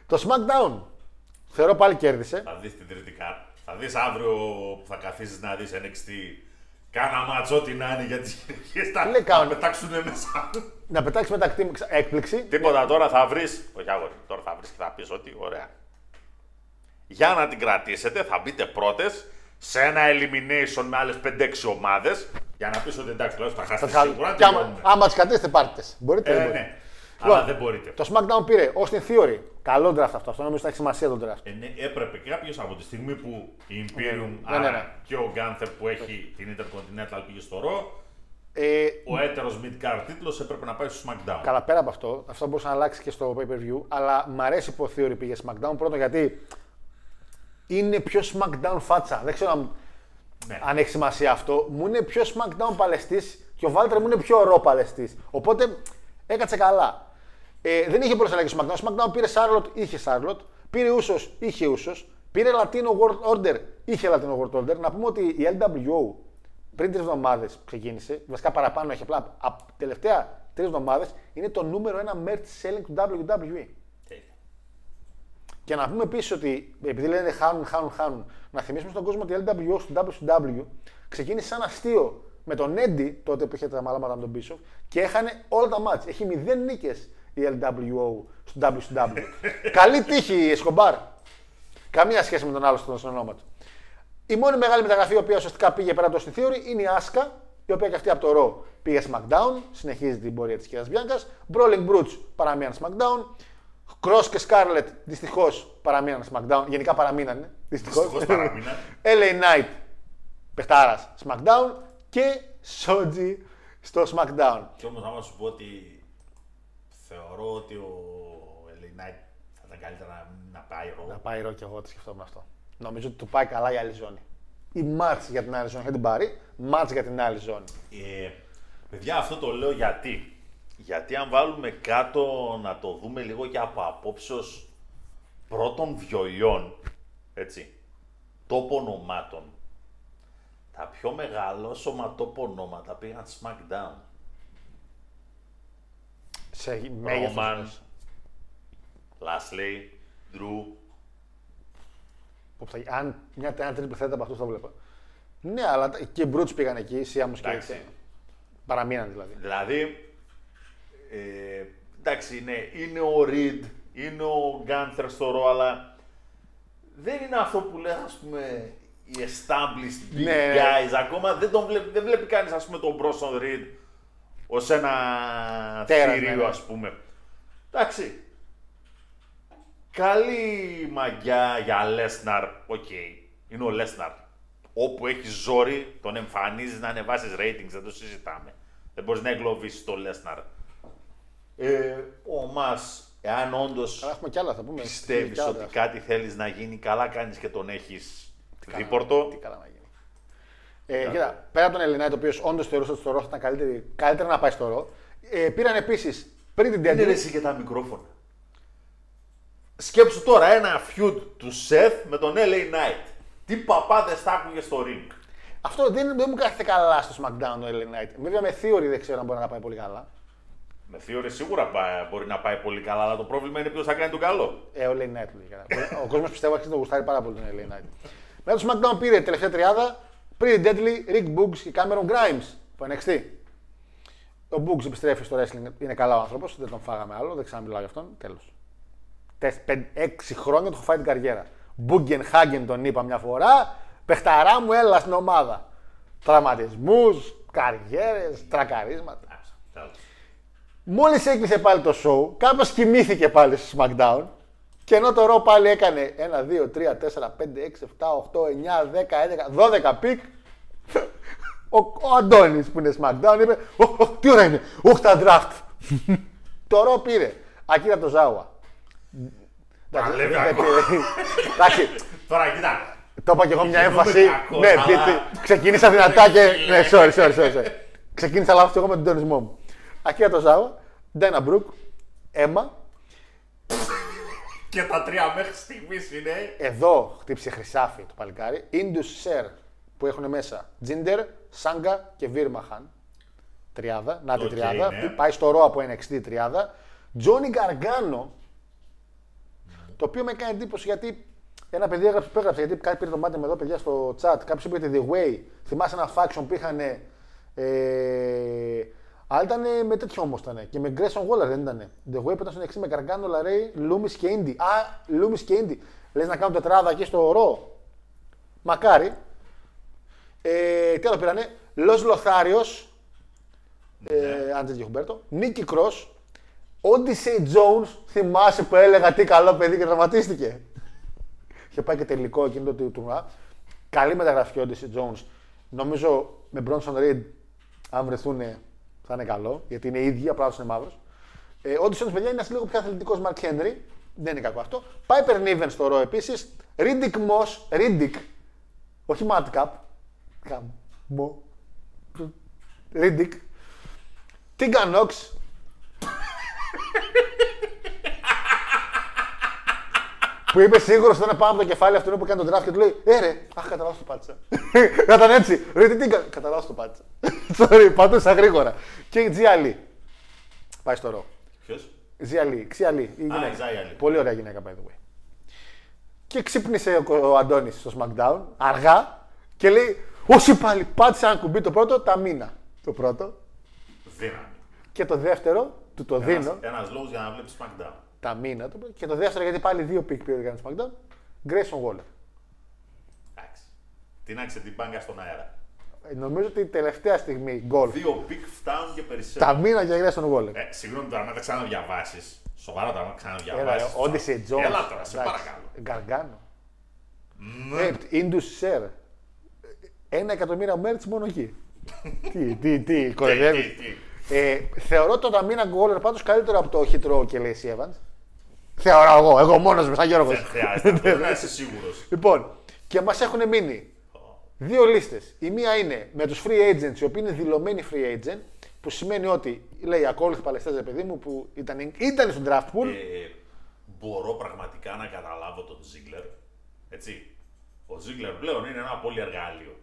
Το SmackDown θεωρώ πάλι κέρδισε. Θα δεις την τρίτη κάρτα. Θα δεις αύριο που θα καθίσεις να δεις NXT. Κάνα μάτσο ό,τι να είναι για τις γυναίκες. Θα, λέει θα κάνουν. πετάξουνε μέσα. Να πετάξεις με τα team ξα- έκπληξη. Τίποτα τώρα θα βρεις. Όχι αγόρι, τώρα θα βρεις και θα πεις ότι ωραία. Για να την κρατήσετε θα μπείτε πρώτες σε ένα elimination με άλλες 5-6 ομάδες. Για να πεις ότι εντάξει, τουλάχιστον θα Θα χάσετε τις σίγουρα. χα- Και άμα, τελειώνουμε. άμα τις κρατήσετε, πάρτε. τις. Μπορείτε. Ε, δεν μπορείτε. ναι. Λοιπόν, Αλλά δεν μπορείτε. Το SmackDown πήρε Austin Theory. Καλό draft αυτό. Αυτό νομίζω ότι θα έχει σημασία το draft. Ε, ναι, έπρεπε κάποιος από τη στιγμή που η Imperium Ναι, ναι, άρα ναι. και ο Gunther που έχει την Intercontinental πήγε στο Raw, Ε, ο έτερος mid-card τίτλος έπρεπε να πάει στο SmackDown. Καλά, πέρα από αυτό, αυτό μπορούσε να αλλάξει και στο pay per view. Αλλά μ' αρέσει που ο Theory πήγε SmackDown. Πρώτον, γιατί είναι πιο SmackDown φάτσα. Δεν ξέρω αν, Ναι. αν έχει σημασία αυτό. Μου είναι πιο SmackDown παλαιστής και ο Βάλτερ μου είναι πιο ρο παλαιστής. Οπότε έκατσε καλά. Ε, δεν είχε πολλές αλλαγές στο SmackDown. SmackDown πήρε Charlotte, είχε Charlotte. Πήρε Ούσος, είχε Ούσος. Πήρε Latino World Order, είχε Latino World Order. Να πούμε ότι η LWO πριν τρεις εβδομάδες ξεκίνησε, βασικά παραπάνω έχει απλά. Από τελευταία τρεις εβδομάδες είναι το νούμερο ένα merch selling του WWE. Τέλεια. Και να πούμε επίσης ότι επειδή λένε χάνουν, χάνουν, χάνουν, να θυμίσουμε στον κόσμο ότι η LWO στο WCW ξεκίνησε σαν αστείο με τον Eddie τότε που είχε τα μαλάματα με τον Bishop και έχανε όλα τα μάτς. Έχει μηδέν νίκες η LWO στο WCW. Καλή τύχη η Εσκομπάρ. Καμία σχέση με τον άλλο στον ονόμα του. Η μόνη μεγάλη μεταγραφή η οποία ουσιαστικά πήγε πέρα από το στη Theory είναι η Άσκα, η οποία και αυτή από το Raw πήγε SmackDown, συνεχίζει την πορεία της κυρία Μπιάνκας. Brawling Brutes παραμένει SmackDown. Cross και Scarlett δυστυχώς παραμείναν SmackDown. Γενικά παραμείνανε. Δυστυχώς. Δυστυχώς παραμείναν. LA Knight, παιχτάρας SmackDown και Shoji στο SmackDown. Και όμως άμα σου πω ότι θεωρώ ότι ο LA Knight θα ήταν καλύτερα να, να πάει Να ρο. πάει ρο και εγώ το σκεφτόμουν αυτό. Νομίζω ότι του πάει καλά η άλλη ζώνη. Η μάτς για την άλλη ζώνη θα την πάρει, μάτς για την άλλη ζώνη. Ε, παιδιά, αυτό το λέω γιατί. Γιατί αν βάλουμε κάτω να το δούμε λίγο και από απόψεως πρώτων βιοϊών, έτσι, τόπο ονομάτων, τα πιο μεγαλόσωμα τόπο ονόματα πήγαν SmackDown. Σε μέγεθος. Roman, Lashley, Drew, Που θα- Αν μια ένα τρίπλη θέτα από αυτούς το βλέπω. Ναι, αλλά τα- και οι Brutes πήγαν εκεί, η Σιάμους και Εντάξει. έτσι. Παραμείναν δηλαδή. Δηλαδή, ε, εντάξει, ναι, είναι ο Reed, είναι ο Gunther στο Raw, αλλά δεν είναι αυτό που λένε, ας πούμε, οι established big Ναι. guys. Ακόμα δεν, τον βλέπει, δεν βλέπει κανείς, ας πούμε, τον Bronson Reed ως ένα Τέρας, θηρίο, ναι, ναι. ας πούμε. Εντάξει. Καλή μαγιά για Lesnar, οκ. Είναι ο Lesnar. Όπου έχει ζόρι, τον εμφανίζεις να ανεβάσεις ratings, δεν το συζητάμε. Δεν μπορείς να εγκλωβίσεις το Lesnar. Ε, ο Μας, εάν όντως Αλλά έχουμε κι άλλα, θα πούμε. πιστεύεις Κι άλλα, ότι θα- κάτι θέλεις να γίνει, καλά κάνεις και τον έχεις καλά- δίπορτο. Τι καλά να γίνει. Ε, κοίτα, πέρα από τον Ελληνάιτ, ο οποίος όντως θεωρούσε ότι στο ρο θα ήταν καλύτερη, καλύτερα να πάει στο ρο. Ε, πήραν επίσης πριν την Είναι ρε Deadly. εσύ και τα μικρόφωνα. Σκέψου τώρα ένα feud του Seth με τον LA Knight. Τι παπάδες θα άκουγε στο ring. Αυτό δεν, δεν μου κάθεται καλά στο SmackDown ο Ελληνάιτ. Βέβαια με theory δεν ξέρω αν μπορεί να πάει πολύ καλά. Με theory σίγουρα πά- μπορεί να πάει πολύ καλά, αλλά το πρόβλημα είναι ποιος θα κάνει τον καλό. Ε, ο LA Knight του λέει καλά. Ο κόσμος πιστεύω αρχίζει να το γουστάρει πάρα πολύ τον LA Knight. Μετά το SmackDown πήρε τελευταία τριάδα πριν την Deadly, Rick Boogs και Cameron Grimes που NXT. Ο Boogs επιστρέφει στο wrestling, είναι καλά ο άνθρωπος, δεν τον φάγαμε άλλο, δεν ξαναμιλάω για αυτόν. Τέλος. Έξι χρόνια του έχω φάει την καριέρα. Bugenhagen τον είπα μια φορά. Παιχταρά μου, έλα στην ομάδα. Τραυματισμούς, καριέρες, τρακαρίσματα. Μόλις έκλεισε πάλι το show, κάπως κοιμήθηκε πάλι στο SmackDown. Και ενώ το Raw πάλι έκανε 1, 2, 3, 4, 5, 6, 7, 8, 9, 10, 11, 12 picks. Ο, ο Αντώνης που είναι SmackDown είπε: «Οχ, οχ, Τι ώρα είναι, Όχι τα draft. το Raw πήρε. Ακύρα το Ζάουα. Εντάξει, Παλεύει δεν ακόμα. πήρε. Εντάξει, Τώρα κοιτά. το είπα και εγώ μια Γινόμαι έμφαση. κακός, Ναι, αλλά- γιατί ξεκίνησα δυνατά και. Ναι, sorry, sorry, sorry. sorry. Ξεκίνησα λάθος και εγώ με τον τονισμό μου. Ακύρα το Ζάουα, Ντένα Μπρουκ, Έμα. Και τα τρία μέχρι στιγμής είναι. Εδώ χτύπησε χρυσάφι το παλικάρι. Indus Σερ που έχουν μέσα Τζίντερ, Σάγκα και Βίρμαχαν. Τριάδα, να τη Οκ, τριάδα. ναι. που Πάει στο Raw από NXT τριάδα. Τζόνι Γκαργκάνο. Το οποίο με έκανε εντύπωση γιατί ένα παιδί έγραψε, που έγραψε γιατί κάτι πήρε το μάτι με εδώ παιδιά στο chat. Κάποιος είπε ότι The Way. Θυμάσαι ένα faction που είχαν. Ε, αλλά ήταν με τέτοιο όμω ήταν. Και με Grayson Waller δεν ήταν. The Way που ήταν στο NXT με Γκαργκάνο, Λαρέι, Λούμις και Indi. Α, Λούμις και Indi. Λες να κάνουν τετράδα εκεί στο Raw. Μακάρι. Ε, τι άλλο πήρανε; Λο Λοθάριο. Ε, Άντζελ και Χουμπέρτο. Νίκη Κρό. Odyssey Jones. Θυμάσαι που έλεγα τι καλό παιδί και τραυματίστηκε. Είχε πάει και τελικό εκείνο το τουρνουά. Καλή μεταγραφή ο Odyssey Jones. Νομίζω με Bronson Reed, αν βρεθούν, θα είναι καλό. Γιατί είναι ίδιοι, απλά αυτός είναι μαύρος. Ε, ο Odyssey Jones, παιδιά, είναι ένας λίγο πιο αθλητικός Mark Henry. Δεν είναι κακό αυτό. Piper Niven στο ρο επίσης. Riddick Moss. Riddick. Όχι Madcap. Καμό. Riddick. Tegan Nox. Που είπε σίγουρος ότι ήταν πάνω από το κεφάλι αυτού που έκανε τον draft και του λέει Ε ρε, αχ, κατά λάθος το πάτησα. Να ήταν έτσι. Ρε, τι έκανε. Κατά λάθος το πάτησα. Sorry, πατούσα γρήγορα. Και η Τζιαλή. Πάει στο ρο. Ποιος; Ζιαλή, Ξιαλή. Η γυναίκα. η Ζιαλή. Πολύ ωραία γυναίκα, by the way. Και ξύπνησε ο, ο Αντώνης στο SmackDown, αργά, και λέει: Όχι πάλι, πάτησε ένα κουμπί το πρώτο, Ταμίνα. Το πρώτο. Δύναμη. Και το δεύτερο, του το δίνω, Ένας λόγος για να βλέπεις SmackDown. Ταμίνα. Το πρώτο. Και το δεύτερο, γιατί πάλι δύο pick πήρε για το SmackDown, Grayson Waller. Εντάξει. Τίναξε την μπάγκα στον αέρα. Ε, Νομίζω ότι η τελευταία στιγμή γκολ. Δύο pick φτάνουν και περισσότερο. Ταμίνα για Grayson Waller. Ε, συγγνώμη τώρα, να τα ξαναδιαβάσεις. Σοβαρά τα Έλα, ξαναδιαβάσει. Odyssey Jones. Έλα τώρα, σε εντάξει. παρακαλώ. Γκαργκάνο. Ναι. Ε, Indus Share. Ένα εκατομμύριο μέρτς μόνο εκεί. τι, τι, τι, Τι, κοροϊδεύεις. τι, τι. Ε, θεωρώ το Ταμίνα Γκόλερ πάντως καλύτερο από το Χιτρό και Lacey Evans. Θεωρώ εγώ, εγώ μόνος μου, σαν Γιώργος. Δεν χρειάζεται να το- να είσαι σίγουρος. Λοιπόν, και μας έχουν μείνει δύο λίστες. Η μία είναι με τους free agents, οι οποίοι είναι δηλωμένοι free agent, που σημαίνει ότι λέει ακόλουθη Παλαιστέ, παιδί μου, που ήταν, ήταν στο draft pool. Ε, μπορώ πραγματικά να καταλάβω τον Ζίγκλερ. Έτσι. Ο Ζίγκλερ πλέον είναι ένα πολύ εργάλειο.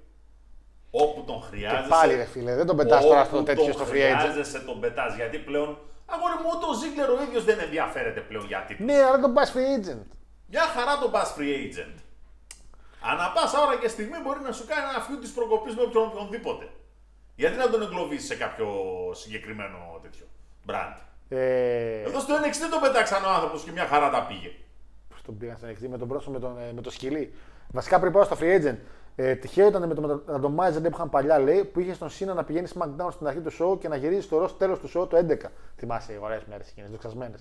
Όπου τον χρειάζεσαι. πάλι, ρε φίλε, δεν τον πετάς τώρα στο όπου τέτοιο τον στο free agent. Χρειάζεσαι τον πετάς. Γιατί πλέον. Αγόρι μου, ούτε ο Ζίγκλερ ο ίδιος δεν ενδιαφέρεται πλέον για τίποτα. ναι, αλλά δεν τον πα free agent. Μια χαρά τον πα free agent. Ανά πάσα ώρα και στιγμή μπορεί να σου κάνει ένα φιού της προκοπής με όποιον οποιονδήποτε. Γιατί να τον εγκλωβίσεις σε κάποιο συγκεκριμένο τέτοιο brand; Ε, Εδώ στο NXT τον πετάξαν ο άνθρωπος και μια χαρά τα πήγε. Πώς τον πήγαν στην NXT με τον πρόσωπο με, τον, ε, με το σκυλί. Βασικά πριν πάω στο free agent. Ε, τυχαίο ήταν με το randomizer που είχαν παλιά λέει που είχε στον Σίνα να πηγαίνει SmackDown στην αρχή του show και να γυρίζει στο Raw τέλος του show το 11. Θυμάσαι οι ωραίες μέρες εκείνες, δοξασμένε.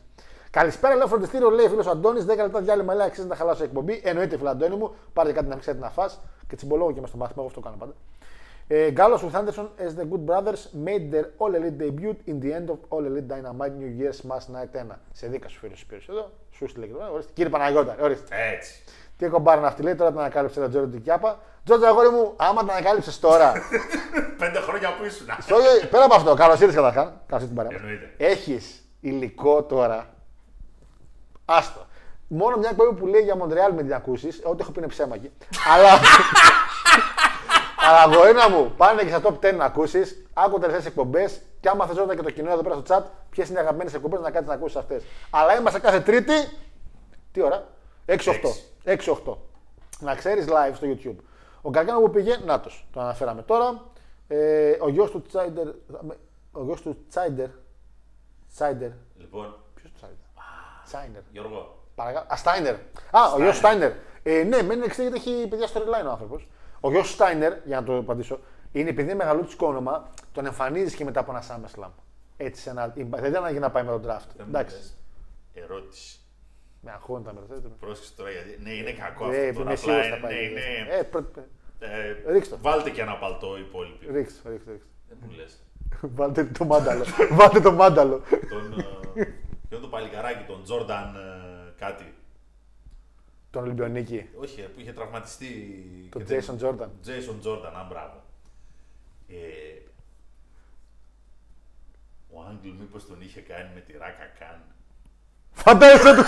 Καλησπέρα, λέω φροντιστήριο, λέει φίλος Αντώνης. 10 λεπτά διάλειμμα, λέει αξίζει να τα χαλάσω εκπομπή. Εννοείται, φίλο Αντώνη μου, πάρτε κάτι να μην ξέρετε να φά και τσιμπολόγο και με στο μάθημα, εγώ αυτό κάνω πάντα. Ε, Gallows with Anderson as the Good Brothers made their All Elite debut in the end of All Elite Dynamite New Year's Smash Night 1. Σε δίκα σου φίλου Σπύρου εδώ, σου στείλε και τώρα. Ορίστε. Κύριε Παναγιώτα, ορίστε. Έτσι. Τι κομπάρα είναι αυτή, λέει τώρα την ανακάλυψε ο Τζόρντι Κιάπα. Τζόρντι, αγόρι μου, άμα την ανακάλυψες τώρα. Πέντε χρόνια που ήσουν. στο, πέρα από αυτό, καλώς ήρθες καταρχά. Καλώς ήρθες την παρέα. Εννοείται. Έχεις υλικό τώρα. Άστο. Μόνο μια εκπομπή που λέει για Μοντρεάλ με την ακούσεις, ό,τι έχω πει είναι ψέμα εκεί. Αλλά. Αλλά γοήνα μου, πάνε και στα top 10 να ακούσεις, άκου τελευταίε εκπομπές και άμα θες ρώτα και το κοινό εδώ πέρα στο chat, ποιες είναι οι αγαπημένες εκπομπές να κάτσεις να ακούσεις αυτές. Αλλά είμαστε κάθε Τρίτη. Τι ώρα; 6-8. 6-8. Να ξέρεις live στο YouTube. Ο Γκαργκάνο που πήγε, να το αναφέραμε τώρα. Ε, ο γιος του Τσάιντερ. Ο γιος του Τσάιντερ. Τσάιντερ. Λοιπόν, Ποιος του Τσάιντερ; Τσάιντερ. Γιώργο, Παρακαλώ. Α, Στάινερ. Α, ο γιος Στάινερ. Ε, ναι, μένει εξή γιατί έχει παιδιά storyline ο άνθρωπος. Ο γιος Στάινερ, για να το απαντήσω, είναι επειδή είναι μεγαλούτσικο όνομα, τον εμφανίζεις και μετά από ένα SummerSlam. Έτσι, σε ένα, δεν ήταν για να πάει με τον draft. δεν μου Εντάξει. λες. Ερώτηση. Με αγχώνει τα μερθέτω. Πρόσεξε τώρα γιατί. Ναι, είναι κακό Ε, αυτό. είμαι Τώρα, σίγουρο απλά θα πάει. είναι. είναι- Ε, πρω- ε, ρίξτε το. Βάλτε και ένα παλτό υπόλοιπο. Ρίξτε, ρίξτε, ρίξτε. Δεν μου λες. Βάλτε το μάνταλο. Βάλτε το μάνταλο. Τον. ε, Ποιο είναι το παλικαράκι, τον Τζόρνταν ε, κάτι. Τον Ολυμπιονίκη. Όχι, ε, που είχε τραυματιστεί. Τον και δεν- Jason Jordan. Jason Jordan, αν μπράβο. Ε, ο Άγγλ μήπως τον είχε κάνει με τη Ράκα Καν; Φαντάζεσαι το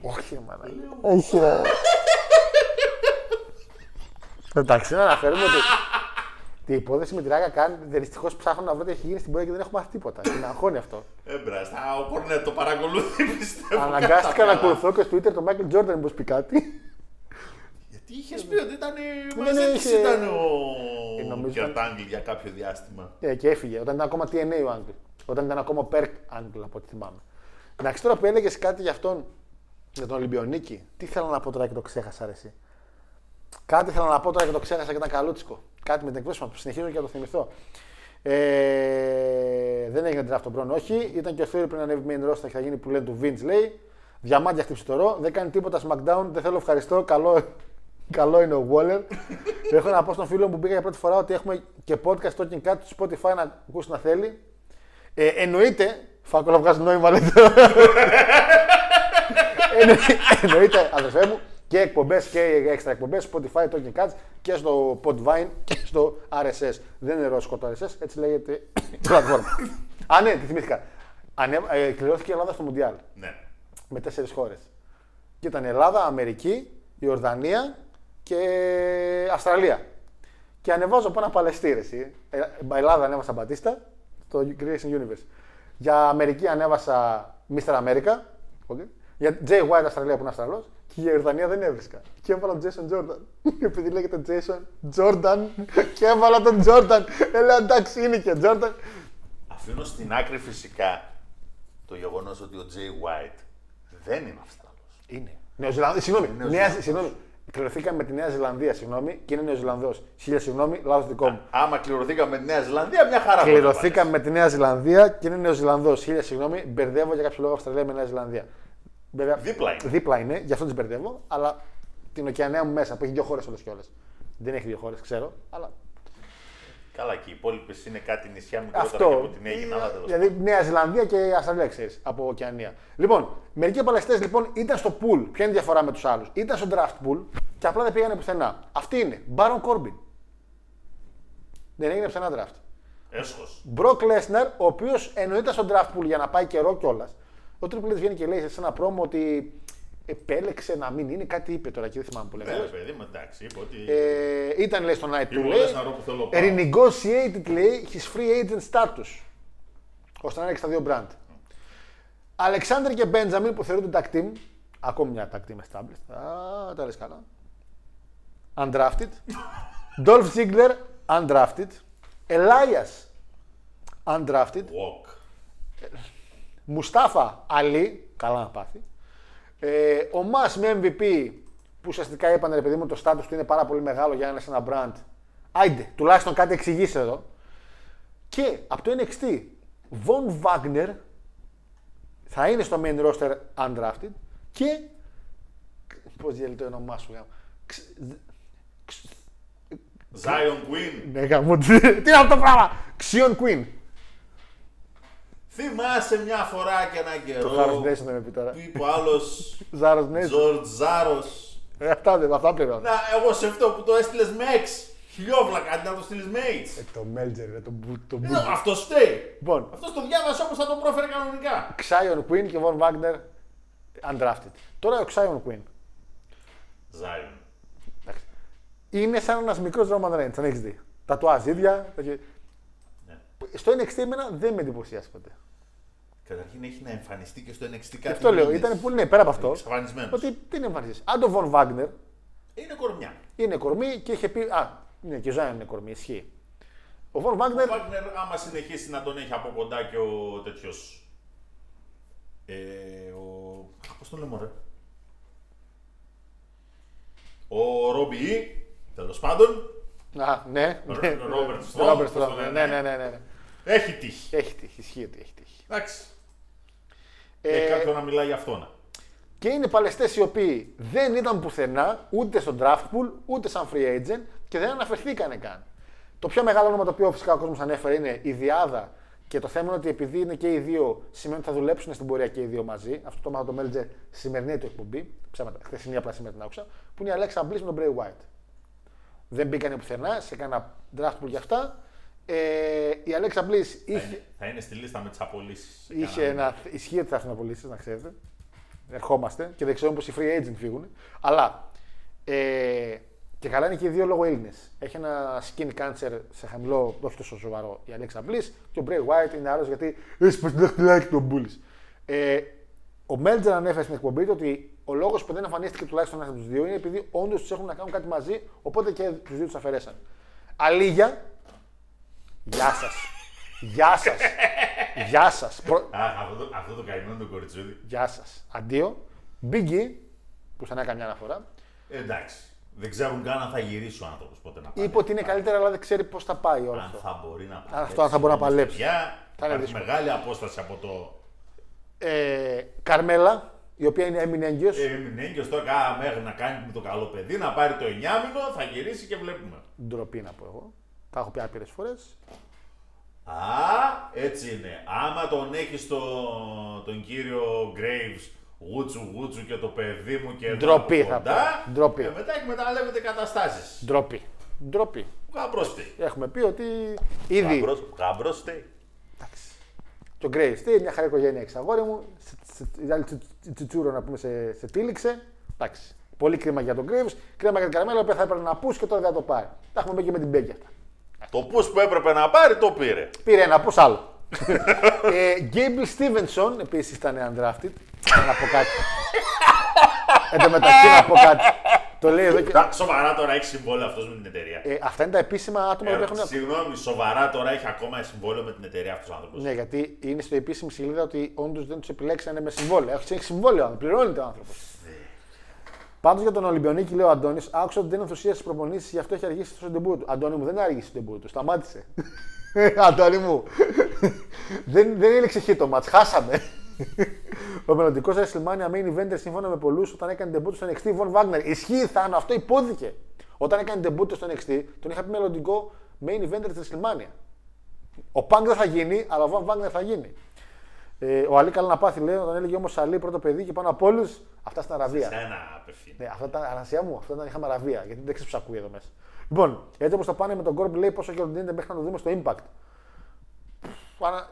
Όχι, μάνα. Όχι, ρε. Εντάξει, να αναφέρουμε ότι την υπόθεση με τη Ράγκα κάνει. Δυστυχώς ψάχνω να βρω τι έχει γίνει στην πορεία και δεν έχω μάθει τίποτα. Και με αγχώνει αυτό. Έμπραστα, ο Κορνέτ το παρακολουθεί, πιστεύω. Αναγκάστηκα κατά να καλά. ακολουθώ και στο Twitter τον Michael Jordan μήπως πει κάτι. Γιατί είχες πει ότι ήταν. Ναι, Μαζί ναι, της είχε- ήταν Ε, ο νομίζω Κερτ ήταν- Άγγλ για κάποιο διάστημα. Ε, και έφυγε. Όταν ήταν ακόμα TNA ο Άγγλ. Όταν ήταν ακόμα ο Perk Άγγλ, από ό,τι θυμάμαι. Εντάξει, τώρα που έλεγες κάτι για αυτόν, για τον Ολυμπιονίκη, τι θέλω να πω τώρα και το ξέχασα, ρε, εσύ; Κάτι θέλω να πω τώρα και το ξέχασα και ήταν καλούτσικο. Κάτι με την εκπρόσωπα που συνεχίζω και να το θυμηθώ. Ε, δεν έγινε draft τον Μπρόν, όχι. Ήταν και ο Theory πριν ανέβει main roster και θα γίνει που λένε του Vince, λέει. Διαμάντια χτύψει το ρο. Δεν κάνει τίποτα SmackDown. Δεν θέλω ευχαριστώ. Καλό, καλό είναι ο Waller. Έχω να πω στον φίλο μου που πήγα για πρώτη φορά ότι έχουμε και podcast talking κάτι του Spotify να ακούσει να θέλει. Ε, εννοείται. Φάκολα βγάζει νόημα, λέτε. Εννοεί- εννοείται, αδερφέ μου, και εκπομπές και έξτρα εκπομπές, Spotify, Talking Cats και στο Podvine και στο RSS. Δεν είναι ρώσικο το RSS, έτσι λέγεται η πλατφόρμα. Α, ναι, τη θυμήθηκα. Ανέ, ε, κληρώθηκε η Ελλάδα στο Μουντιάλ Ναι. με τέσσερις χώρες. Και ήταν Ελλάδα, Αμερική, Ιορδανία και Αυστραλία. Και ανεβάζω από ένα παλαιστήρι. εσύ. Ε, Ελλάδα ανέβασα Μπατίστα, το Creation Universe. Για Αμερική ανέβασα Mr. America. Okay. Για Jay White Αυστραλία που είναι Αυστραλός. Και για Ιορδανία δεν έβρισκα. Και έβαλα τον Jason Jordan. Επειδή λέγεται Jason Jordan. και έβαλα τον Jordan. Έλα εντάξει είναι και Jordan. Αφήνω στην άκρη φυσικά το γεγονός ότι ο Τζέι White δεν είναι Αυστραλός. Είναι. Νεοζηλανδό. Συγγνώμη. Νεοζηλανδός. Νέα, συγγνώμη. Κληρωθήκαμε με τη Νέα Ζηλανδία, συγγνώμη, και είναι Νεοζηλανδό. Χίλια συγγνώμη, λάθος δικό μου. Άμα κληρωθήκαμε με τη Νέα Ζηλανδία, μια χαρά. θα το Κληρωθήκαμε με τη Νέα Ζηλανδία και είναι Νεοζηλανδό. Χίλια συγγνώμη, μπερδεύω για κάποιο λόγο Αυστραλία με Νέα Ζηλανδία. Βέβαια, Δίπλα είναι. Δίπλα είναι, γι' αυτό τις μπερδεύω, αλλά την Οκεανέα μου μέσα που έχει δύο χώρες όλες και όλες. Δεν έχει δύο χώρες, ξέρω, αλλά Καλά, και οι υπόλοιπες είναι κάτι νησιά μικρότερα αυτό. και από την Αίγυπτο. αλλά τέλος πάντων. δηλαδή Νέα Ζηλανδία και Αυστραλία, ξέρει, από Οκεανία. Λοιπόν, μερικοί παλαιστέ λοιπόν ήταν στο pool. Ποια είναι η διαφορά με τους άλλους; Ήταν στο draft pool και απλά δεν πήγανε πουθενά. Αυτή είναι. Μπάρον Κόρμπιν. Δεν έγινε πουθενά draft. Έσχος. Μπροκ Λέσνερ, ο οποίος εννοείται στο draft pool για να πάει καιρό κιόλας. Ο Triple H βγαίνει και λέει σε ένα πρόμο ότι επέλεξε να μην είναι, κάτι είπε τώρα και δεν θυμάμαι που Ναι, λέγαμε. ρε παιδί μου, εντάξει, είπε ότι. Ε, ήταν λέει στο Night 2 Είμαι ο λέει, Λέσναρ όπου θέλω πάω. renegotiated λέει his free agent status ώστε να ρίξει τα δύο brand. Αλεξάνδρ και Μπέντζαμιν που θεωρούνται tag team, ακόμη μια tag team established, α, τα λες καλά. Undrafted. Dolph Ziggler, undrafted. Elias, undrafted. Walk. Μουστάφα Αλή, καλά να πάθει. Ε, ο Μας με MVP που ουσιαστικά είπαν ρε παιδί μου το status του είναι πάρα πολύ μεγάλο για να είναι σε ένα brand. Άιντε, τουλάχιστον κάτι εξηγήσε εδώ. Και από το NXT, Von Wagner θα είναι στο main roster undrafted και. Πώς διαλύει το όνομά σου, γάμο. Ξ- Zion Queen. Ναι, γάμο, τι είναι αυτό το πράγμα! Xion Queen. Θυμάσαι μια φορά και ένα καιρό. Το Harris Nation δεν με πει τώρα. Που είπε ο άλλος Ζάρος Nation. Τζορτ Ζάρος. Ε, Αυτά δεν αυτά πληρώνω. Να, εγώ σε αυτό που το έστειλες με X. Χιλιόβλακα αντί να το στείλεις με H. Ε, Το Melger, ρε, το μπου- το Ε, μπου- Αυτό φταίει. Λοιπόν, Αυτός το διάβασε όπως θα το πρόφερε κανονικά. Xion Queen και Von Wagner undrafted. Τώρα ο Xion Queen Zion. είναι σαν ένας μικρός Roman Reigns, αν έχεις δει. Τατουάζ ίδια. τέτοιο. Ναι. Στο NXT εμένα δεν με εντυπωσίασε ποτέ. Καταρχήν έχει να εμφανιστεί και στο NXT Γι' κάτι. αυτό λέω, μήνες. ήταν πολύ ναι, πέρα από αυτό. Εξαφανισμένος. Ότι τι είναι εμφανίσει. Αν το Von Wagner Είναι κορμιά. είναι κορμί και είχε πει. Α, ναι, και ο Zion είναι κορμί, ισχύει. Ο Von Ο Wagner Βάγνερ, άμα συνεχίσει να τον έχει από κοντά και ο τέτοιος. Ε, ο. Πώς τον λέμε, ρε; Ο Ρόμπι Ι, τέλος πάντων, Α, ναι. Ο ναι. Robert Ο Strong, Robert πώς το Strong, λένε. Ναι, ναι, ναι, ναι. ναι. έχει τύχη. Έχει τύχει, ισχύει ότι έχει τύχει. Εντάξει. Ε, Έχει κάποιον να μιλάει για αυτόν. Και είναι παλαιστές οι οποίοι δεν ήταν πουθενά ούτε στο draft pool ούτε σαν free agent και δεν αναφερθήκανε καν. Το πιο μεγάλο όνομα το οποίο φυσικά ο κόσμος ανέφερε είναι η Διάδα και το θέμα είναι ότι επειδή είναι και οι δύο, σημαίνει ότι θα δουλέψουν στην πορεία και οι δύο μαζί. Αυτό το μάθα το Μέλτζερ σημερινή του εκπομπή. Ψέματα, χθεσινή απλά σήμερα την άκουσα. Που είναι η Alexa Bliss με τον Bray Wyatt. Δεν μπήκανε πουθενά σε κανένα draft pool για αυτά. Ε, η Alexa Bliss Θα είχε, είναι, θα είναι στη λίστα με τις απολύσεις. Είχε ένα. Ισχύει ότι θα έρθουν απολύσεις, να ξέρετε. Ερχόμαστε και δεν ξέρουμε πω οι free agent φύγουν. Αλλά. Ε, και καλά είναι και οι δύο λόγω Έλληνες. Έχει ένα skin cancer σε χαμηλό, όχι τόσο σοβαρό η Alexa Bliss και ο Bray Wyatt είναι άλλος γιατί έχει πως δεν χτυλάκι τον Bullies. Ε, ο Μέλτζερ ανέφερε στην εκπομπή του ότι ο λόγος που δεν εμφανίστηκε τουλάχιστον ένα από τους δύο είναι επειδή όντως τους έχουν να κάνουν κάτι μαζί, οπότε και τους δύο τους αφαιρέσαν. Αλίγια, γεια σας. Γεια σας. Γεια σας. Αχ, αυτό, το- αυτό το καημένο το κοριτσούδι. Γεια σας. Αντίο. Biggie, που σαν έκανε μια αναφορά, Ε, εντάξει. Δεν ξέρουν καν αν θα γυρίσει ο άνθρωπος ποτέ να πάει. είπε ότι είναι καλύτερα, αλλά δεν ξέρει πώς θα πάει όλο Αν αυτό. θα μπορεί να παλέψει. αυτό αν θα μπορεί να όμως, παλέψει. παιδιά, Θα είναι υπάρχει δύσκολο. μεγάλη απόσταση από το. Ε, Καρμέλα, η οποία είναι έμεινε έγκυος. Ε, Έμεινε έγκυος τώρα κα- μέχρι να κάνει με το καλό παιδί, να πάρει το εννιάμινο, θα γυρίσει και βλέπουμε. Ντροπή να πω εγώ. Τα έχω πει άπειρες φορές. Α, έτσι είναι. Άμα τον έχεις το, τον κύριο Graves, γούτσου γούτσου και το παιδί μου και εδώ Ντροπή από θα κοντά, πω. Ντροπή. Και μετά εκμεταλλεύεται καταστάσεις. Ντροπή. Ντροπή. Γαμπρόστε. Έχουμε πει ότι ήδη. Γαμπρόστε. Εντάξει. Το Grace, τι, μια χαρά οικογένεια εξ αγόρι μου. Σε- σε- Η άλλη τσι- τσι- τσιτσούρο να πούμε σε, σε τήληξε. Εντάξει. Πολύ κρίμα για τον Graves, κρίμα για την Καρμέλα, που θα έπρεπε να πούσει και τώρα δεν θα το πάρει. Τα έχουμε πει και με την Μπέγκη αυτά. Το πούς που έπρεπε να πάρει το πήρε. Πήρε ένα, πώς άλλο. ε, Γκέιμπλ Στίβενσον επίσης ήταν undrafted. να πω κάτι. Εν τω μεταξύ να πω κάτι. Το λέει εδώ και. Τα- Σοβαρά τώρα έχει συμβόλαιο αυτός με την εταιρεία. Ε, αυτά είναι τα επίσημα άτομα που Ε, έχουν. Συγγνώμη, σοβαρά τώρα έχει ακόμα συμβόλαιο με την εταιρεία αυτός ο άνθρωπος. Ναι, γιατί είναι στο επίσημη σελίδα ότι όντως δεν τους επιλέξανε με συμβόλαιο. Έχει έχει συμβόλαιο, πληρώνεται ο άνθρωπος. Πάντως για τον Ολυμπιονίκη, λέει ο Αντώνης, άκουσα ότι δεν είναι ενθουσίασε στις προπονήσεις, γι' αυτό έχει αργήσει στο ντεμπούτο του. Αντώνη μου, δεν άργησε στο ντεμπούτο του, σταμάτησε. Αντώνη μου. δεν, δεν έλεξε χ το ματς, χάσαμε. ο μελλοντικός WrestleMania main eventer σύμφωνα με πολλούς όταν έκανε ντεμπούτο στο NXT Von Wagner. Ισχύει, Θάνο, αυτό ειπώθηκε. Όταν έκανε ντεμπούτο στο NXT, τον είχα πει μελλοντικό main eventer της WrestleMania. Ο Πανκ δεν θα γίνει, αλλά ο Von Wagner θα γίνει. Ε, ο Αλή καλά να πάθει, λέει, όταν έλεγε όμως Αλή πρώτο παιδί και πάνω από όλους, αυτά στην Αραβία. Ένα απευθύνει. Ναι, αυτά ήταν Ανασία μου, αυτά ήταν είχαμε Αραβία, γιατί δεν ξέρεις που ακούει εδώ μέσα. Λοιπόν, έτσι όπως το πάνε με τον Κόρμπ, λέει πόσο καιρό δίνεται μέχρι να το δούμε στο Impact. Πανα...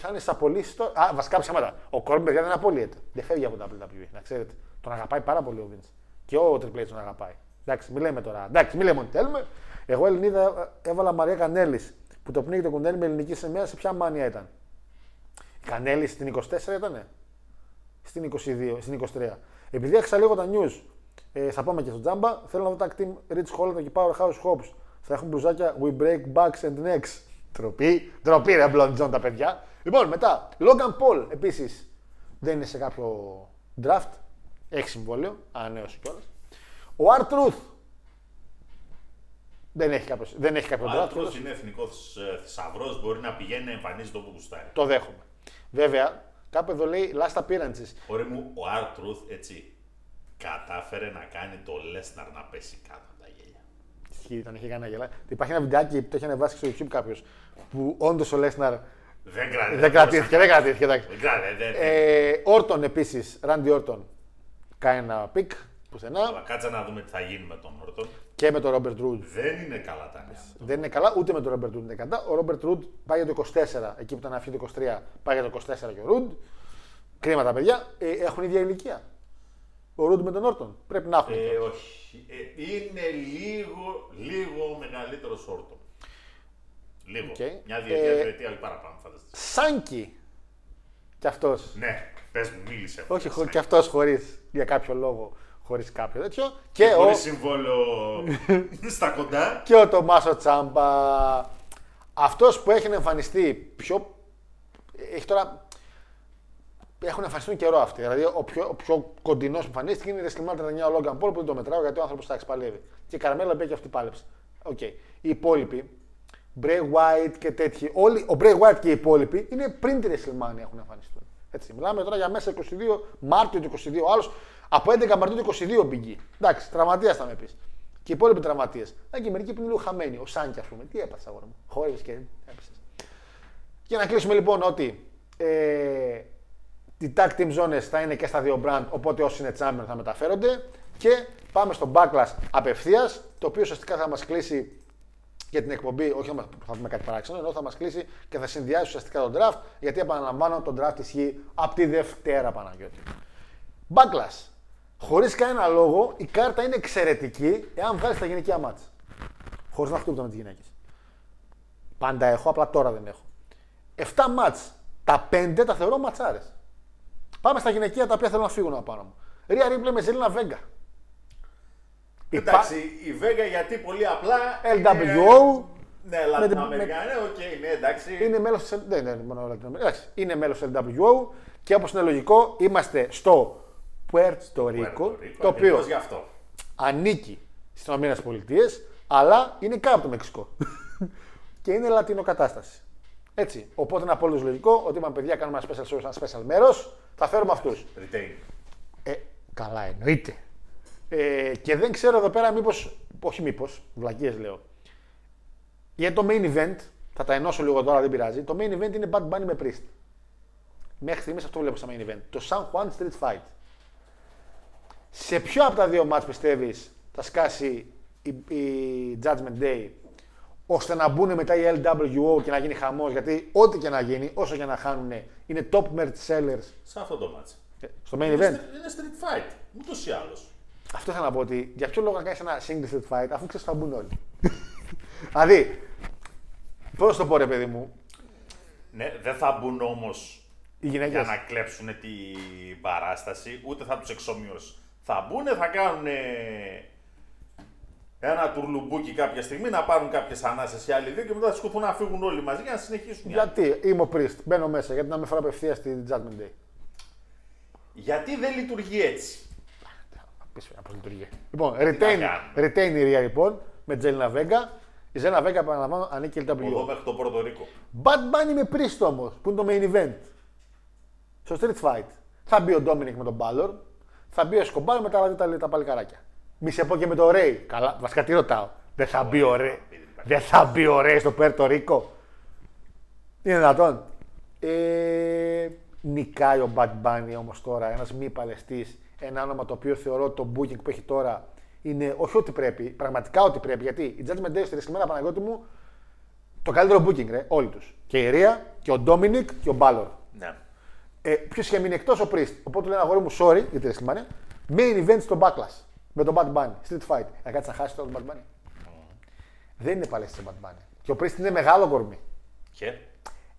Θα είναι στι απολύσει τώρα. Α, βασικά ψέματα. Ο Κόρμπ παιδιά δεν απολύεται. Δεν φεύγει από τα WWE, να ξέρετε. Τον αγαπάει πάρα πολύ ο Vince. Και ο Triple H τον αγαπάει. Εντάξει, μην λέμε τώρα. Εντάξει, μην λέμε ότι θέλουμε. Εγώ Ελληνίδα έβαλα Μαρία Κανέλης που το πνίγει το κουντέλι με ελληνική σημαία σε ποια μάνια ήταν. Η Κανέλη στην 24 ήταν. Στην 22, στην 23. Επειδή έχασα λίγο τα news, ε, θα πάμε και στο τζάμπα. Θέλω να δω τα team Rich Holland και Powerhouse Hobbs. Θα έχουν μπλουζάκια We break backs and necks. Τροπή, τροπή ρε Blond John τα παιδιά. Λοιπόν, μετά, Logan Paul επίσης δεν είναι σε κάποιο draft. Έχει συμβόλαιο, ανανέωσε κιόλας. Ο R-Truth δεν έχει κάποιος, δεν έχει κάποιο Ο draft. άνθρωπο είναι εθνικός θησαυρός, μπορεί να πηγαίνει να εμφανίζεται όπου γουστάρει. Το δέχομαι. Βέβαια, κάπου εδώ λέει last appearances. Ωραία μου, ο R-Truth έτσι κατάφερε να κάνει το Lesnar να πέσει κάτω από τα γέλια. Ισχύει, τον είχε κάνει να γελάει. Υπάρχει ένα βιντεάκι που το έχει ανεβάσει στο YouTube κάποιος που όντως ο Λέσναρ Δεν κρατήθηκε. δεν κρατήθηκε. Δεν κρατήθηκε. εντάξει. Δεν κρατήθηκε. δεν- Ε, Όρτον επίσης, Ράντι Όρτον, κάνει ένα pick πουθενά Αλλά κάτσε να δούμε τι θα γίνει με τον Όρτον. και με τον Ρόμπερτ Ρούντ. Δεν είναι καλά τα νέα. Δεν είναι καλά, ούτε με τον Ρόμπερτ Ρούντ είναι κατά. Ο Ρόμπερτ Ρούντ πάει για το 24, εκεί που ήταν να φύγει το 23, πάει για το 24 και ο Ρούντ. Κρίμα τα παιδιά, ε, έχουν ίδια ηλικία. Ο Ρούντ με τον Όρτον. Πρέπει να έχουν. Ε, όχι. Ε, είναι λίγο, λίγο μεγαλύτερος Όρτον. Λίγο. Οκ. Μια διετία, Ε, τριετία, άλλη παραπάνω φανταστείτε. Σάνκι. Κι αυτός. Ναι, πες μου, μίλησε. Όχι, χω, κι αυτός χωρίς για κάποιο λόγο, χωρίς κάποιο τέτοιο. Και, ο, Χωρίς συμβόλαιο στα κοντά. και ο Τομάσο Τσιάμπα. Αυτός που έχει εμφανιστεί πιο. Έχει τώρα. Έχουν εμφανιστεί καιρό αυτοί. Δηλαδή, ο πιο, ο πιο κοντινός που εμφανίστηκε είναι η WrestleMania 39 ο Logan Paul που δεν το μετράω γιατί ο άνθρωπος τα εξπαλεύει. Και η Καρμέλα μπήκε και αυτή πάλεψε. Οκ. Οι υπόλοιποι, Bray Wyatt και τέτοιοι, όλοι, ο Bray Wyatt και οι υπόλοιποι είναι πριν τη WrestleMania έχουν εμφανιστούν. Έτσι, μιλάμε τώρα για μέσα 22 Μάρτιο του 22. Ο άλλος από 11 Μαρτίου του 22 μπήκε. Εντάξει, τραυματίας θα με πεις. Και οι υπόλοιποι τραυματίες. Να και μερικοί που είναι λίγο χαμένοι. Ο Σάνκι, ας πούμε. Τι έπαθες, αγόρι μου. Χόρευε και έπεσε. Για να κλείσουμε λοιπόν ότι ε, οι tag team zones θα είναι και στα δύο brand, οπότε όσοι είναι champion θα μεταφέρονται. Και πάμε στο backlash απευθείας, το οποίο ουσιαστικά θα μας κλείσει για την εκπομπή, όχι θα θα πούμε κάτι παράξενο, ενώ θα μας κλείσει και θα συνδυάσει ουσιαστικά τον draft, γιατί επαναλαμβάνω, τον draft ισχύει από τη Δευτέρα Παναγιώτη. Backlash. Χωρίς κανένα λόγο, η κάρτα είναι εξαιρετική εάν βγάλεις τα γυναικεία ματς. Χωρίς να χτύπτω με τις γυναίκες. Πάντα έχω, απλά τώρα δεν έχω. 7 ματς. Τα 5 τα θεωρώ ματσάρες. Πάμε στα γυναικεία τα οποία θέλω να φύγουν απάνω μου. Ρία Ρίπλεϊ με Ζελίνα Βέγκα. Εντάξει, η Βέγα γιατί πολύ απλά. LWO. είναι- Ναι, την- Λατινοαμερικανέ, οκ, ναι, εντάξει. Είναι μέλος της. Δεν είναι μόνο Λατινοαμερικά. Εντάξει, Είναι μέλος της LWO και όπως είναι λογικό, είμαστε στο Puerto Rico, Puerto Rico, το οποίο ακριβώς γι' αυτό. ανήκει στις ΗΠΑ, αλλά είναι κάτω από το Μεξικό. και είναι λατινοκατάσταση. Έτσι. Οπότε είναι απόλυτο λογικό ότι είπαμε παιδιά, κάνουμε ένα special show, ένα special μέρος, θα φέρουμε αυτούς. Retain. Ε, καλά, εννοείται. Ε, και δεν ξέρω εδώ πέρα μήπως. Όχι μήπως, βλακίες λέω. Για το main event, θα τα ενώσω λίγο τώρα, δεν πειράζει. Το main event είναι Bad Bunny με Priest. Μέχρι στιγμής αυτό βλέπω στα main event. Το San Juan Street Fight. Σε ποιο από τα δύο μάτς πιστεύεις θα σκάσει η, η Judgment Day ώστε να μπουν μετά οι LWO και να γίνει χαμός; Γιατί ό,τι και να γίνει, όσο και να χάνουν, είναι top merch sellers Σε αυτό το μάτς. ε, στο main Είναι, event. str- είναι street fight. Ούτως ή άλλως. Αυτό ήθελα να πω ότι για ποιο λόγο να κάνεις ένα single street fight αφού ξέρεις θα μπουν όλοι. δηλαδή, πώς το πω ρε παιδί μου, Ναι, δεν θα μπουν όμως οι γυναίκες. για να κλέψουν την παράσταση, ούτε θα τους εξομοιώσεις. Θα μπουν, θα κάνουν ένα τουρλουμπούκι κάποια στιγμή, να πάρουν κάποιες ανάσες οι άλλοι δύο και μετά θα σκουθούν να φύγουν όλοι μαζί για να συνεχίσουν. οι άλλοι. Γιατί είμαι ο Priest, μπαίνω μέσα, γιατί να με φέρω απευθείας στη Judgment Day; Γιατί δεν λειτουργεί έτσι. πεις πώ λειτουργεί. Λοιπόν, να retain, κάνουμε; retain η Ρία λοιπόν με Τζέλινα Βέγκα. Η Ζέλινα Βέγκα, επαναλαμβάνω, ανήκει Εδώ LWO. μέχρι το Πορτορίκο. Bad Bunny με Priest όμως, που είναι το main event. Στο Street Fight. Θα μπει ο Dominic με τον Balor, θα μπει ο Escobar με τα, άλλα τα, τα παλικαράκια. Μη σε πω και με το Ray. Καλά, βασικά τι ρωτάω. Δεν θα μπει ο Ray. Δεν θα μπει ο Ray στο Πέρτο Ρίκο. Είναι δυνατόν; Ε, νικάει ο Bad Bunny όμως τώρα, ένας μη παλαιστής, ένα όνομα το οποίο θεωρώ το booking που έχει τώρα είναι όχι ό,τι πρέπει, πραγματικά ό,τι πρέπει. Γιατί η Judgment Day στη ρισκημένα Παναγιώτη μου το καλύτερο booking, ρε, όλοι τους. Και η Ρία και ο Ντόμινικ και ο Μπάλορ. Ναι. Ε, Ποιος είχε μείνει εκτός ο Priest. Οπότε του λένε αγόρι μου, sorry για τη WrestleMania. Main event στο Backlash. Με τον Bad Bunny. Street fight. Να κάτσει να χάσει τώρα τον Bad Bunny. Δεν είναι παλαιστή ο Bad Bunny. Και ο Priest είναι μεγάλο κορμί. Και;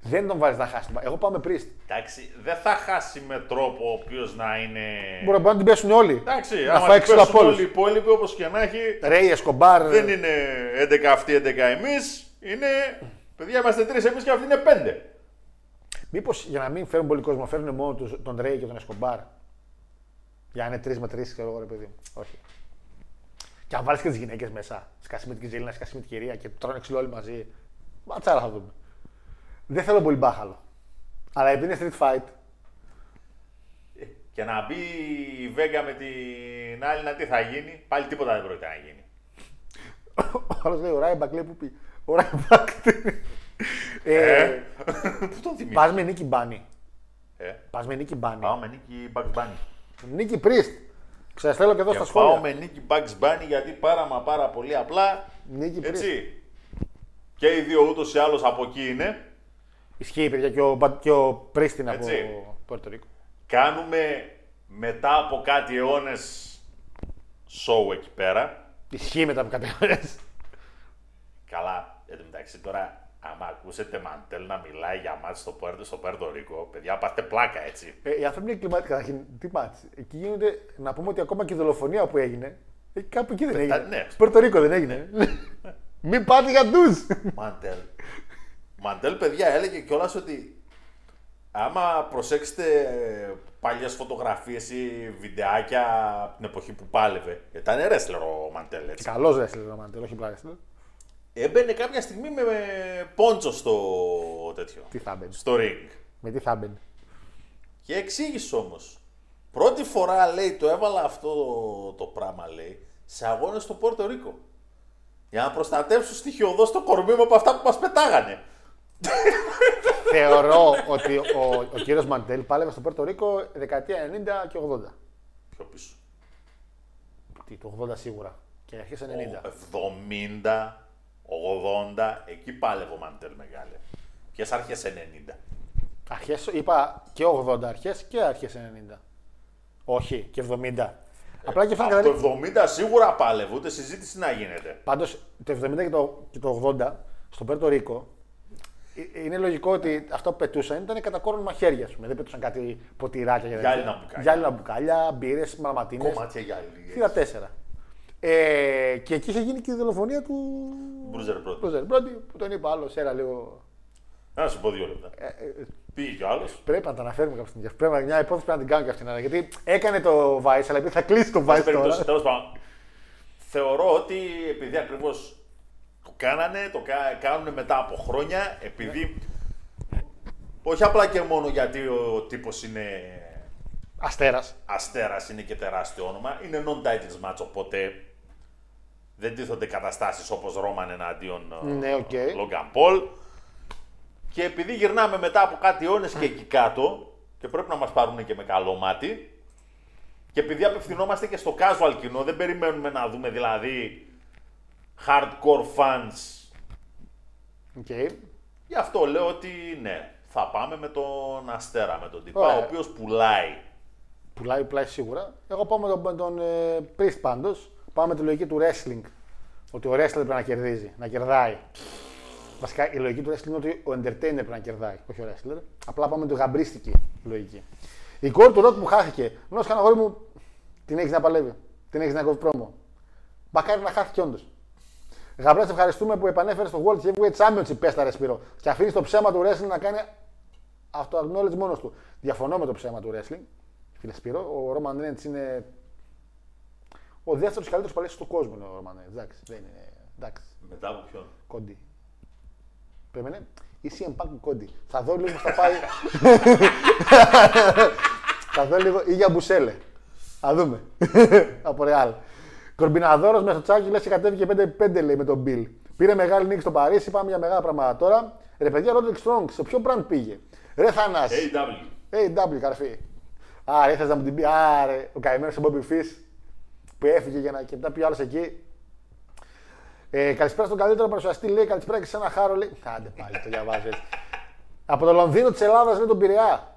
Δεν τον βάζεις να χάσει. τον Bad- Εγώ πάω με Priest. εντάξει, δεν θα χάσει με τρόπο ο οποίος να είναι. Μπορεί να την πέσουν όλοι. Εντάξει, να άμα φάει την ξύλο από πέσουν όλοι οι όλου. υπόλοιποι όπως και να έχει, Ρέι, Εσκομπάρ. δεν είναι 11 αυτοί, 11 εμείς. Είναι. Παιδιά, είμαστε τρεις εμείς και αυτοί είναι πέντε. Μήπως για να μην φέρουν πολύ κόσμο, φέρουν μόνο τους, τον Ρέι και τον Εσκομπάρ. Για να είναι τρεις με τρεις, ξέρω εγώ, ρε παιδί μου. Όχι. Και αν βάλεις και τις γυναίκες μέσα, σκάσει με την Κιζέλινα, σκάσει με την κυρία και τρώνε ξύλο όλοι μαζί. Ματσάρα θα δούμε. Δεν θέλω πολύ μπάχαλο. Αλλά επειδή είναι street fight, Και να μπει η Βέγα με την άλλη, να τι θα γίνει. Πάλι τίποτα δεν πρόκειται να γίνει. ο άλλος λέει: Ο Ράιμπακ λέει που πει. Ο Ράιμπακ. ε, Πού τον θυμίζει. Πας με νίκη Μπάνι. Ε, Πας με νίκη Μπάνι. πάω με νίκη Bugs Bunny. Νίκη Πρίστ. Ξαστέλω και εδώ στα Και πάω σχόλια. με νίκη Bugs Bunny γιατί πάρα μα πάρα πολύ απλά. Νίκη Πρίστ. Έτσι. Και οι δύο ούτως ή άλλως από εκεί είναι. Ισχύει, παιδιά, και ο, Μπα- και ο Πρίστ είναι από Έτσι. Πορτορίκο. Κάνουμε μετά από κάτι αιώνες show εκεί πέρα. Ισχύει μετά από κάποιε ώρε. Καλά, εν τω μεταξύ τώρα, άμα ακούσετε Μαντέλ να μιλάει για μάτς στο, Πουέρτο- στο Πέρτο Ρίκο, παιδιά, πάτε πλάκα έτσι. Ε, οι άνθρωποι είναι κλιματικοί. Καταρχήν, τι μάτς. Εκεί γίνονται, να πούμε ότι ακόμα και η δολοφονία που έγινε, ε, κάπου εκεί δεν έγινε. ναι. Στο Πορτορίκο δεν έγινε. Μην πάτε για ντουζ. Μαντέλ. Μαντέλ, παιδιά, έλεγε κιόλας ότι άμα προσέξετε παλιές φωτογραφίες ή βιντεάκια από την εποχή που πάλευε, ήταν wrestler ο Μαντέλ, έτσι. Καλός ρέσλερ ο Μαντέλ, όχι πλάκα. Έμπαινε κάποια στιγμή με, με πόντσο στο τέτοιο, Τι θα μπαίνει. στο ring. Με τι θα μπαίνει. Και εξήγησε όμως. Πρώτη φορά λέει το έβαλα αυτό το, το πράγμα λέει σε αγώνες στο Πόρτο Ρίκο. Για να προστατεύσουν στοιχειοδό το κορμί μου από αυτά που μας πετάγανε. Θεωρώ ότι ο, ο κύριος Μαντέλ πάλευε στο Πορτορίκο δεκαετία 90 και 80. Πιο πίσω. Τι, το 80 σίγουρα. Και αρχές 90. 70, 80, εκεί πάλευε ο Μαντέλ μεγάλε. Ποιες αρχές 90. Αρχές, είπα και 80 αρχές και αρχές 90. Όχι, και 70. Απλά και φάνηκε Από το 70 σίγουρα πάλευε, ούτε συζήτηση να γίνεται. Πάντως το 70 και το, και το 80 στο Πέρτο Ρίκο ε, είναι λογικό ότι αυτό που πετούσαν ήταν κατά κόρον μαχαίρια. ας πούμε. Δεν πετούσαν κάτι ποτηράκια για Γυάλινα μπουκάλια. Γυάλινα μπουκάλια, μπύρες, μαλαματίνε. Κομμάτια για λίγες. Θύρα 4. Ε, και εκεί είχε γίνει και η δολοφονία του Μπρούζερ πρώτη. Μπρούζερ Μπρόντι που τον είπε άλλος, ένα λίγο. Να σου πω δύο λεπτά. Ε, Πήγε κι ο άλλος. Πρέπει να τα αναφέρουμε κάποια στιγμή. Πρέπει να μια υπόθεση πρέπει να την κάνουμε και αυτήν. Γιατί έκανε το Vice, αλλά επειδή θα κλείσει το Vice Πάση τώρα. περιπτώσει, τέλος πάντων, θεωρώ ότι επειδή ακριβώς το κάνανε, το κα- κάνουν μετά από χρόνια, επειδή όχι απλά και μόνο γιατί ο τύπος είναι Αστέρας. αστέρας, είναι και τεράστιο όνομα, είναι non-titles match, οπότε δεν τίθενται καταστάσεις όπως Ρόμαν εναντίον ε, Ναι, ok. Logan Paul. Και επειδή γυρνάμε μετά από κάτι αιώνες και εκεί κάτω και πρέπει να μας πάρουν και με καλό μάτι και επειδή απευθυνόμαστε και στο casual κοινό, δεν περιμένουμε να δούμε δηλαδή hardcore fans. Okay. Γι' αυτό λέω ότι ναι, θα πάμε με τον Αστέρα, με τον τυπά, Ωραία. ο οποίος πουλάει. Πουλάει, πουλάει σίγουρα. Εγώ πάω με τον, με τον ε, Priest πάντως. Πάω με τη λογική του wrestling. Ότι ο wrestler πρέπει να κερδίζει, να κερδάει. Βασικά η λογική του wrestling είναι ότι ο entertainer πρέπει να κερδάει, όχι ο wrestler. Απλά πάμε με τη γαμπρίστικη λογική. Η κόρη του Ροκ που χάθηκε, μόνο κανένα αγόρι μου την έχεις να παλεύει. Την έχεις να κόβει πρόμο. Μπακάρι να χάθηκε όντως. Γαμπρέ, σε ευχαριστούμε που επανέφερες στο World Heavyweight Championship, πες τα ρε Σπύρο. Και αφήνεις το ψέμα του wrestling να κάνει αυτο-acknowledge μόνος του. Διαφωνώ με το ψέμα του wrestling. Φίλε Σπύρο, ο Roman Reigns είναι Ο δεύτερος καλύτερος παλαιστή του κόσμου είναι ο Ρωμαν Reigns. Εντάξει, δεν είναι. Εντάξει, Μετά από ποιον; κόντι. Περίμενε. Η CM Punk με κόντι. Θα δω λίγο θα πάει. θα δω λίγο. ή για Μπουσέλε. Θα δούμε. από Ρεάλ. Κορμπιναδόρος με στο τσάκι λες και κατέβηκε 5-5 λέει με τον Bill. Πήρε μεγάλη νίκη στο Παρίσι, πάμε για μεγάλα πράγματα τώρα. Ρε παιδιά, Roderick Strong, σε ποιο brand πήγε; Ρε Θανάση. AW. AW, καρφί. Άρα ήθελε να μου την πει; Άρε, ο καημένος ο Bobby Fish που έφυγε για να και μετά πήγε άλλος εκεί. Ε, καλησπέρα στον καλύτερο παρουσιαστή, λέει. Καλησπέρα και σε ένα χάρο, λέει. Άντε πάλι, το διαβάζεις έτσι. Από το Λονδίνο της Ελλάδας, λέει τον Πειραιά.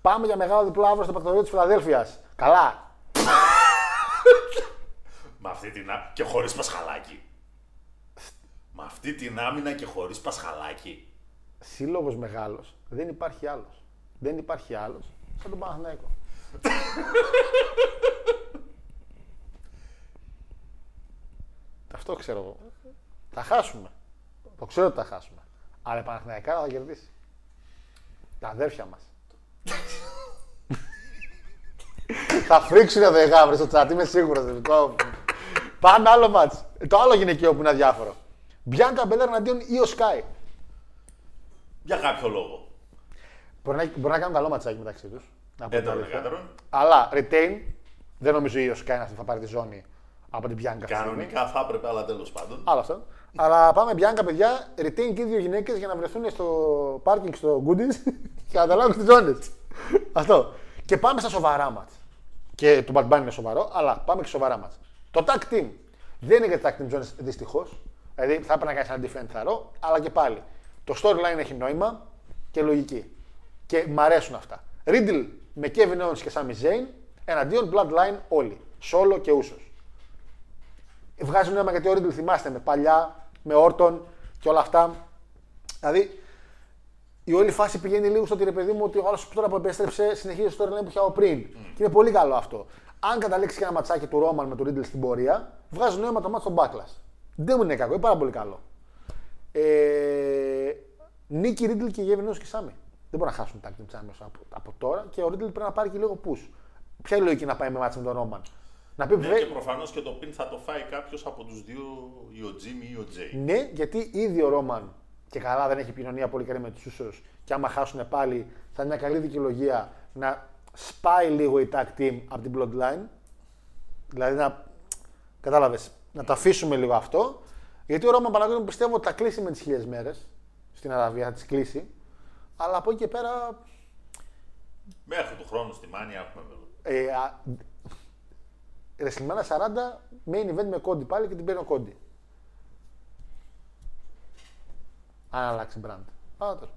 Πάμε για μεγάλο διπλό αύριο στο πρακτορείο της Φιλαδέλφιας. Καλά. Με αυτή την άμυνα και χωρίς πασχαλάκι. Με αυτή την άμυνα και χωρίς πασχαλάκι. Σύλλογος μεγάλος. Δεν υπάρχει άλλος. Δεν υπάρχει άλλος σαν τον Παναθηναϊκό. Αυτό ξέρω εγώ. Θα χάσουμε. Το ξέρω ότι θα χάσουμε. Αλλά η Παναθηναϊκά θα κερδίσει. Τα αδέρφια μας. θα φρίξουν εδώ οι γάβρες στο τσάτ, είμαι σίγουρος. Το... Πάμε άλλο μάτς. Το άλλο γυναικείο που είναι αδιάφορο. Μπιάνκα Μπελέρ εναντίον Io Sky. Για κάποιο λόγο. Μπορεί να, μπορεί να κάνουν καλό ματσάκι μεταξύ τους. Έτερον εκάτερον. Αλλά retain, δεν νομίζω η Sky να θα πάρει τη ζώνη από την Bianca. αυτή τη στιγμή. Κανονικά θα έπρεπε, αλλά τέλος πάντων. Άλλο αυτό. Αλλά πάμε Bianca, παιδιά. Retain και οι δύο γυναίκες για να βρεθούν στο πάρκινγκ στο Goodies και να ανταλλάξουν τι ζώνες. αυτό. Και πάμε στα σοβαρά μα. Και το Bad Bunny είναι σοβαρό, αλλά πάμε και σοβαρά μα. Το tag team δεν είναι για tag team zones δυστυχώς. Δηλαδή θα έπρεπε να κάνεις ένα different θαρό, αλλά και πάλι. Το storyline έχει νόημα και λογική. Και μ' αρέσουν αυτά. Riddle με Kevin Owens και Sami Zayn εναντίον Bloodline όλοι. Solo και Usos. Βγάζει νόημα γιατί ο Riddle θυμάστε με παλιά, με Orton και όλα αυτά. Δηλαδή η όλη φάση πηγαίνει λίγο στο ότι ρε παιδί μου ότι ο άλλος τώρα που επέστρεψε συνεχίζει το storyline που είχε από πριν. Και είναι πολύ καλό αυτό. Αν καταλήξει και ένα ματσάκι του Roman με τον Riddle στην πορεία, βγάζει νόημα το μάτι στον Backlash. Δεν μου είναι κακό, είναι πάρα πολύ καλό. Ε, Νίκη Ρίτλ και Γέβιν και Σάμι. Δεν μπορεί να χάσουν τα Team Champions από, από τώρα και ο Ρίτλ πρέπει να πάρει και λίγο push. Ποια είναι η λογική να πάει με μάτσα με τον Ρόμαν. Να πει Ναι, «Βε- και προφανώς και το πιν θα το φάει κάποιος από τους δύο, ή ο Jimmy ή ο Jay. Ναι, γιατί ήδη ο Ρόμαν και καλά δεν έχει επικοινωνία πολύ καλή με τους ίσου και άμα χάσουν πάλι θα είναι μια καλή δικαιολογία να σπάει λίγο η tag team από την bloodline. Δηλαδή να. Κατάλαβες. Να το αφήσουμε λίγο αυτό. Γιατί ο Ρόμαν Παναγιώτη πιστεύω ότι θα κλείσει με τις χιλιάδε μέρες στην Αραβία, θα τις κλείσει. Αλλά από εκεί και πέρα. Μέχρι του χρόνου στη Μάνια έχουμε μέλλον. Ε, α, WrestleMania 40 main event με κόντι πάλι και την παίρνει ο κόντι. Αν αλλάξει brand. Α, τέλος.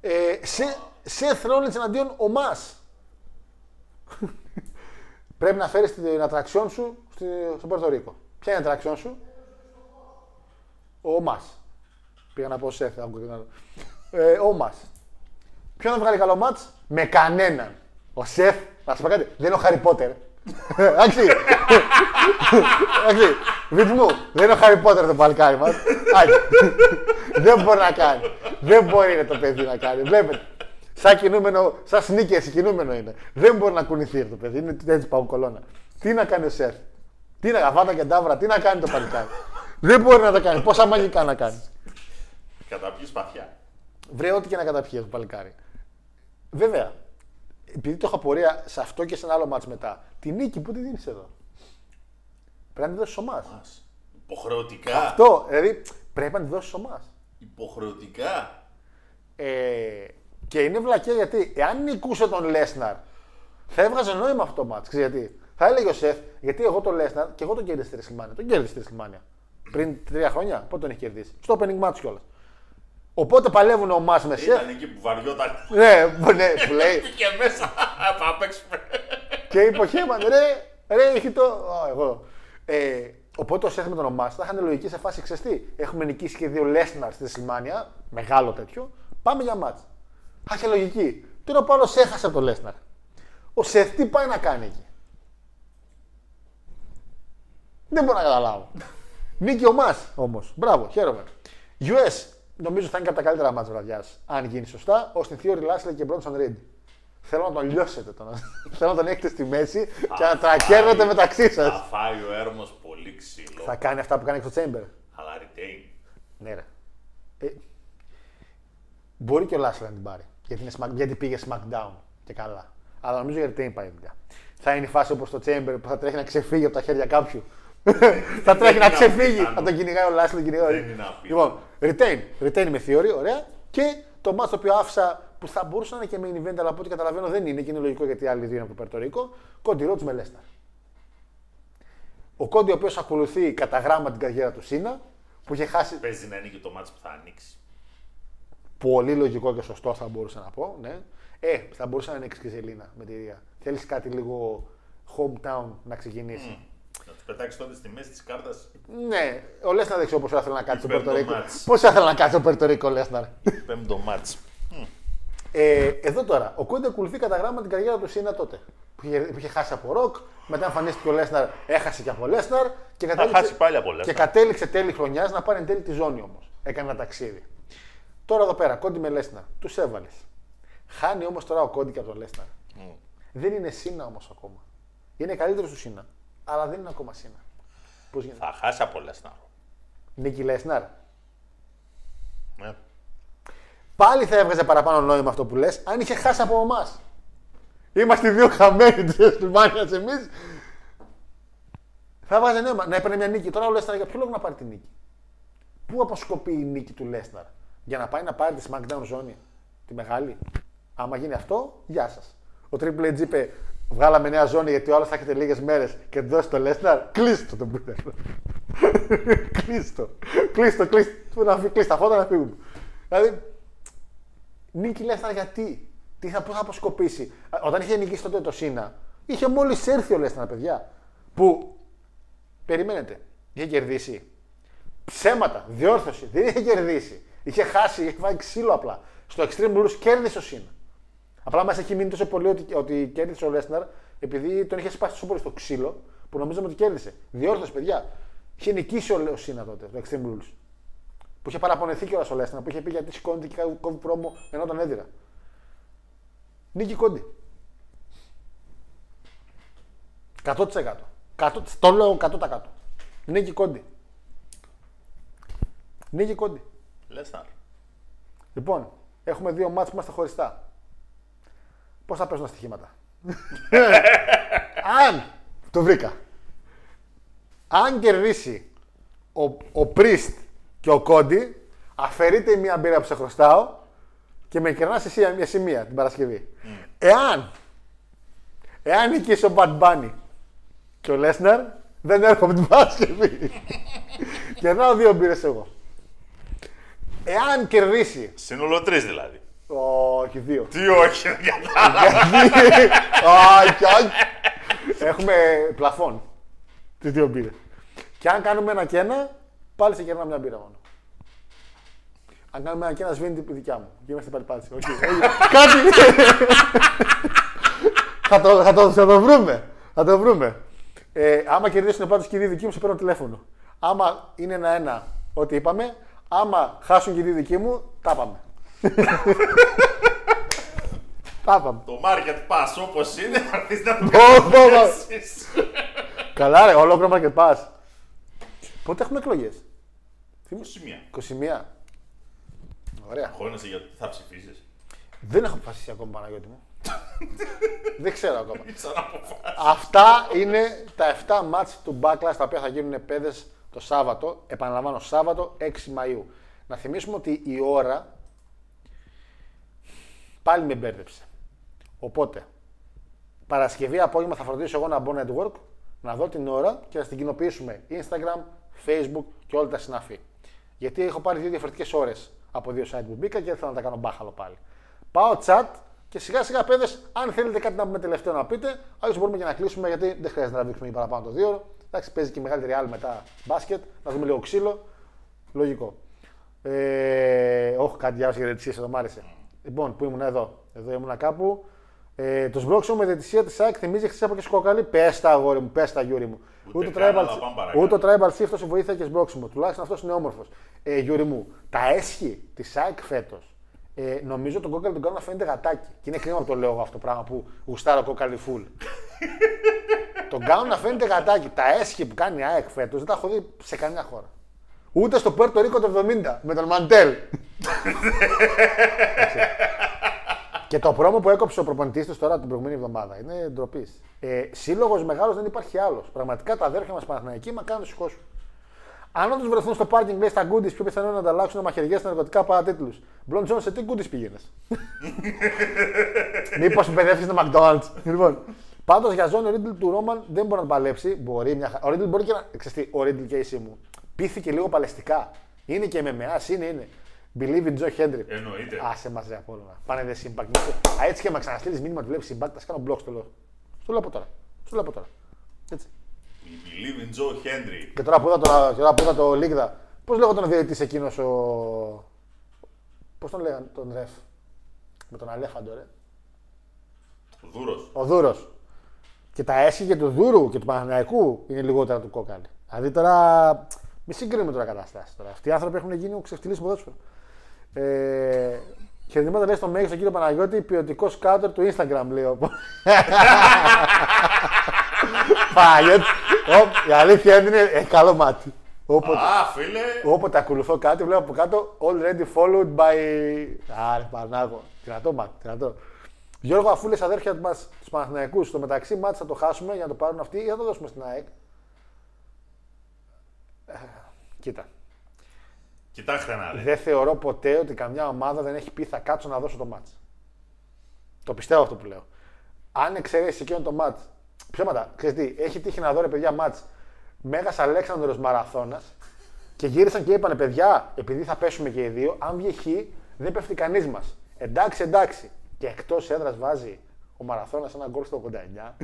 Ε, σε, Seth Rollins εναντίον ο Μας. Πρέπει να φέρεις την ατραξιόν σου στη, στο Πορτορίκο. Ποια είναι η ατραξιόν σου; Ο Μας. Πήγα να πω Seth, άκουγα και ένα άλλο. Ε, ο Μας. Ποιον θα βγάλει καλό μάτς; Με κανέναν. Ο Σεφ, να σου πω κάτι, δεν είναι ο Χάρι Πότερ. Εντάξει. Εντάξει. Βιτμού, δεν είναι ο Χάρι Πότερ το παλικάρι μας. Άκη. Δεν μπορεί να κάνει. Δεν μπορεί είναι το παιδί να κάνει. Βλέπετε. Σαν κινούμενο, σαν σνίκες κινούμενο είναι. Δεν μπορεί να κουνηθεί το παιδί. Είναι έτσι πάω κολόνα. Τι να κάνει ο Σεφ; Τι να γαφάτα και ντάβρα, τι να κάνει το παλικάρι; Δεν μπορεί να το κάνει. Πόσα μαγικά να κάνεις. Καταπιείς σπαθιά. Βρε ό,τι και να καταπιέζει το παλικάρι. Βέβαια, επειδή το έχω απορία σε αυτό και σε ένα άλλο μάτς μετά, τη νίκη που τη δίνεις εδώ. Πρέπει να τη δώσεις ομά. Υποχρεωτικά. Αυτό, δηλαδή πρέπει να τη δώσεις ομά. Υποχρεωτικά. Ε, και είναι βλακία γιατί εάν νικούσε τον Λέσναρ, θα έβγαζε νόημα αυτό το μάτς. Ξέρεις γιατί; Θα έλεγε ο Σεφ, γιατί εγώ τον Λέσναρ και εγώ τον κέρδισα στη Ρεσλιμάνια. Τον κέρδισε στη Ρεσλιμάνια. Πριν τρία χρόνια, πότε τον έχει κερδίσει; Στο opening match κιόλας. Οπότε παλεύουν ο Μάς με Σεφ. Ήταν εκεί που βαριόταν. Ναι, που- ναι, που λέει. και μέσα. Θα παίξουμε. και είπε ο Χέμαν, ρε, ρε, έχει το. Α, εγώ. Ε, οπότε ο Σεφ με τον Ομάς θα είχαν λογική σε φάση ξεστή. Έχουμε νικήσει και δύο Λέσναρ στη Σιλμάνια, μεγάλο τέτοιο. Πάμε για μάτς. Θα είχε λογική. Τώρα ο Παύλος έχασε από τον Λέσναρ. Ο Σεφ τι πάει να κάνει εκεί; Δεν μπορώ να καταλάβω. Νίκη ο Μας όμως. Μπράβο, χαίρομαι. US νομίζω θα είναι και από τα καλύτερα μάτς βραδιάς. Αν γίνει σωστά. Ο Στην Theory Lashley και Bronson Reed. Θέλω να τον λιώσετε. Τον... Θέλω να τον έχετε στη μέση και να τρακέρνετε μεταξύ Θα σα. φάει ο Έρμος πολύ ξύλο. Θα κάνει αυτά που κάνει και στο Chamber. Αλλά retain. Ναι, ρε. Ε, μπορεί και ο Λάσλ να την πάρει. Γιατί, είναι smack, γιατί πήγε SmackDown και καλά. Αλλά νομίζω γιατί δεν πάει δουλειά. Θα είναι η φάση όπως το Chamber που θα τρέχει να ξεφύγει από τα χέρια κάποιου. θα τρέχει να είναι ξεφύγει. απίθανο. Θα τον κυνηγάει ο Λάσλ, τον κυνηγάει. Δεν είναι απίθανο. Λοιπόν, retain. Retain με theory, ωραία. Και το μάτι το οποίο άφησα που θα μπορούσε να είναι και main event, αλλά από ό,τι καταλαβαίνω δεν είναι και είναι λογικό γιατί οι άλλοι δύο είναι από το Περτορίκο. Κόντι Ρότς με Λέσναρ. Ο Κόντι ο οποίος ακολουθεί κατά γράμμα την καριέρα του Σίνα, που είχε χάσει Παίζει να είναι και το μάτς που θα ανοίξει. Πολύ λογικό και σωστό θα μπορούσα να πω. Ναι. Ε, θα μπορούσε να ανοίξει και Ζελίνα με τη Ρία. Θέλεις κάτι λίγο hometown να ξεκινήσει. Να του πετάξεις τότε στη μέση της κάρτας. Ναι, ο Λέσναρ δεν ξέρω πώς θα ήθελε να κάτσει στο Πέμπτο Πουέρτο Ρίκο. ματς. Πώς θα ήθελε να κάτσει στο Πουέρτο Ρίκο ο Λέσναρ. Πέμπτο ματς. ε, εδώ τώρα, ο Κόντι ακολουθεί κατά γράμμα την καριέρα του Σίνα τότε. Που είχε, που είχε χάσει από ροκ, μετά εμφανίστηκε ο Λέσναρ, έχασε και από Λέσναρ και κατέληξε, χάσει πάλι από και Λέσναρ. κατέληξε τέλη χρονιάς να πάρει εν τέλει τη ζώνη όμως. Έκανε ένα ταξίδι. Τώρα εδώ πέρα, Κόντι με Λέσναρ, τους έβαλες. Χάνει όμως τώρα ο Κόντι και από τον Λέσναρ. Δεν είναι Σίνα όμως ακόμα. Είναι καλύτερος του Σίνα. Αλλά δεν είναι ακόμα Σίνα. Πώς γίνεται; Θα χάσει από Λέσναρ. Νίκη Λέσναρ. Ναι. Πάλι θα έβγαζε παραπάνω νόημα αυτό που λες, αν είχε χάσει από εμάς. Είμαστε οι δύο χαμένοι της Εσπλμάνια εμείς. Θα έβγαζε νόημα να έπαιρνε μια νίκη. Τώρα ο Λέσναρ για ποιο λόγο να πάρει τη νίκη; Πού αποσκοπεί η νίκη του Λέσναρ; Για να πάει να πάρει τη SmackDown ζώνη. Τη μεγάλη. Άμα γίνει αυτό, γεια σας. Ο Triple H είπε: Βγάλαμε νέα ζώνη γιατί όλα θα έχετε λίγες μέρες και δώσει το Λέσναρ. Κλείστο τον Μπούτελ. κλείστο. Κλείστο, κλείστο. Να φύγει, κλείστο τα φώτα να φύγουν. Δηλαδή, νίκη Λέσναρ γιατί; Τι θα, πού θα αποσκοπήσει; Α, Όταν είχε νικήσει τότε το Σίνα, είχε μόλις έρθει ο Λέσναρ, παιδιά. Που περιμένετε, είχε κερδίσει. Ψέματα, διόρθωση. Δεν είχε κερδίσει. Είχε χάσει, είχε βάλει ξύλο απλά. Στο Extreme Rules κέρδισε ο Σίνα. Απλά μα έχει μείνει τόσο πολύ ότι, ότι κέρδισε ο Λέσναρ επειδή τον είχε σπάσει τόσο πολύ στο ξύλο που νομίζαμε ότι κέρδισε. Διόρθωση, παιδιά. Είχε νικήσει ο, ο Σίνα τότε, το Extreme Rules. Που είχε παραπονεθεί κιόλας ο Λέσναρ, που είχε πει γιατί σηκώνεται και κόβει πρόμο ενώ τον έδιρα. Νίκη Κόντι. 100%. 100%. Το λέω 100%. Νίκη Κόντι. Νίκη Κόντι. Λέσναρ. Λοιπόν, έχουμε δύο μάτς που είμαστε χωριστά. Πώς θα παίζουν τα στοιχήματα. Αν, το βρήκα. Αν κερδίσει ο, ο Πρίστ και ο Κόντι, αφαιρείται η μία μπύρα που σε χρωστάω και με κερνάς εσύ μια σημεία την Παρασκευή. Εάν, εάν νικήσει ο Bad Bunny και ο Λέσναρ, δεν έρχομαι την Παρασκευή. Κερνάω δύο μπύρες εγώ. Εάν κερδίσει Σύνολο τρεις δηλαδή. Όχι, δύο. Τι όχι, για όχι, όχι. Έχουμε πλαφόν. Τι δύο μπύρες. Και αν κάνουμε ένα και ένα, πάλι σε κερνάμε μια μπύρα μόνο. Αν κάνουμε ένα και ένα, σβήνει τη δικιά μου. Και είμαστε πάλι πάλι. Όχι, όχι. Κάτι. θα, το, θα, το, θα το βρούμε. Θα το βρούμε. Ε, άμα κερδίσουν πάντω και οι δύο δικοί μου, σε παίρνω τηλέφωνο. Άμα είναι ένα-ένα, ό,τι είπαμε. Άμα χάσουν και οι δύο δικοί μου, τα πάμε. Τα πάμε. Το market pass όπως είναι, θα αρχίσεις να το Ω, ω, ω. κάνεις. Καλά, ρε, ολόκληρο market pass. Πότε έχουμε εκλογές; Σημεία. 21. Ωραία. Αγχώνεσαι γιατί θα ψηφίσεις. Δεν έχω αποφασίσει ακόμα, Παναγιώτη μου. Δεν ξέρω ακόμα. Σαν αποφάσει. Αυτά είναι τα 7 μάτς του Backlash τα οποία θα γίνουν παιδες το Σάββατο. Επαναλαμβάνω, Σάββατο 6 Μαΐου. Να θυμίσουμε ότι η ώρα πάλι με μπέρδεψε. Οπότε, Παρασκευή απόγευμα θα φροντίσω εγώ να μπω network, να δω την ώρα και να την κοινοποιήσουμε Instagram, Facebook και όλα τα συναφή. Γιατί έχω πάρει δύο διαφορετικές ώρες από δύο site που μπήκα και δεν θέλω να τα κάνω μπάχαλο πάλι. Πάω chat και σιγά σιγά παιδες, αν θέλετε κάτι να πούμε τελευταίο να πείτε, αλλιώς μπορούμε και να κλείσουμε γιατί δεν χρειάζεται να τραβήξουμε παραπάνω το δύο ώρο. Εντάξει, παίζει και η μεγαλύτερη άλλη μετά μπάσκετ, να δούμε λίγο ξύλο. Λογικό. Ε, όχι, κάτι διάβασα για διαιτησία, εδώ μ' άρεσε. Λοιπόν, πού ήμουν εδώ. Εδώ ήμουν κάπου. Ε, το σπρώξιμο με διαιτησία της ΑΕΚ θυμίζει εποχές Κόκκαλη. Πες τα αγόρι μου, πες τα Γιούρι μου. Ούτε το καν, tribal, αλλά πάμε παρακάτω. ούτε το tribal chief όσο βοήθεια και σπρώξιμο. Τουλάχιστον αυτός είναι όμορφος. Ε, Γιούρι μου, τα αίσχη της ΑΕΚ φέτος Ε, νομίζω τον Κόκκαλη τον κάνουν να φαίνεται γατάκι. Και είναι κρίμα που το λέω εγώ αυτό το πράγμα που γουστάρω Κόκκαλη full. τον κάνουν να φαίνεται γατάκι. Τα αίσχη που κάνει η ΑΕΚ φέτος δεν τα έχω δει σε καμιά χώρα. Ούτε στο Πουέρτο Ρίκο το 70 με τον Μαντέλ. Και το promo που έκοψε ο προπονητής του τώρα την προηγούμενη εβδομάδα είναι ντροπής. Ε, Σύλλογος μεγάλος δεν υπάρχει άλλος. Πραγματικά τα αδέρφια μας Παναθηναϊκοί μα κάνουν σηκώσουν. Αν όντως βρεθούν στο πάρκινγκ λέει στα Goody's, πιο πιθανό είναι να ανταλλάξουν μαχαιριές στα ναρκωτικά παρά τίτλους. Μπλον Τζον, σε τι Goody's πήγαινες; Μήπως μπερδεύει το McDonald's; λοιπόν, πάντως για ζώνη ο Riddle του Ρόμαν δεν μπορεί να παλέψει. Μπορεί μια... χα- Ο Riddle μπορεί και να. Ξεστή, ο Riddle και η μου. Πήθηκε λίγο παλαιστικά. Είναι και με μεάς, είναι, είναι. Believe in Joe Hendry. Εννοείται. Άσε μαζί από όλα. Πάνε δε συμπάκ. Α, έτσι και με ξαναστείλεις μήνυμα του βλέπεις συμπάκ, θα κάνω μπλοκ στο λέω. Στο λέω από τώρα. Στο λέω από τώρα. Έτσι. Η Believe in Joe Hendry. Και τώρα που είδα, το, και τώρα που είδα το Λίγδα, πώς λέγονταν ο διαιτητή εκείνος ο. Πώς τον λέγανε τον ρεφ; Με τον Αλέφαντο, ρε. Δούρος. Ο Δούρος. Και τα έσχη και του Δούρου και του Παναθηναϊκού είναι λιγότερα του κόκαλη. Δηλαδή τώρα. Μη συγκρίνουμε τώρα καταστάσει. Τώρα. Αυτοί οι άνθρωποι έχουν γίνει ξεφτυλί ποδόσφαιρο. Ε, Χαιρετήματα λέει στο μέγιστο κύριο Παναγιώτη, ποιοτικό σκάουτερ του Instagram, λέει ο. Παναγιώτη. Ω, Η αλήθεια είναι έχει καλό μάτι. Όποτε, Α, φίλε. όποτε ακολουθώ κάτι, βλέπω από κάτω already followed by. Άρε, Πανάγο. Δυνατό μάτι, δυνατό. Γιώργο, αφού λες αδέρφια μας τους Παναθηναϊκούς, στο μεταξύ μάτς θα το χάσουμε για να το πάρουν αυτοί ή θα το δώσουμε στην ΑΕΚ; Ε, Κοίτα. Κοιτάξτε να δείτε. Δεν θεωρώ ποτέ ότι καμιά ομάδα δεν έχει πει θα κάτσω να δώσω το μάτς. Το πιστεύω αυτό που λέω. Αν εξαιρέσεις εκείνο το μάτς, ψέματα, ξέρεις τι, έχει τύχει να δω ρε παιδιά μάτς Μέγας Αλέξανδρος Μαραθώνας και γύρισαν και είπανε παιδιά, επειδή θα πέσουμε και οι δύο, αν βγει χ, δεν πέφτει κανείς μας. Εντάξει, εντάξει. Και εκτός έδρας βάζει ο Μαραθώνας ένα γκολ στο 89.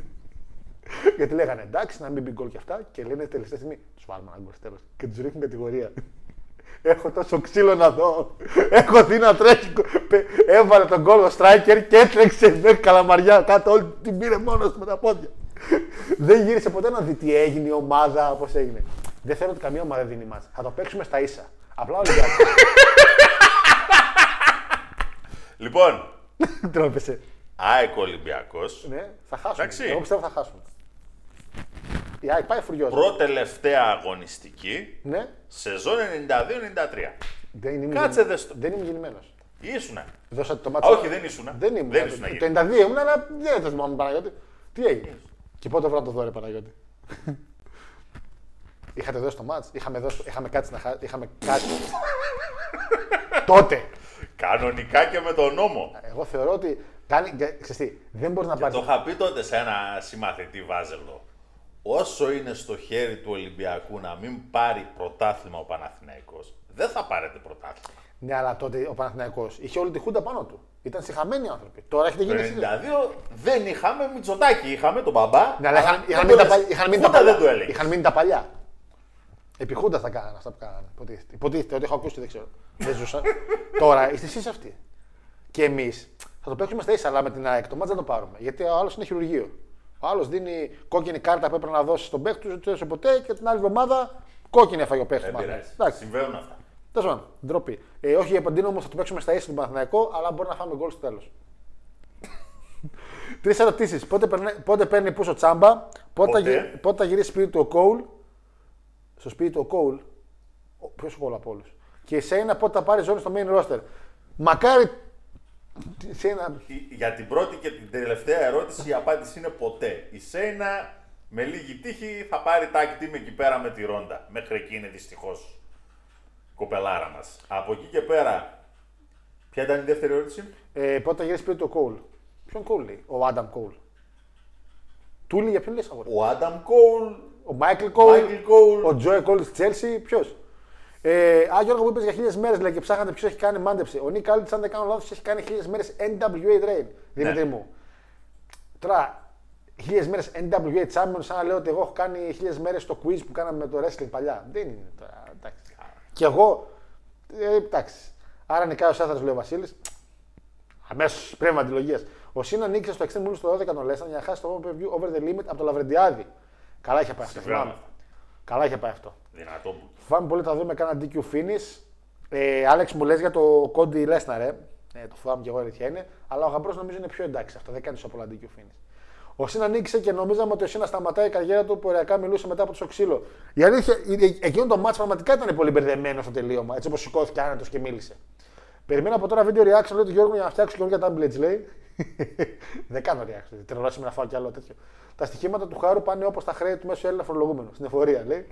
Γιατί λέγανε εντάξει, να μην μπει γκολ και αυτά και λένε τελευταία στιγμή τους βάλουμε ένα γκολ στο τέλος και τους ρίχνουν κατηγορία. Έχω τόσο ξύλο να δω. Έχω δει να τρέχει. Πε- Έβαλε τον γκολ ο striker και έτρεξε με καλαμαριά κάτω. Όλη την πήρε μόνος του με τα πόδια. Δεν γύρισε ποτέ να δει τι έγινε η ομάδα, πώς έγινε. Δεν θέλω ότι καμία ομάδα δεν δίνει μάτσα. Θα το παίξουμε στα ίσα. Απλά ο Ολυμπιακός. Λοιπόν, Τρόπεσε. ΑΕΚ Ολυμπιακός. Ναι, θα χάσουμε. Εντάξει. Εγώ πιστεύω θα χάσουμε. Η ΑΕΚ πάει φουριόζα. Προτελευταία αγωνιστική. Ναι, Σεζόν 92-93. δεν είμαι, Κάτσε γεννη- δες το. δεν είμαι γεννημένος. Ήσουνα. Δώσατε το Α, μάτσο. όχι, δεν ήσουνα. Δεν ήμουν. Δεν ήσουνα. το 92 ήμουν, αλλά δεν το θυμάμαι Παναγιώτη. Τι έγινε; Και πότε βρω να το δω, ρε Παναγιώτη; Είχατε δώσει το μάτς, είχαμε, δώσει, είχαμε κάτσει να χάσει, είχαμε κάτσει. Τότε. Κανονικά και με τον νόμο. Εγώ θεωρώ ότι κάνει, και- ξέρεις τι, δεν μπορεί να πάρει. Το είχα πει τότε σε ένα συμμαθητή Βάζελο. Όσο είναι στο χέρι του Ολυμπιακού να μην πάρει πρωτάθλημα ο Παναθηναϊκός, δεν θα πάρετε πρωτάθλημα. Ναι, αλλά τότε ο Παναθηναϊκός είχε όλη τη χούντα πάνω του. Ήταν συχαμένοι άνθρωποι. Τώρα έχετε Το γίνει εσείς. 92 δεν είχαμε Μητσοτάκη, είχαμε τον μπαμπά. Ναι, αλλά είχαν, δεν είχαν, το μείνει τα, λες. παλιά- είχαν μείνει τα Χούντα παλιά. δεν το έλεγες. Είχαν μείνει τα παλιά. Επί Χούντα θα κάνανε αυτά που κάνανε. Υποτίθεται. Υποτίθεται ότι έχω ακούσει, δεν ξέρω. δεν ζούσα. Τώρα είστε εσείς αυτοί. Και εμείς θα το παίξουμε στα ίσα, αλλά με την ΑΕΚ το μάτς δεν το πάρουμε. Γιατί ο άλλος είναι χειρουργείο. Ο άλλος δίνει κόκκινη κάρτα που έπρεπε να δώσει στον παίκτη του, δεν του έδωσε ποτέ και την άλλη εβδομάδα κόκκινη έφαγε ο παίκτη. Δεν πειράζει. Εντάξει. Συμβαίνουν αυτά. Τέλος πάντων, ντροπή. Ε, όχι για παντίνο όμως θα το παίξουμε στα ίσα του Παναθηναϊκό, αλλά μπορεί να φάμε γκολ στο τέλος. Τρεις ερωτήσεις. Πότε, περνέ- πότε παίρνει πίσω τσάμπα, πότε, θα Πότε; γυ- πότε θα γυρίσει σπίτι του ο Κόουλ. Στο σπίτι του ο Κόουλ. Ποιος ο Κόουλ από όλους. Και η Σέινα πότε θα πάρει ζώνη στο main roster. Μακάρι. Η Σέινα. Για την πρώτη και την τελευταία ερώτηση η απάντηση είναι ποτέ. Η Σέινα με λίγη τύχη θα πάρει tag team εκεί πέρα με τη Ρόντα. Μέχρι εκεί είναι δυστυχώς κοπελάρα μας. Από εκεί και πέρα. Ποια ήταν η δεύτερη ερώτηση; Ε, πότε θα γυρίσει σπίτι του ο Κόουλ. Ποιον Κόουλ λέει, ο Άνταμ Κόουλ. Τούλι για ποιον λες αγόρι; Ο Άνταμ Κόουλ. Ο Μάικλ Κόουλ. Μάικλ Κόουλ. Ο Τζόε Κόουλ της Τσέλσι. Ποιος; Ε, α, Γιώργο που είπες για χίλιες μέρες λέει, και ψάχνατε ποιος έχει κάνει μάντεψη. Ο Νικ Άλντις, αν δεν κάνω λάθος, έχει κάνει χίλιες μέρες NWA reign. Δημήτρη Ναι. μου. Τώρα, χίλιες μέρες NWA Champion, σαν να λέω ότι εγώ έχω κάνει χίλιες μέρες το quiz που κάναμε με το wrestling παλιά. Δεν είναι τώρα. Εντάξει. Και εγώ. Ε, εντάξει. Άρα νικάει ο Σάθαρα, λέει ο Βασίλης. Αμέσως πνεύμα αντιλογίας. Ο Σίνα νίκησε στο Extreme Rules στο 12 τον Λέσταν για να χάσει το pay-per-view over the limit από το Λαβρεντιάδη. Καλά είχε πάει αυτό. Συμβαίνουν θυμάμαι. αυτά. Καλά είχε πάει αυτό. Δυνατό που. Φάμε πολύ θα δούμε κάνα DQ finish. Ε, Άλεξ μου λες για το Κόντι Λέσναρ, ε. Ναι, το φοβάμαι και εγώ αλήθεια είναι. Αλλά ο Γαμπρό νομίζω είναι πιο εντάξει αυτό. Δεν κάνει τόσο πολλά ντίκιο φίνι. Ο Σίνα νίκησε και νομίζαμε ότι ο Σίνα σταματάει η καριέρα του που ωριακά μιλούσε μετά από το ξύλο. Η αλήθεια, ε, ε, εκείνο το μάτσο πραγματικά ήταν πολύ μπερδεμένο στο τελείωμα. Έτσι όπως σηκώθηκε άνετος και μίλησε. Περιμένω από τώρα βίντεο reaction λέει του Γιώργου για να φτιάξω καινούργια tablets λέει. Δεν κάνω reaction. Τρελό σήμερα να φάω κι άλλο τέτοιο. Τα στοιχήματα του Χάρου πάνε όπως τα χρέη του μέσου Έλληνα φορολογούμενου. Στην εφορία λέει.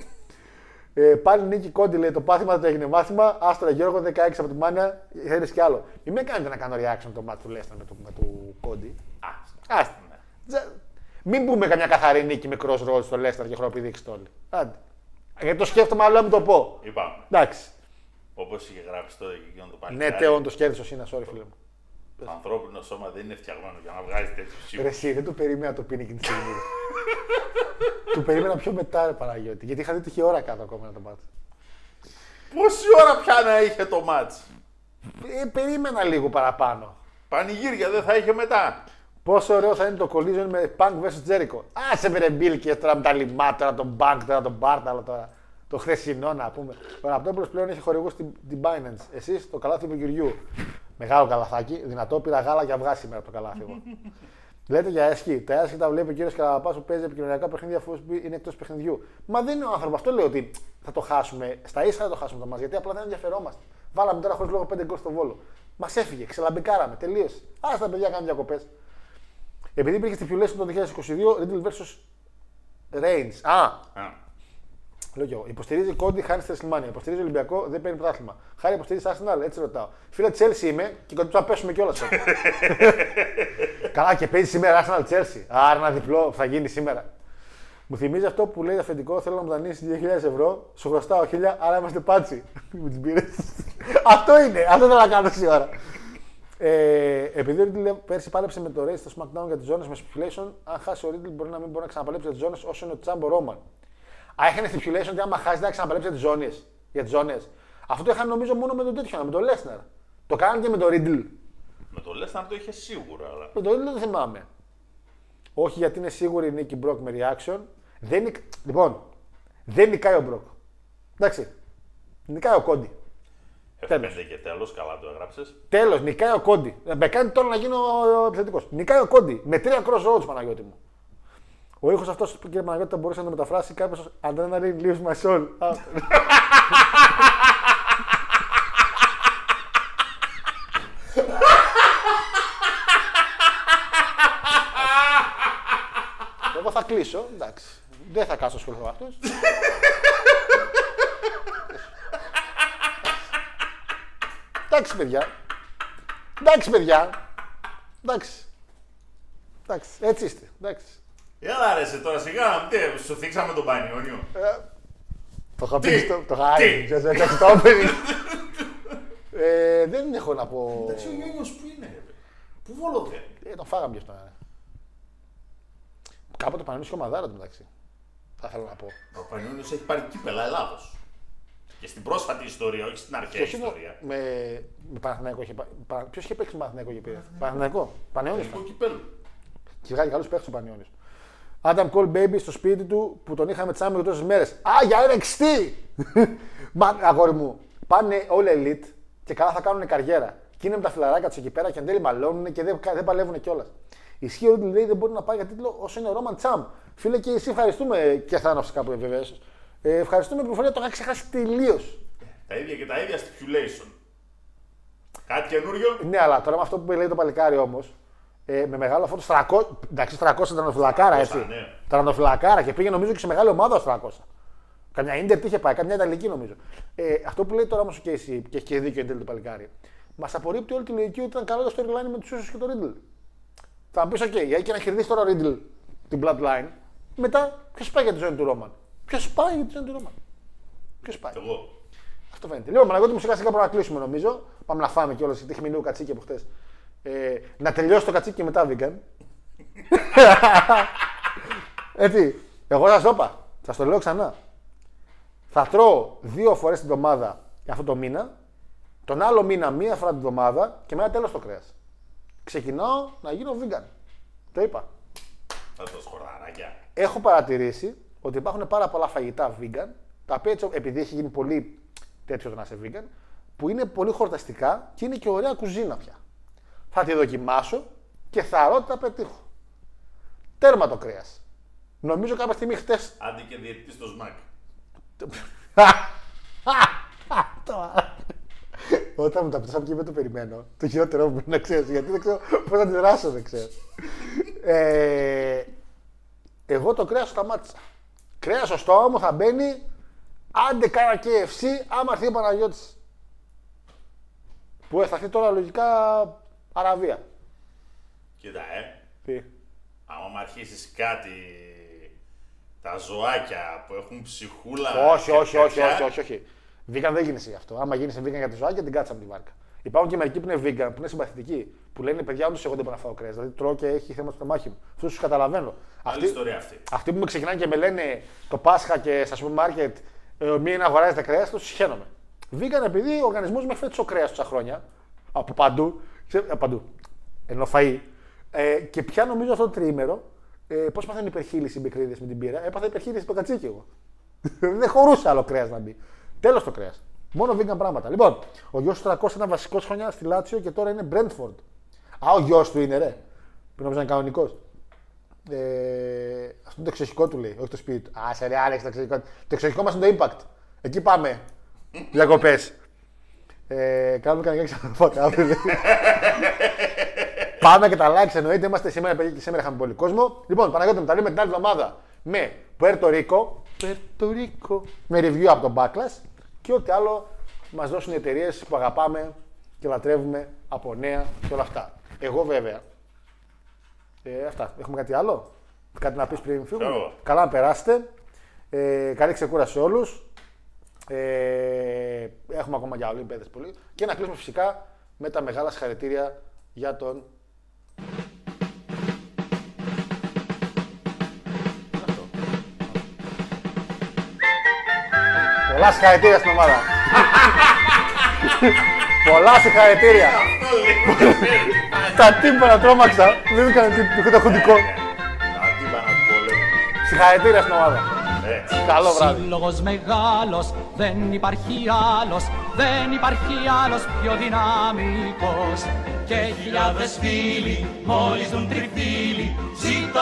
Ε, πάλι νίκη κόντι λέει: Το πάθημα δεν έγινε μάθημα. Άστρα Γιώργο 16 από τη μάνια, θέλει κι άλλο. Μην με κάνετε να κάνω reaction το μάτι του Λέστα με του, με του κόντι. Άστα. Άστα. Τζα- Μην πούμε καμιά καθαρή νίκη με cross roll στο Λέστα και χρονοπηδήξτε όλοι. Άντε. Γιατί το σκέφτομαι, αλλά μην το πω. Είπαμε. Εντάξει. Όπως είχε γράψει τώρα και εκείνο το Ναι, παλικάρι. τεόν το σκέφτεσαι ο Σίνα, sorry φίλε μου. Το ανθρώπινο σώμα δεν είναι φτιαγμένο για να βγάζει τέτοιους Ρε, ψήφου. εσύ, δεν το περίμενα να το πίνει εκείνη τη στιγμή. του περίμενα πιο μετά, ρε Παναγιώτη. Γιατί είχα δει ότι είχε ώρα κάτω ακόμα να το μάθει. Πόση ώρα πια να είχε το μάτς; Ε, περίμενα λίγο παραπάνω. Πανηγύρια δεν θα είχε μετά. Πόσο ωραίο θα είναι το collision με Punk vs Jericho. Άσε με ρε Μπίλκε τώρα με τα λιμά, τώρα τον Punk, τώρα τον Μπάρταλο τώρα. Το χθεσινό να πούμε. Ο Ραπτόπουλο πλέον έχει χορηγού στην την Binance. Εσείς το καλάθι του Κυριού. Μεγάλο καλαθάκι, δυνατό πήρα γάλα για αυγά σήμερα από το καλάθι. εγώ. Λέτε για έσχη. Τα έσχη τα βλέπει ο κύριος Καραπά που παίζει επικοινωνιακά παιχνίδια αφού είναι εκτός παιχνιδιού. Μα δεν είναι ο άνθρωπος. Αυτό λέω ότι θα το χάσουμε. Στα ίσα θα το χάσουμε το μας γιατί απλά δεν ενδιαφερόμαστε. Βάλαμε τώρα χωρίς λόγο 5 γκολ στο βόλο. Μας έφυγε, ξελαμπικάραμε, τελείωσε. Α τα παιδιά κάνουν διακοπές. Επειδή υπήρχε stipulation το 2022, Riddle vs. Reigns. Α, Α, λέω κι εγώ. Υποστηρίζει Κόντι, χάνει στη Ρεσλιμάνια. Υποστηρίζει Ολυμπιακό, δεν παίρνει πρωτάθλημα. Χάρη υποστηρίζει Arsenal, έτσι ρωτάω. Φίλε Chelsea είμαι και κοντά να πέσουμε κιόλας. Καλά και παίζει σήμερα Arsenal Chelsea. Άρα ένα διπλό θα γίνει σήμερα. Μου θυμίζει αυτό που λέει αφεντικό: Θέλω να μου δανείσει 2.000 ευρώ, σου χρωστάω 1.000, άρα είμαστε πάτσι. Με τις μπύρες. αυτό είναι, αυτό θέλω να κάνω τόση ώρα. Ε, επειδή ο Ρίτλ πέρσι πάλεψε με το Race στο SmackDown για τις ζώνες με stipulation, αν χάσει ο Ρίτλ μπορεί να μην μπορεί να ξαναπαλέψει για τις ζώνες όσο είναι ο Τσάμπο Ρόμαν. Α, είχαν stipulation ότι άμα χάσεις δεν θα ξαναπαλέψει για τις ζώνες. Για τις ζώνες. Αυτό το είχαν νομίζω μόνο με τον τέτοιο, με τον Λέσναρ. Το κάνανε και με τον Ρίτλ. με το λες να το είχε σίγουρα. Αλλά... Με τον Ρίτλ δεν θυμάμαι. Όχι γιατί είναι σίγουρη η νίκη Μπροκ με reaction. Δεν νικ... Λοιπόν, δεν νικάει ο Μπροκ. Εντάξει. Νικάει ο Κόντι. F5 Τέλος. και τέλος, καλά το έγραψες. Τέλος, νικάει ο Κόντι. Ε, Με κάνει τώρα να γίνω επιθετικός. Νικάει ο Κόντι με τρία cross roads, Παναγιώτη μου. Ο ήχος αυτός, κύριε Παναγιώτη, θα μπορούσε να το μεταφράσει κάποιο ω Adrenaline leaves my soul. Α, Εγώ θα κλείσω, εντάξει. Δεν θα κάσω σχολείο αυτό. Εντάξει, παιδιά. Εντάξει, παιδιά. Εντάξει. Εντάξει, έτσι είστε. Εντάξει. Έλα ρε, εσύ τώρα σιγά, τι, σου θίξαμε τον Πανιόνιο. Το είχα Τι; πει στο. Το είχα Τι; πει. ξέρεις, εντάξει, το opening. Ε, Δεν έχω να πω. Εντάξει, ο Ιόνιος που είναι, ρε. Πού βολοδε. Ε, τον φάγαμε γι' αυτό. ε. Κάποτε πανέμισε ομαδάρα του μεταξύ. Θα ήθελα να πω. Ο Πανιόνιος έχει πάρει κύπελα Ελλάδος. Και στην πρόσφατη ιστορία, όχι στην αρχαία Ποιος είναι ο- ιστορία. με, με Παναθηναϊκό είχε πάει. Ποιος είχε παίξει με Παναθηναϊκό και πήρε. Παναθηναϊκό. Πανεώνης. Ελληνικό κυπέλο. Και βγάλει καλούς παίχτες ο Πανιόνιος. Adam Cole Baby στο σπίτι του που τον είχαμε τσάμι για τόσες μέρες. Α, για NXT! Μα, αγόρι μου, πάνε όλοι elite και καλά θα κάνουν καριέρα. Και είναι με τα φιλαράκια τους εκεί πέρα και εν τέλει μαλώνουν και δεν, δεν παλεύουν κιόλας. Ισχύει ότι λέει δεν μπορεί να πάει για τίτλο όσο είναι ο Roman Τσάμ. Φίλε και εσύ ευχαριστούμε και θα είναι κάπου βέβαια. ίσως. Ε, ευχαριστούμε που το είχα ξεχάσει τελείως. Τα ίδια και τα ίδια stipulation. Κάτι καινούριο; Ναι, αλλά τώρα με αυτό που λέει το παλικάρι όμως, ε, με μεγάλο φόρτο 300. Εντάξει, 300 τρανοφυλακάρα έτσι. ναι. Τρανοφυλακάρα και πήγε νομίζω και σε μεγάλη ομάδα ω 300. Καμιά Ιντερ τι είχε πάει, καμιά Ιταλική νομίζω. Ε, αυτό που λέει τώρα όμως και εσύ, και έχει και δίκιο εν τέλει το παλικάρι, μας απορρίπτει όλη τη λογική ότι ήταν καλό το storyline με τους Ίσους και το Ρίτλ. Θα μου πεις, OK, γιατί και να κερδίσει τώρα ο Ρίτλ την Bloodline, μετά ποιος πάει για τη ζώνη του Ρόμαν. Ποιος πάει για τη ζώνη του Ρόμαν. Ποιος πάει; Εγώ. Αυτό φαίνεται. Λοιπόν, Μαναγώτη μου σιγά σιγά πρέπει να κλείσουμε νομίζω. Πάμε να φάμε κιόλας γιατί έχει μείνει λίγο κατσίκι από χτες. Ε, να τελειώσει το κατσίκι και μετά vegan. Έτσι. Εγώ σας το είπα. Σας το λέω ξανά. Θα τρώω δύο φορές την εβδομάδα για αυτό το μήνα. Τον άλλο μήνα μία φορά την εβδομάδα και μετά τέλος το κρέας. Ξεκινάω να γίνω vegan. Το είπα. Θα το σκορδαράκια. Έχω παρατηρήσει ότι υπάρχουν πάρα πολλά φαγητά vegan, τα οποία έτσι, επειδή έχει γίνει πολύ τέτοιο το να είσαι vegan, που είναι πολύ χορταστικά και είναι και ωραία κουζίνα πια. Θα τη δοκιμάσω και θα ρω ότι θα πετύχω. Τέρμα το κρέας. Νομίζω κάποια στιγμή χτε. Άντε και διαιτητής στο ΣΜΑΚ. Όταν μου τα πει από εκεί δεν το περιμένω. Το χειρότερό μου είναι να ξέρεις. Γιατί δεν ξέρω πώς να αντιδράσω, δεν ξέρω. ε, εγώ το κρέας σταμάτησα. Κρέας στο στόμα μου θα μπαίνει άντε κάνα KFC άμα έρθει ο Παναγιώτης. Που θα έρθει τώρα λογικά Αραβία. Κοίτα, ε. Τι; Άμα μου αρχίσεις κάτι. Τα ζωάκια που έχουν ψυχούλα. όχι, και όχι, όχι, τέτοια, όχι, όχι, όχι. Vegan δεν γίνεσαι γι' αυτό. Άμα γίνεσαι vegan για τη ζωάκια, την κάτσαμε τη βάρκα. Υπάρχουν και μερικοί που είναι vegan, που είναι συμπαθητικοί, που λένε παιδιά, όντως εγώ δεν μπορώ να φάω κρέας. Δηλαδή τρώω και έχει θέμα στο στομάχι μου. Αυτούς τους καταλαβαίνω. Άλλη ιστορία αυτή. Αυτοί που με ξεκινάνε και με λένε το Πάσχα και στα σούπερ μάρκετ ε, μην αγοράζετε κρέας, τους συχαίνομαι. Vegan επειδή ο οργανισμός με φέρει το κρέας τόσα χρόνια. Από παντού. Ξέ- από παντού. Ενώ φαΐ. Ε, και πια νομίζω αυτό το τριήμερο. Ε, Πώς πάθανε υπερχείληση οι μπικρίδε με την πύρα. Έπαθα υπερχείληση το κατσίκι εγώ. Δεν χωρούσε άλλο κρέας να μπει. Τέλος το κρέας. Μόνο vegan πράγματα. Λοιπόν, ο γιος του 300 ήταν βασικός χρονιά στη Λάτσιο και τώρα είναι Brentford. Α, ο γιος του είναι, ρε. Που νόμιζα είναι κανονικός. Ε, αυτό είναι το εξοχικό του λέει, όχι το σπίτι του. Α, σε ρε, Άλεξ, το εξοχικό. Το εξοχικό μας είναι το impact. Εκεί πάμε. Διακοπές. Ε, κάνουμε κανένα ξαναπάτε αύριο. Πάμε και τα likes εννοείται. Είμαστε σήμερα, παιδιά, και σήμερα είχαμε πολύ κόσμο. Λοιπόν, Παναγιώτη μου, τα λέμε την άλλη εβδομάδα με Puerto Rico. Puerto Rico. Με review από τον Backlash και ό,τι άλλο μας δώσουν οι εταιρείες που αγαπάμε και λατρεύουμε από νέα και όλα αυτά. Εγώ βέβαια. Ε, αυτά. Έχουμε κάτι άλλο; Κάτι να πεις πριν φύγουμε; Ξέρω. Καλά να περάσετε. Ε, καλή ξεκούραση σε όλους. Ε, έχουμε ακόμα για Ολύμπιαδες πολύ. Και να κλείσουμε φυσικά με τα μεγάλα συγχαρητήρια για τον. Πολλά συγχαρητήρια στην ομάδα. Πολλά συγχαρητήρια. Τα τύμπανα τρόμαξα. Δεν έκανε τίποτα το χουντικό. Αντίπανα τους πολέμου. Συγχαρητήρια στην ομάδα. Έτσι. Καλό βράδυ. Σύλλογος μεγάλος, δεν υπάρχει άλλος, δεν υπάρχει άλλος πιο δυναμικός. Και χιλιάδες φίλοι, μόλις δουν τριφύλι, ζήτω